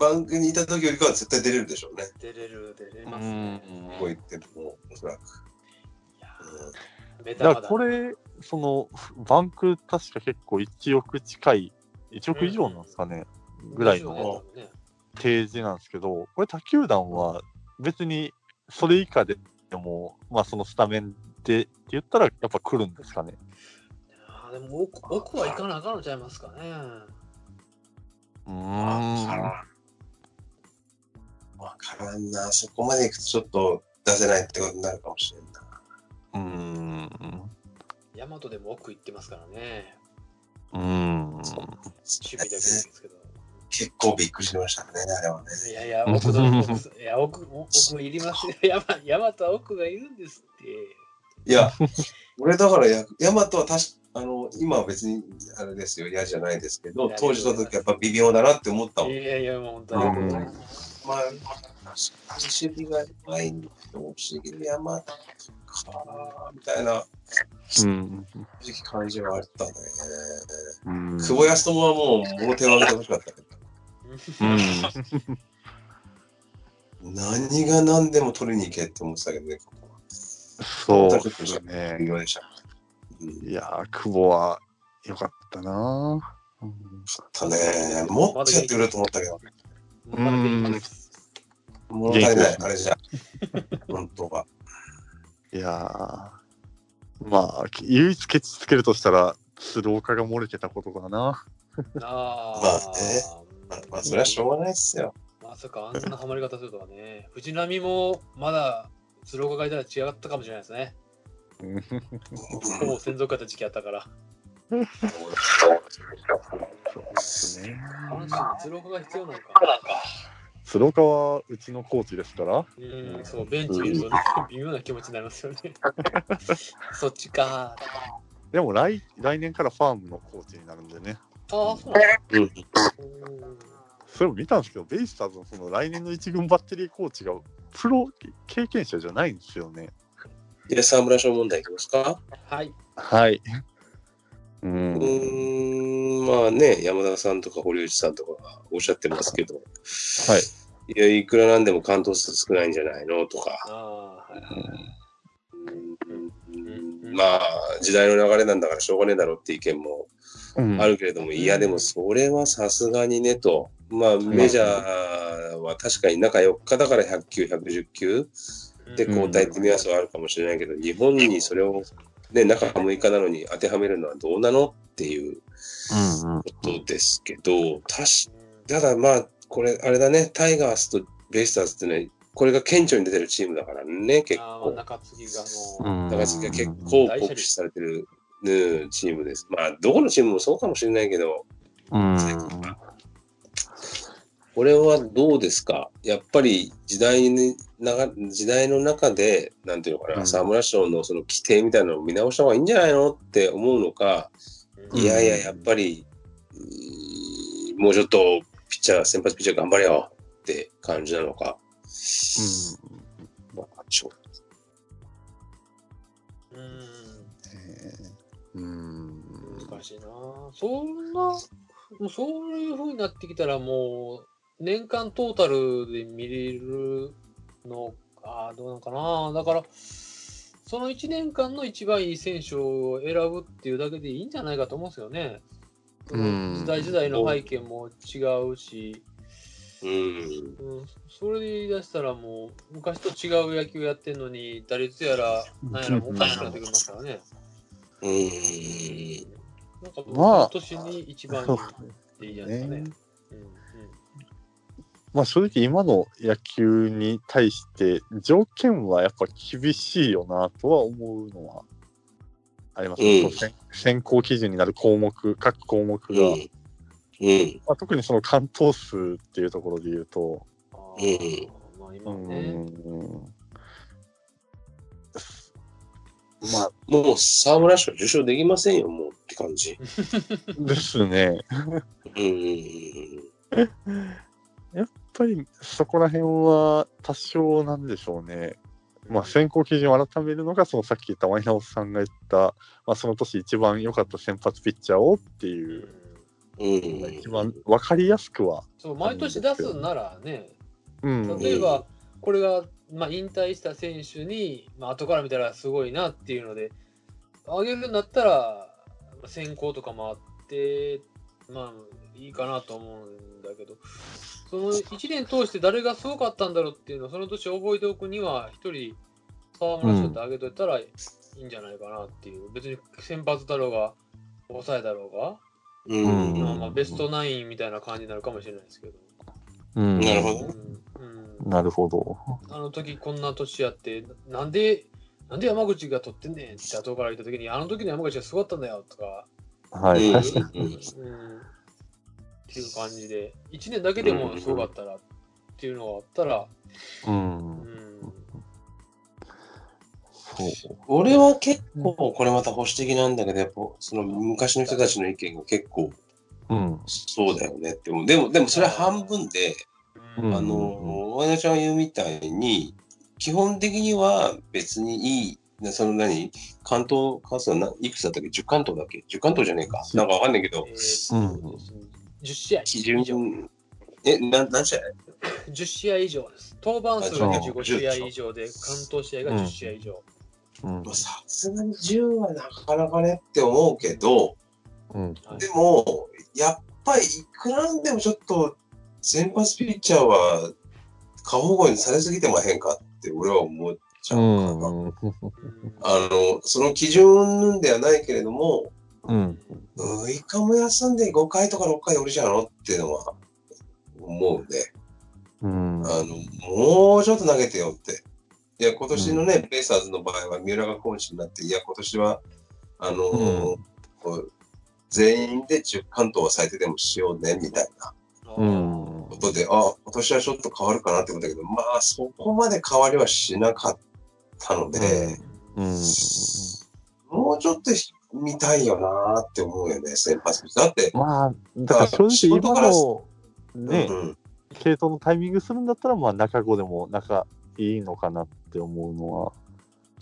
バンクにいた時よりかは絶対出れるでしょうね。出れる、出れうますね。ん。こう言っても、おそらく。いやうんメタだからだこれ、その、バンク確か結構1億近い、1億以上なんですかね、ぐらいの20年ね提示なんですけど、これ他球団は別にそれ以下でも、まあそのスタメンでって言ったらやっぱ来るんですかね。あーでも奥奥は行かなあかんのちゃいますかね。うーん。わからんな。そこまでいくとちょっと出せないってことになるかもしれんな。うーん。ヤマトでも奥行ってますからね。うーん。守備だけですけど。結構びっくりしましたね、あれはね。いやいや、奥の奥いや奥奥いりますよ。ヤマヤマトは奥がいるんですって。いや、俺だからや、ヤマトは確か、あの、今は別に、あれですよ、嫌じゃないですけど当時の時やっぱ微妙だなって思ったもん。いやいや、もう本当に。うんまあ、確かに守備がうまいの不思議にヤマトか、みたいな、うん。正直感じはあったね。うん。久保康友はもう、もう手を挙げてほしかったけど。うん。何が何でも取りに行けって思ってたけどね、ここは。そうですねいやー、久保は良かったなうんたね。もっとやってくれると思ったけど、まだ元気です。物足りない、あれじゃ。本当は。いやー、まあ、唯一ケチつけるとしたら、鶴岡が漏れてたことかな。あまあねまあ、まあ、それはしょうがないっすよ。まさかあんなハマり方するとはね。藤波もまだ鶴岡がいたら違ったかもしれないですね。ほぼ専属やった時期あったから。阪神の鶴岡が必要なのか。鶴岡はうちのコーチですから、うん、そう、ベンチ見るとね、微妙な気持ちになりますよね。そっちか。でも来来年からファームのコーチになるんでね。ああ、そうなんだ。うん。うんそれも見たんですけど、ベイスターズのその来年の一軍バッテリーコーチがプロ経験者じゃないんですよね。いや、沢村賞問題いきますか？はい。はい。う。うんーん、まあね、山田さんとか堀内さんとかがおっしゃってますけど、はい。いや、いくらなんでも関東数少ないんじゃないのとか、ああ、はいはい。うん。まあ、時代の流れなんだからしょうがねえだろうって意見もうん。あるけれども、いや、でもそれはさすがにねと、まあ、メジャーは確かに中4日だから100球、110球で交代って目安はあるかもしれないけど、日本にそれを、ね、中6日なのに当てはめるのはどうなのっていううんうんことですけど、確ただまあ、これ、あれだね、タイガースとベイスターズってね、これが顕著に出てるチームだからね、結ああ、構。中継ぎがもう。ん。だから結構酷使されてる、ね、チームです。まあ、どこのチームもそうかもしれないけど、うん。これはどうですか？やっぱり時代に時代の中で、なんていうのかな、うん。沢村賞のその規定みたいなのを見直した方がいいんじゃないのって思うのか、う、いやいや、やっぱり、うーんもうちょっとピッチャー、先発ピッチャー頑張れよって感じなのか。まあ、ちょうん、うん。難しいな。そんな、もうそういう風になってきたらもう、年間トータルで見れるのか、どうなのかな。だから、その1年間の一番いい選手を選ぶっていうだけでいいんじゃないかと思うんですよね。時代時代の背景も違うし、うん。うん、それで言い出したらもう昔と違う野球やってんのに打率やらなんやらもおかしくなってきますからね。うん。なんかまあ今年に一番いいっていいじゃないですかね。ねうんまあ正直今の野球に対して条件はやっぱ厳しいよなとは思うのはあります、ねうん選選考基準になる項目各項目が、うん。うん。まあ、特にその関東数っていうところで言うと、あうんーまあう今ね、んまあもう沢村賞受賞できませんよ、もうって感じ。ですねうん。やっぱりそこら辺は多少なんでしょうね。まあ、選考基準を改めるのが、そのさっき言ったワイナオスさんが言った、まあ、その年一番良かった先発ピッチャーをっていう、うん。一番分かりやすくは。そう毎年出すならね、うん、例えばこれが、まあ、引退した選手に、まあ後から見たらすごいなっていうので、あげるんだったら、まあ選考とかもあって、まあいいかなと思うんだけど、その1年通して誰がすごかったんだろうっていうのをその年覚えておくには、1人、沢村賞ってあげといたらいいんじゃないかなっていう、別に先発だろうが、抑えだろうが、うん。まあまあベストナインみたいな感じになるかもしれないですけど。うんなるほどうんうんなるほど。あの時こんな年やって、なんで、なんで山口が取ってんねんって後から言った時に、あの時の山口がすごかったんだよとかはい。うんうんうんっていう感じで、1年だけでもすごかったらっていうのがあったら、う。うんん、そう。俺は結構、これまた保守的なんだけど、やっぱ、その昔の人たちの意見が結構、うん。そうだよねって思う。でも、でもそれは半分で、うんあの、親ちゃんが言うみたいに、基本的には別にいい、なその何、関東関数はないくつだったっけ ?10 関東だっけ ?10 関東じゃねえか。なんかわかんないけどえ、ーと10試合基準以上。、え、な何試合？10試合以上です。登板数があ25試合以上で、関東試合が10試合以上。うん。まあさすがに10はなかなかねって思うけど、うん。はいでも、やっぱりいくらでもちょっと、先発ピッチャーは過保護にされすぎてまへんかって俺は思っちゃうかな。うん。うんあの、その基準ではないけれども、うん。6日も休ん。で5回とか6回で降りちゃうのっていうのは思うね。うん。あの、もうちょっと投げてよって。いや、今年のね、ベイスターズの場合は三浦がコーチになって、いや、今年は、あのーうん。全員で10関東は最低でもしようね、みたいなうん。ことで、あ、今年はちょっと変わるかなってことだけど、まあ、そこまで変わりはしなかったので、うん。もうちょっと見たいよなーって思うよね、先発。だって、まあ、だから正直今の、ね、うん、系統のタイミングするんだったら、まあ、中5でも仲いいのかなって思うのは。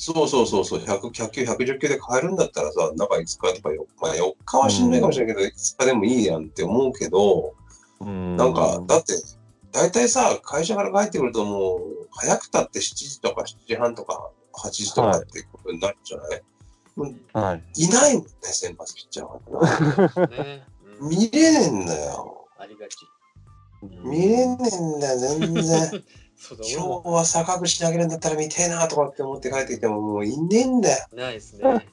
そうそうそうそう、100、100球、110球で変えるんだったらさ、中5日とか4、まあ4日はしんないかもしれないけど、5日でもいいやんって思うけど、うん。なんか、だって、大体さ、会社から帰ってくるともう、早くたって7時とか7時半とか8時とかってことになるじゃない、はい？い、ないもんね、先発ピッチャーは。ねうん見れねえんだよ。ありがち。見れねえんだよ、全然。そうだ、今日は坂口投げるんだったら見てえなとかって思って帰ってきても、もういねえんだよ。ないですね。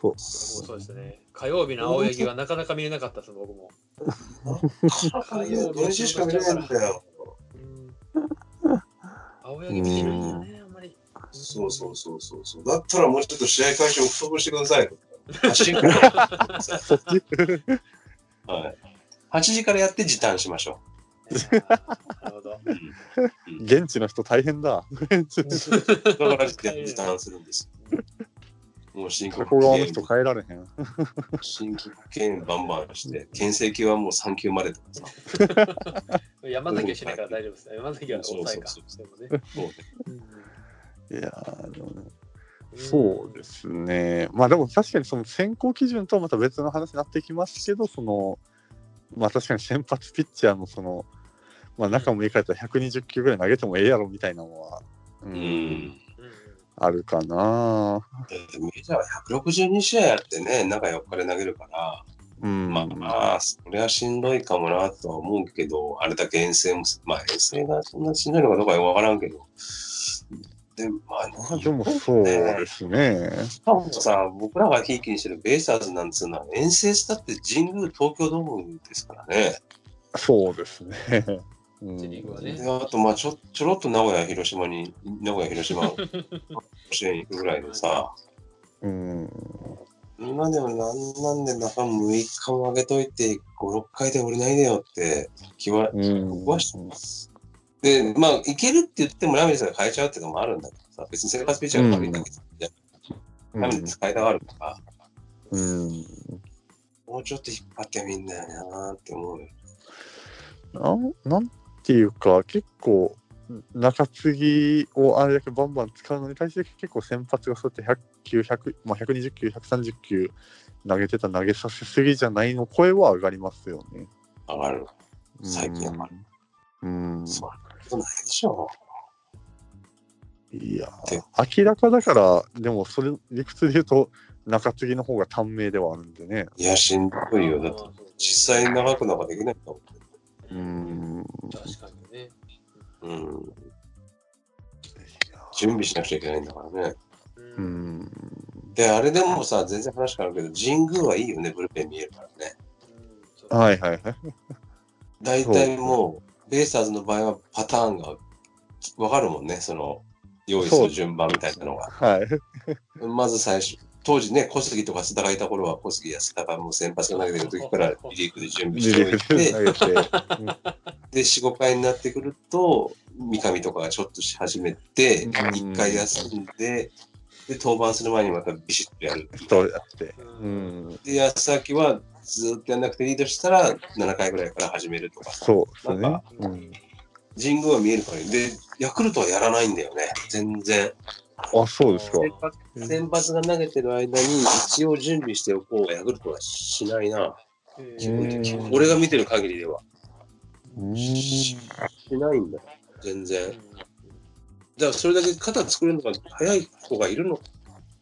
そう。そうですね。火曜日の青柳はなかなか見れなかったです、僕も。土日しか見れないんだよ。うん青柳見てないんだよね。そうそうそうそうそう。だったらもうちょっと試合開始を遅くしてください。8時から。そっちはい。8時からやって時短しましょいやーなるほど。う。うん現地の人大変だ。現地だから時短するんです。もう申加告古川の人変えられへん。新規券バンバンして、牽制球はもう3球までとかさ。山崎はしないから大丈夫です。山崎は抑えか。そうそうそうねうんいやそうですね。まあでも確かにその選考基準とはまた別の話になってきますけど、その、まあ確かに先発ピッチャーのその、まあ中も言い換えたら120球ぐらい投げてもええやろみたいなのは、ううん。うんあるかな。メジャーは162試合やってね、中4日で投げるから、うん。まあまあ、それはしんどいかもなとは思うけど、あれだけ遠征もす、まあ遠征がそんなしんどいのかどうかわからんけど、で、まあ、まあでもそうですね。しかもさ、僕らがひいきにしてるベイスターズなんつうのは、遠征したって神宮東京ドームですからね。そうですね。うんあと、まあちょ、ちょろっと名古屋、広島に、名古屋、広島、甲子園行くぐらいでさ、うん。今でもなんなんで中6日も上げといて、5、6回で降りないでよって気は、うん僕はしてます。で、まあ、いけるって言ってもラミレスが変えちゃうっていうのもあるんだけどさ、別に生活ピッチャーが悪いんだけど、いやラミレス変えたがあるから、うん。もうちょっと引っ張ってみんなよなーって思うよ。なんなんていうか、結構、中継ぎをあれだけバンバン使うのに対して、結構先発がそうやって100球、100まあ、120球、130球投げてた投げさせすぎじゃないの声は上がりますよね。上がる。最近上がる。うん。うんそんなことないでしょ。いや明らかだから、でもそれ、理屈で言うと、中継ぎの方が短命ではあるんでね。いや、しんどいよ。だって、実際長くなんかできないと思ううんん。確かにね。う。うん。準備しなくちゃいけないんだからね。ううんん。で、あれでもさ、全然話変わるけど、神宮はいいよね、ブルペン見えるからね。はいはいはい。大体もう、ベイスターズの場合はパターンがわかるもんね、その、用意する順番みたいなのが。はい。まず最初、当時ね、小杉とか須田がいた頃は、小杉や須田がもう先発が投げてる時からリリーフで準備リしておいリーフでて、投げて。で、4、5回になってくると、三上とかがちょっとし始めて、うん1回休んで、で、登板する前にまたビシッとやる。そうやって。で、安崎はずっとやんなくてリードしたら、7回ぐらいから始めるとか。そうですね。うん。神宮は見えるからいいで、ヤクルトはやらないんだよね、全然。あ、そうですか。先発先発が投げてる間に一応準備しておこう。ヤクルトはしないな。俺が見てる限りでは。うん。しないんだよ、全然。だからそれだけ肩作るのが早い子がいるの、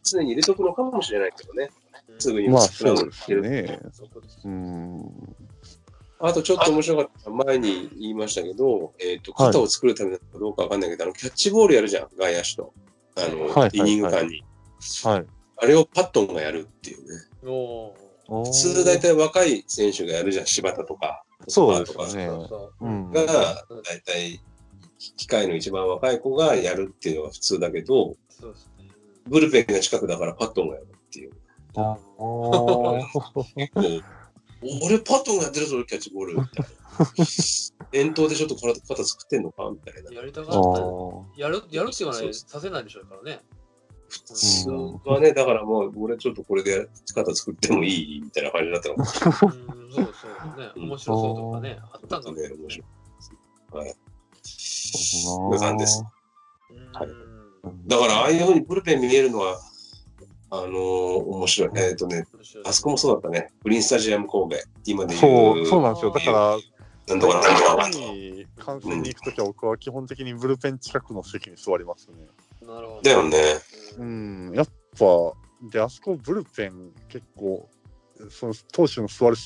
常に入れとくのかもしれないけどね。すぐにまあ、です。ね。そうん。あとちょっと面白かった。前に言いましたけど、えっ、と、肩を作るためなのかどうかわかんないけど、あの、キャッチボールやるじゃん、外野手と。あの、はいはいはいイニング間に。はい。あれをパットンがやるっていうね。お普普通大体若い選手がやるじゃん、柴田とか。そうですとかよね。そうそううん。が、大体、機械の一番若い子がやるっていうのが普通だけど、そうですね。ブルペンが近くだからパットンがやるっていう。俺パットンがやってるぞ、キャッチボール。みたいな。遠投でちょっと体肩作ってんのかみたいな。やりたあかった。やる、やるって言わないそさせないでしょうからね。普通はね、だからもう、俺ちょっとこれで肩作ってもいいみたいな感じだったの。うん、そうそうね。面白そうとかね。あったんかもしれない面白い。はい。無残です。うんはいだから、ああいうふうにブルペン見えるのは、あのー面白い。えっ、とね、あそこもそうだったね。グリーンスタジアム神戸。今で言そう、う。そうなんですよ。だから、なんとかなんとか観に観戦に行くときは僕は基本的にブルペン近くの席に座りますね。なるほど。だよね。ううんん、やっぱ、で、あそこブルペン結構、その投手の座る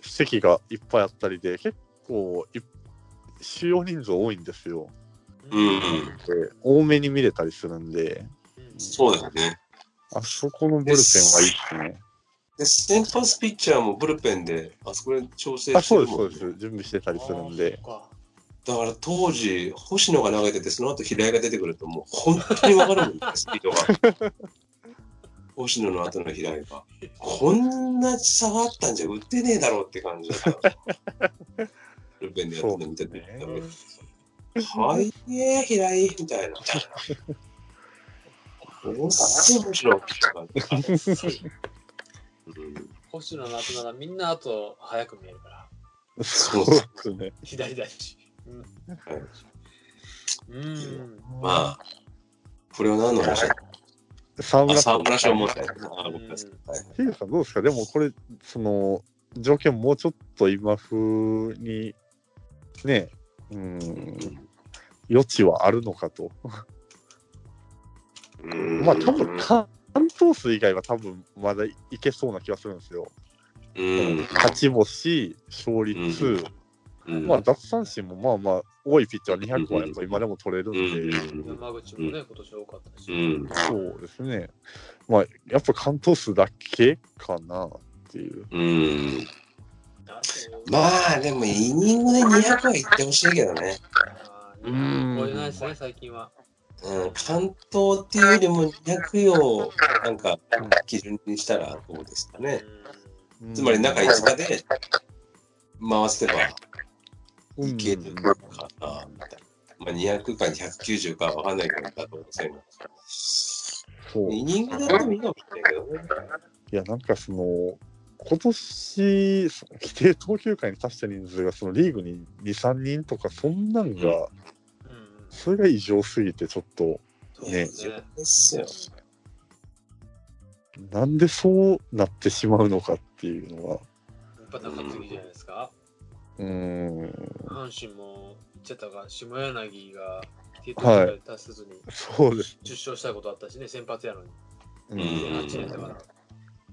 席がいっぱいあったりで、結構い、収容人数多いんですよ。うん。で多めに見れたりするんで、そうだよね。あそこのブルペンはいいですね。で、先発ピッチャーもブルペンで、あそこで調整あ、そうです、そうです。準備してたりするんで。だから当時、星野が投げてて、その後平井が出てくると、もう本当にわかるもんね、スピードが。星野の後の平井が。こんな差があったんじゃ打ってねえだろうって感じだった。ブルペンでやってるの見てて。そうねはいえ、平井みたいな。ものすごい面白い感じ。うん星野の後ならみんな後早く見えるから。そうですね。左だし。うん。うん。まあ、これは何の話だあ、沢村さん、沢村賞もったいな。あ、ごめんなさい。はいヒデさんどうですかでもこれ、その、条件もうちょっと今風に、ね、うん、余地はあるのかと。うんまあ多分、関東数以外は多分まだいけそうな気がするんですよ。うん。勝ち星、勝率、うんまあ奪三振もまあまあ、多いピッチャー200はやっぱ今でも取れるんで、うん山口もね、今年多かったし。うん。そうですね。まあ、やっぱ関東数だけかなっていう。うん。まあ、でもイニングで200はいってほしいけどね。うん超えないですね、最近は。うん。関東っていうよりも200をなんか基準にしたらどうですかね。つまり中5日で回せばいけるかな、みたいな。まあ、200か290かわかんないけど、だと思いますそう。イニングだってもいいかもしれないけどね。いや、なんかその、今年、規定投球回に達した人数がそのリーグに2、3人とか、そんなんが、うんうん。それが異常すぎて、ちょっと、そうねですね。ですよ。なんでそうなってしまうのかっていうのは、やっぱ中継ぎじゃないですか？うーん、阪神も言っちゃったが、下柳が規定投球回達せずにそうです。10勝したことあったしね、先発やのに。ううんん、8年だか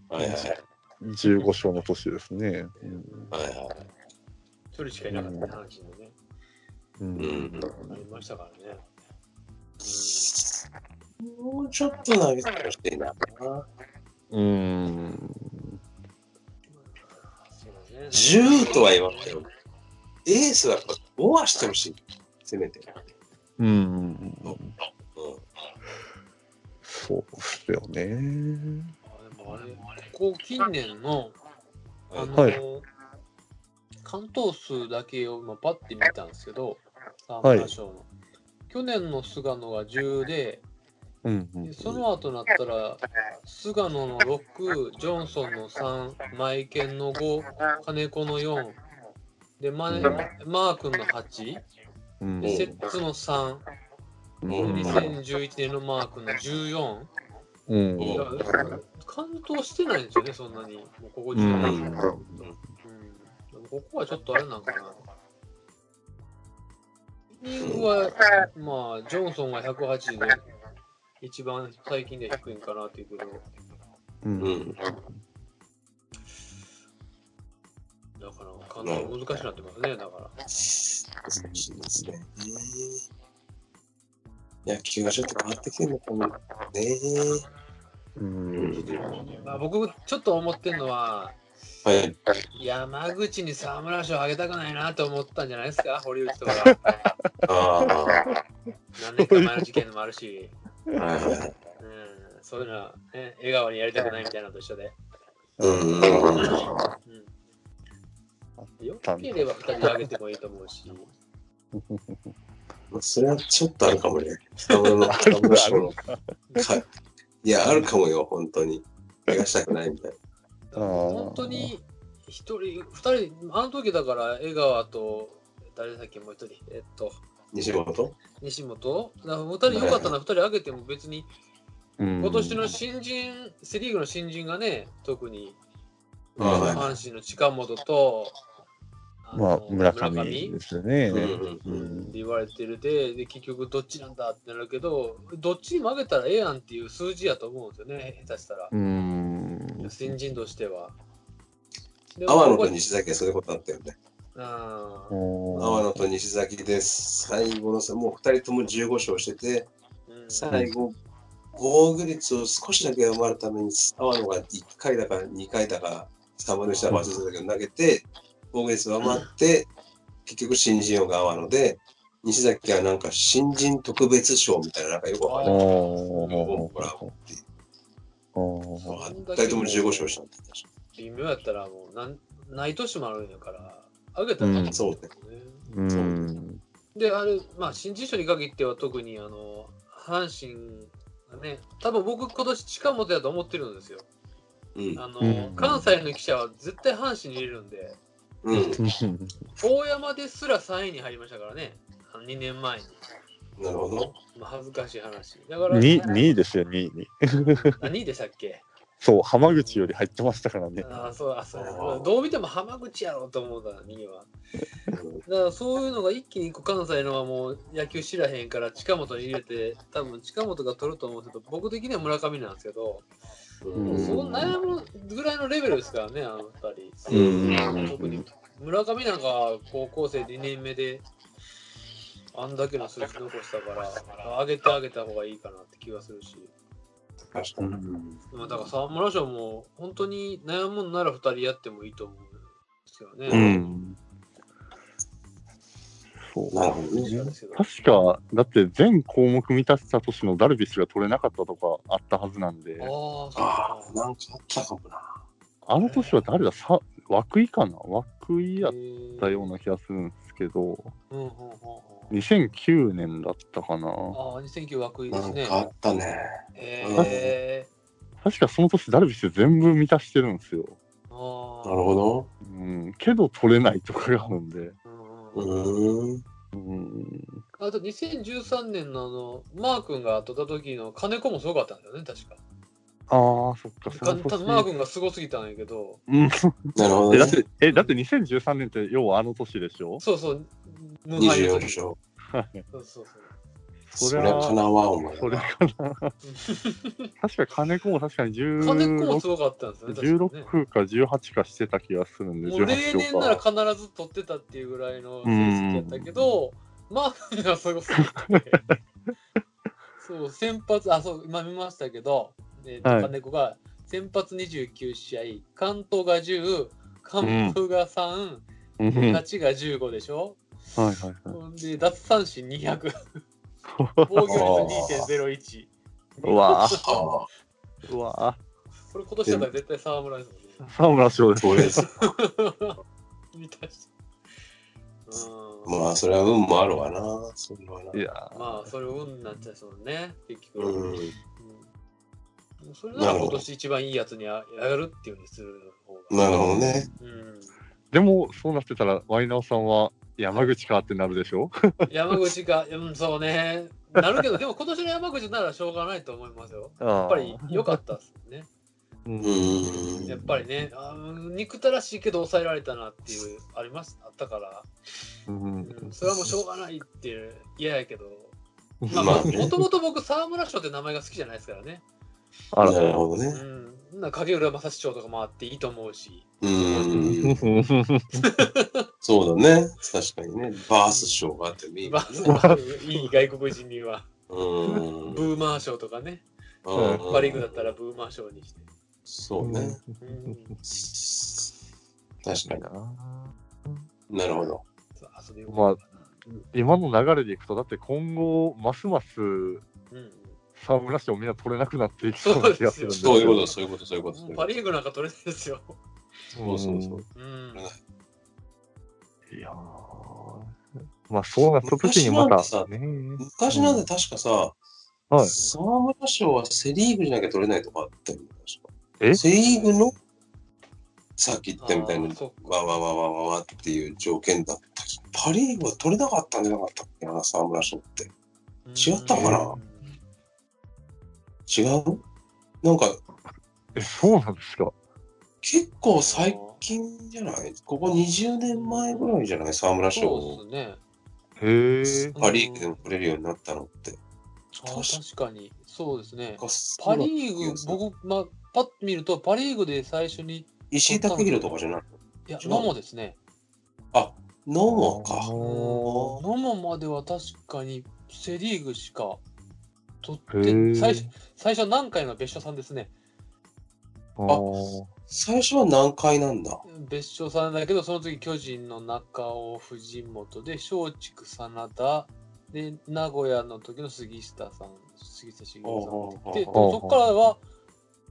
ら。はいはい。15勝の年ですね。うんはいはい。一人しかいなかったね、阪神でね。うんうん。ありましたからね。もうちょっと投げてほしいな。うん。そうだね。10とは言わないけど、エースはやっぱ5はしてほしい。せめて。うん。うん。そうですよね。あれ、こう近年の、あの、はい関東数だけを今パッて見たんですけど、沢村賞の。去年の菅野が10で、うんうんでその後なったら、菅野の6、ジョンソンの3、マイケンの5、金子の4、で、マネマー君の8、うんでセッツの3、うんで2011年のマー君の14。うんいや完投してないんですよね、そんなに。もうここ10年。うんうんここはちょっとあれなんかな。は、まあ、ジョンソンが108で、一番最近で低いんかなっていうけど、うんうん。だから、かなり難しくなってますね、だから。難しいですね。野球がちょっと変わってきてるのかもね。うんまあ、僕、ちょっと思ってるのは、はい。山口に沢村賞あげたくないなと思ったんじゃないですか、堀内とか。ああ。何年か前の事件もあるし、はいはい。うん、そういうのは、ね、笑顔にやりたくないみたいなのと一緒で。うん。うん、よければ2人であげてもいいと思うし。それはちょっとあるかもね。北村の、北村賞の。かいや、あるかもよ、本当に。怪我したくないみたいあー本当に1人、2人、あの時だから江川と、誰だっけ、もう1人、えっと、な。西本？西本、だから2人よかったな、2人あげても別に、うん。今年の新人、セ・リーグの新人がね、特に、阪神の近本と、まあ村上ですよね。って言われてるでで結局どっちなんだってなるけどどっちにも上げたらええやんっていう数字やと思うんですよね下手したら、うん新人としては。で阿波野と僕西崎はそういうことあったよね。阿波野と西崎です。最後のさ、もう二人とも15勝してて、最後、防御率を少しだけ上回るために、阿波野が1回だか2回だか、3分の1だか忘れてたけど、投げて、防御率上回って、結局新人王が阿波野で、西崎はなんか新人特別賞みたいな、なんかよくわかんない。おもお二人とも15勝したんだ微妙やったらもうなんない年もあるんやから上げたらいいんですよね。うんであれまあ新人賞に限っては特にあの阪神がね多分僕今年近本やと思ってるんですよ。うん。あの、うん関西の記者は絶対阪神に入れるんで。うん。大山ですら3位に入りましたからね、あの2年前に。なるほど。まあ、恥ずかしい話。だから、2, 2位ですよ、2位に。何位でしたっけ？そう、浜口より入ってましたからね。ああ、そう、あ、そうどう見ても浜口やろうと思うから、2位は。だからそういうのが一気に関西のはもう野球知らへんから近本に入れて、多分近本が取ると思うけど、僕的には村上なんですけど、うんうんそう悩むぐらいのレベルですからね、あの二人。うん特に村上なんかは高校生2年目であんだけの数字残したから上げてあげた方がいいかなって気がするし、確かに。まあ、だから沢村賞も本当に悩むんなら2人やってもいいと思うんですよね。うん。そう。なるほどね。確か、だって全項目満たした年のダルビッシュが取れなかったとかあったはずなんで、ああ、そうあかあ、なんかあったかもな。あの年は誰だ？さ涌井かな？涌井やったような気がするんですけど、うんうんうんうん2009年だったかな。ああ、2009枠いいですね。なんかあったね。え確かその年ダルビッシュ全部満たしてるんですよ。ー、ああなるほど。うん、けど取れないとかがあるんで。うんうんうーん。うん、あと2013年のあのマー君が取った時の金子もすごかったんだよね、確か。ああ、そっか、そかの年。マー君がすごすぎたんやけど、うん、なるほどねえだっ。て、え、だって2013年って要はあの年でしょ？そうそう、24の時勝。はい。そうそうそう。そりゃそりゃかなわん、お前。それかな。確か金子も確かに金子も16すごかったんですよね。確かにね16か18かしてた気がするんで、もう例18年なら。必ず取ってたっていうぐらいの成績やったけど、マー君がすごすぎて、そう、先発、あ、そう、今見ましたけど、えーとはい金子が先発29試合、関東が10、完封が3、うんはい勝ちが15でしょ、はいはい。ほんで、奪三振200、防御率2.01。うわぁ。うわそこれ今年だったら絶対沢村ですもんね。沢村賞です。これです。見たし。うん。まあ、それは運もあるわな。それはな。いやまあ、それ運になっちゃいそうね、結局。うん。うんそれなら今年一番いいやつにあやるっていうふうにする方が。なるほどね。うん。でも、そうなってたら、ワイナオさんは山口かってなるでしょ？山口が、うん、そうね。なるけど、でも今年の山口ならしょうがないと思いますよ。ややっぱり良かったですね。うんうん。やっぱりね、あー憎たらしいけど抑えられたなっていう、あります、あったから、うんうん、それはもうしょうがないっていう嫌やけど、まあ、まあ ねもともと僕、沢村賞って名前が好きじゃないですからね。あらなるほどうね。ん。な影浦正史賞とかもあっていいと思うし。うん。そうだね。確かにね。バース賞があってもいいね。いい外国人には、うん。ブーマー賞とかね、うんパ・リーグだったらブーマー賞にして。そうね。うん、確かなに。なるほど。まあ今の流れでいくと、だって今後、ますますうん沢村賞みんな取れなくなっていきそうな気がするんですそういうこと、そういうこと、そういうこと。パ・リーグなんか取れないですよ。そうそうそう。うん。いやーまあそうなった時にま昔なんた、ね、昔なんで確かさ、はい。沢村賞はセ・リーグじゃなきゃ取れないとかあったよね。え？セ・リーグの？さっき言ったみたいにわわわわわわっていう条件だった気パ・リーグは取れなかったんじゃなかったっけな、沢村賞って。違ったかな？うん違う？なんか、え、そうなんですか？結構最近じゃない？ここ20年前ぐらいじゃない？沢村賞をそうですね。へえ。パ・リーグでも取れるようになったのって。あ確かに、そうですね。パパ・リーグ、僕、まあ、パッと見ると、パ・リーグで最初に、石井武宏とかじゃない？いや、違う野茂ですね。あ、ノモか。お野茂までは確かにセ・リーグしか取へって、ー最初、最初何回の別所さんですね。ー最初は何回なんだ？別所さんだけど、その次巨人の中尾、藤本で、松竹真田、で、名古屋の時の杉下さん、杉下茂さんでそこからは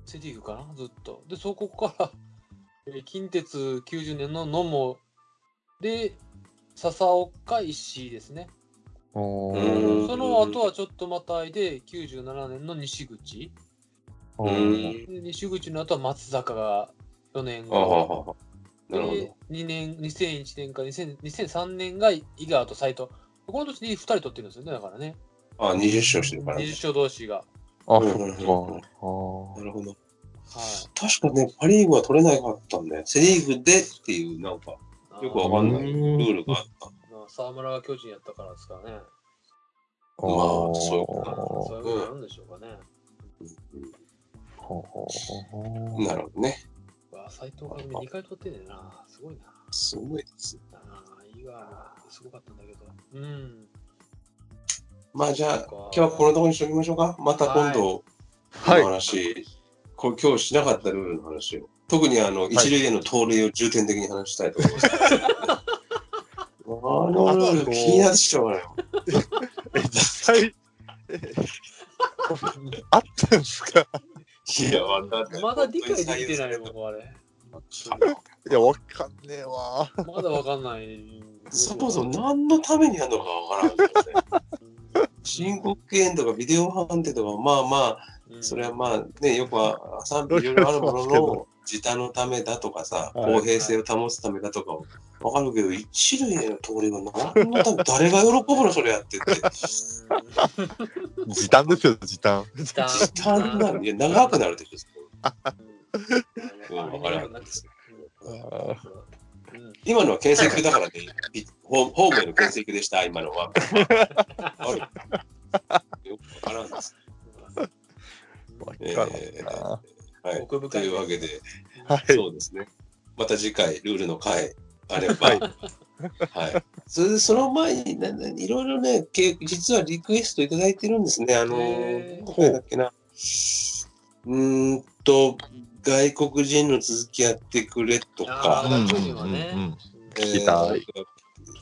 セ・リーグかな、ずっと。で、そこから、えー近鉄90年の野茂で、笹岡石井ですね。その後はちょっとまたいで、97年の西口。西口の後は松坂が4年後。ははなるほで、2年、2001年か2000 2003年が井川と斎藤。この年に2人取ってるんですよね、だからね。ど。あ、20勝してるからね。20勝同士が。あ、うんそっか。あーなるほど。はい。確かね、パ・リーグは取れなかったんだよ。セ・リーグでっていう、なんか、よくわかんないルうんールがあった。まあ沢村が巨人やったからですかね。まあそういうこまあそういうことあるんでしょうかね。なるほどね。わあ斎藤が2回取ってんねんな。すごいな。すごいです。ああ、井川すごかったんだけど。うん。まあじゃあ、今日はこのところにしておきましょうか。また今度、はいの話、こう今日しなかったルールの話を。特にあの、一塁への盗塁を重点的に話したいと思います。ルール気になってしょうがないよ。え、実際、えあったんですか？いや、わかんない。まだ理解できてないよ、僕あれ。いや、わかんねえわ。まだわかんない。そもそも何のためにやるのかわからんね。申告敬遠とかビデオ判定とか、まあまあ、うん。それはまあね、よくは賛否いろいろあるものの、時短のためだとかさ、はい。公平性を保つためだとかはわかるけど、一塁への通りは何のため、誰が喜ぶのそれやってって。時短ですよ、時短。時短。時短なのいや、長くなるでしょ。うん。うんわかるんですうん今のは牽制球だからね、ピホーホームへの牽制球でした、今のは。あるよくわからんです。わかんないな。はい。と奥深いうわけで、はい。そうですね。また次回、ルールの回、あれば、はいはい。それで、その前に、なないろいろね、け実はリクエストいただいてるんですね。あのへーー、誰だっけな。うーんと、外国人の続きやってくれとか、あー巨人はね。うんうんうんえー聞きたい。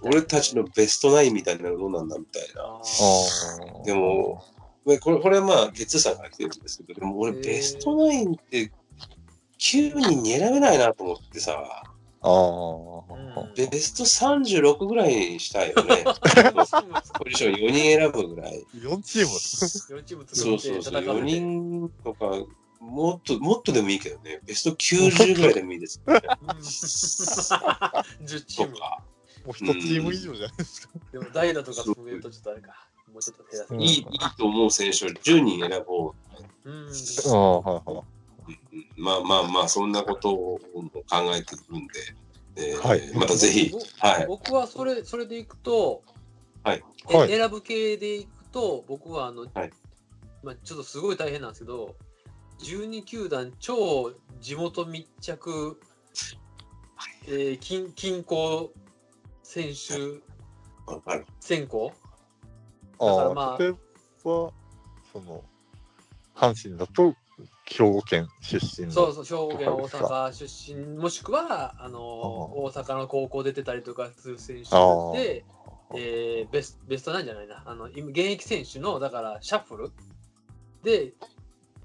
俺たちのベストナインみたいなのどうなんだみたいな。ああー。でも、まあこれこれはまあ、ゲッツーさんから来てるんですけど、でも俺ベストナインって9人に選べないなと思ってさ、ベスト36ぐらいにしたいよね。ポジション4人選ぶぐらい。4チーム。4チーム作そうそうそう、4戦って人とか、もっと、もっとでもいいけどね、ベスト90ぐらいでもいいですよね。うん10チーム。とか。もう1チーム以上じゃないですか。でも代打とか含めるとちょっとあれか。もうちょっと減らせうんいい、いいと思う選手を10人選ぼう。うん。ああ、はいはい。うんまあまあまあ、そんなことを考えてるんで、えーはいまたぜひぼ、はい。僕はそれ、それでいくと、はいえはい選ぶ系でいくと、僕はあの、はいまあ、ちょっとすごい大変なんですけど、12球団超地元密着、えー、近近郊選手。選考だからまあ例えば、その、阪神だと、兵庫県出身の。そうそう、兵庫県、大阪出身、もしくはあの大阪の高校出てたりとかする選手で、えーベスベストなんじゃないな、あの今現役選手の、だからシャッフルで、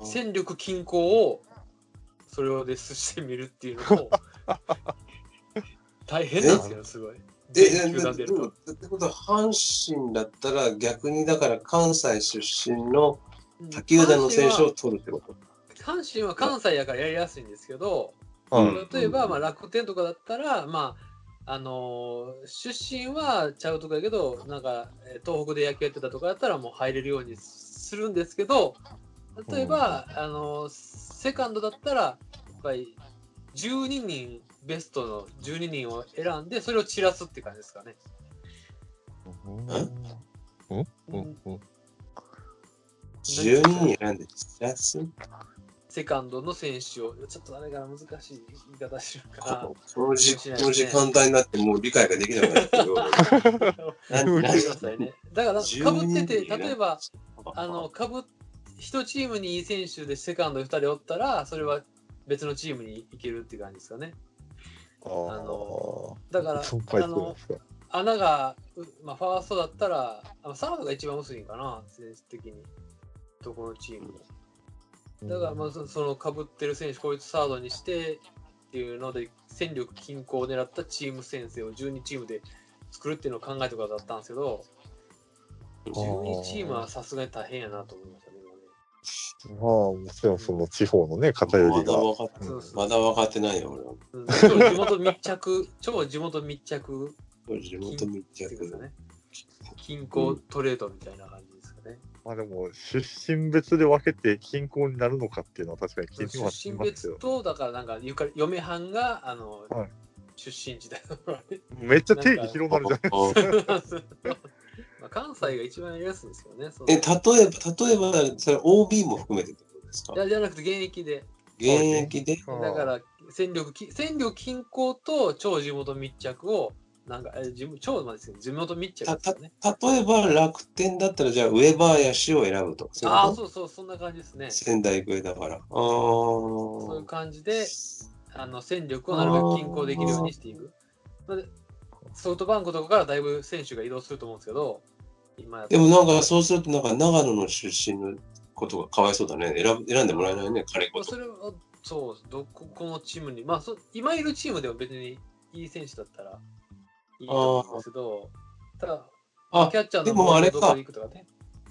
戦力均衡をそれをで寿してみるっていうのも 大変なんですよ、すごい。で、全球団出ると。ってことは、阪神だったら逆にだから関西出身の他球団の選手を取るってこと？阪神は関西やからやりやすいんですけど、うん。例えば、まあ、楽天とかだったら、まあ、あのー出身はちゃうとこやけど、なんか、えー東北で野球やってたとかだったら、もう入れるようにするんですけど、例えば、あのーセカンドだったら、やっぱり、12人、ベストの12人を選んで、それを散らすって感じですかね。うん。うん。うん。うん。?12 人選んで散らす？セカンドの選手を、ちょっとあれが難しい言い方するかこの時この時間帯になってもう理解ができなくなってくださいね。だから、かぶってて、12人例えば、あの、かぶ、一チームにいい選手でセカンド2人おったら、それは別のチームに行けるって感じですかね。ああのだから、あの穴が、うまあ、ファーストだったら、あサードが一番薄いんかな、選手的に。どこのチームも。だから、まあ、そそのかぶってる選手、こいつサードにしてっていうので、戦力均衡を狙ったチーム編成を12チームで作るっていうのを考えてくださったんですけど、12チームはさすがに大変やなと思いました。まあ、もちろんその地方のね、偏まりが。だ分かってそうそうまだ分かってないよ、俺は。地元密着、超地元密着地元密着。ね、均衡トレードみたいな感じですかね。まあでも、出身別で分けて均衡になるのかっていうのは確かに気にはし出身ますよ。別と、だからなんか、ゆかり嫁はんが、あの、はい出身地だからね。めっちゃ定義広なるじゃないあ まあ関西が一番やりやすいんですよね。え、例えば、例えば、それ OB も含めてってことですか？いやじゃなくて現役で。現役で？うんだから、戦力き、戦力均衡と超地元密着を、なんか、え地元超までですけど、地元密着ですよね。例えば楽天だったら、じゃあ上林を選ぶとか。そういうああ、そうそう、そんな感じですね。仙台育英だから。あそういうー感じで、あの戦力をなるべく均衡できるようにしていく。ソフトバンクとかからだいぶ選手が移動すると思うんですけど、今でもなんかそうすると、なんか長野の出身のことがかわいそうだね。選ぶ選んでもらえないね、彼こそまあそ。れは、そう、どここのチームに、まあそ、今いるチームでも別にいい選手だったらいいと思うんですけど、ただ、あキャッチャーのでもあれかどこに行くとかね。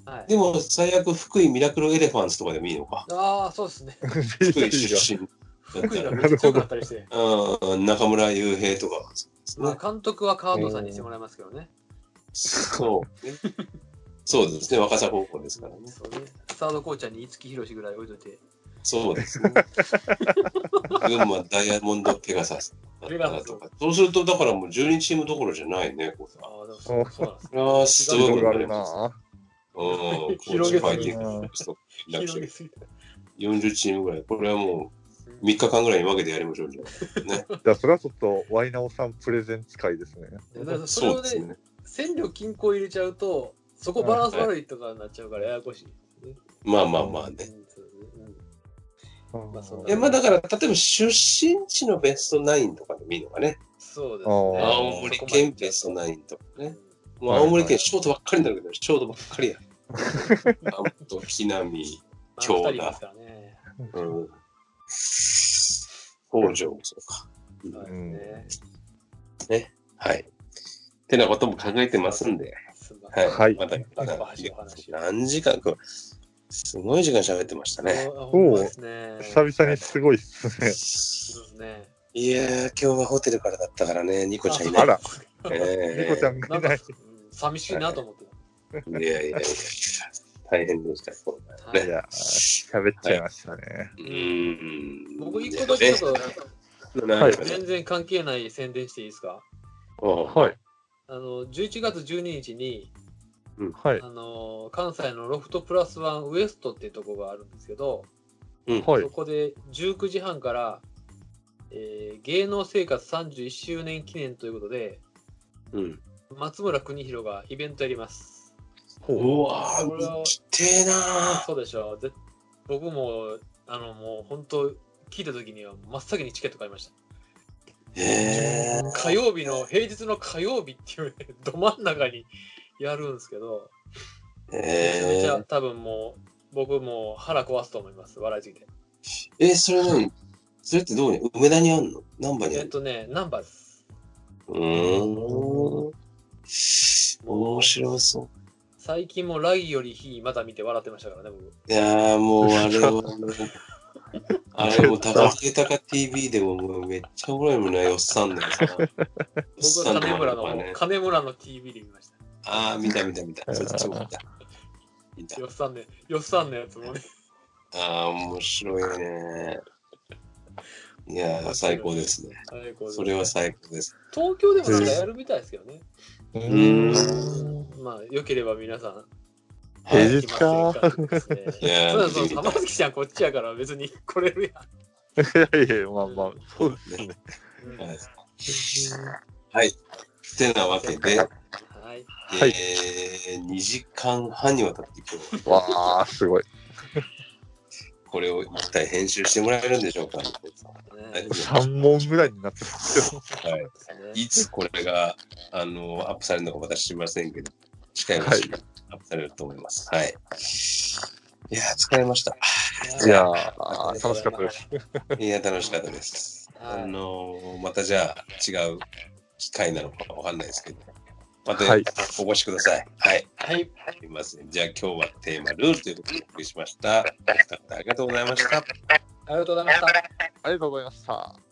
はい、でも最悪、福井ミラクルエレファンツとかでもいいのか。ああ、そうですね。福井出身。福井がめっちゃ強くなったりして。うん、中村雄平とか。ですね監督は川藤さんにしてもらいますけどね。そうね。そうですね、若さ高校ですからね。そうね。サードコーチャーに五木ひろしぐらい置いといて。そうですね。群馬ダイヤモンドペガサスだったらとか。そうすると、だからもう12チームどころじゃないね、こうああ、そうそうなんですね。ああ、すごいことになります。なうん、広げすぎコーチファイティングストなく広げすぎた40チームぐらい。これはもう3日間ぐらいに分けてやりましょう。じゃあね、じゃあ、それはちょっと、ワイナオさんプレゼンツ会ですね。だからそれをね、そうですね。戦力均衡入れちゃうと、そこバランス悪いとかになっちゃうからややこしい。まあまあまあね。うんそうねうんまあそんなえ、まあだから、例えば出身地のベストナインとかでもいいのかね。そうですね。青森県ベストナインとかね。もう青森県ショートばっかりになるけど、ショートばっかりや。あと、木並、まあ京田。うん。北条もそうか。そうですね。はい。ってなことも考えてますんで。はい。はいまた、何時間か、すごい時間喋ってましたね。あほんまですね。久々にすごいっすね。そうですね。いやー、今日はホテルからだったからね、ニコちゃんいない。あら、えニコちゃんがないんか、ない。うん寂しいなと思ってーいやいやいやいや、大変でした。こた。ねいや、喋っちゃいましたね。うーん。僕、一個だけちょっと、なんかね全然関係ない宣伝していいですか？はい。あの、11月12日に、はい。あの、関西のロフトプラスワンウエストっていうところがあるんですけど、はいそ。こで19時半から、えー芸能生活31周年記念ということで、うん。松村邦弘がイベントやります。ほううわこれはー、きてえなそうでしょう。ぜ僕も、あの、もう本当、聞いた時には真っ先にチケット買いました。ー。へー。火曜日の、平日の火曜日っていうね、ど真ん中にやるんですけど、めちゃめちえゃ多分もう、僕も腹壊すと思います、笑いすぎて。ー、え、それ何それってどこに梅田にあんの何番にあるえっとね、ナンバーです。のうーん。面白そう。最近もラギより日また見て笑ってましたからね、僕。いやーもうあれはもう、あれも高木高 TV でももうめっちゃおもろいもんな、よっさんだよさ。僕は金村の、ね、金村の TV で見ました。ああ、見た見た見た。そっちも見た。見た。よっさんね、よっさんのやつもね。ああ、面白いね。いやー、最高ですね。最高ですそれは最高です。東京でもなんかやるみたいですけどね。うーん。まあ、よければ皆さん、平はい日か。そうだそうー、玉月ちゃんこっちやから別に来れるやん。いやいや、まあまあ、そうですね。うんはいはい。てなわけで、はい。はいえー、2時間半にわたって今日、わあ、すごい。これを一体編集してもらえるんでしょうか、ね3問ぐらいになってますよ。はい。ですねいつこれが、あの、アップされるのか私知りませんけど、近いうちにアップされると思います。はい。いやー、疲れました。いやー、楽しかったです。いや、楽しかったです。あはいのーまたじゃあ、違う機会なのかわかんないですけど、またはいお越しください。はい。はい。すみません。じゃあ今日はテーマ、ルールということでお送りしました。お二方ありがとうございました。ありがとうございました。ありがとうございました。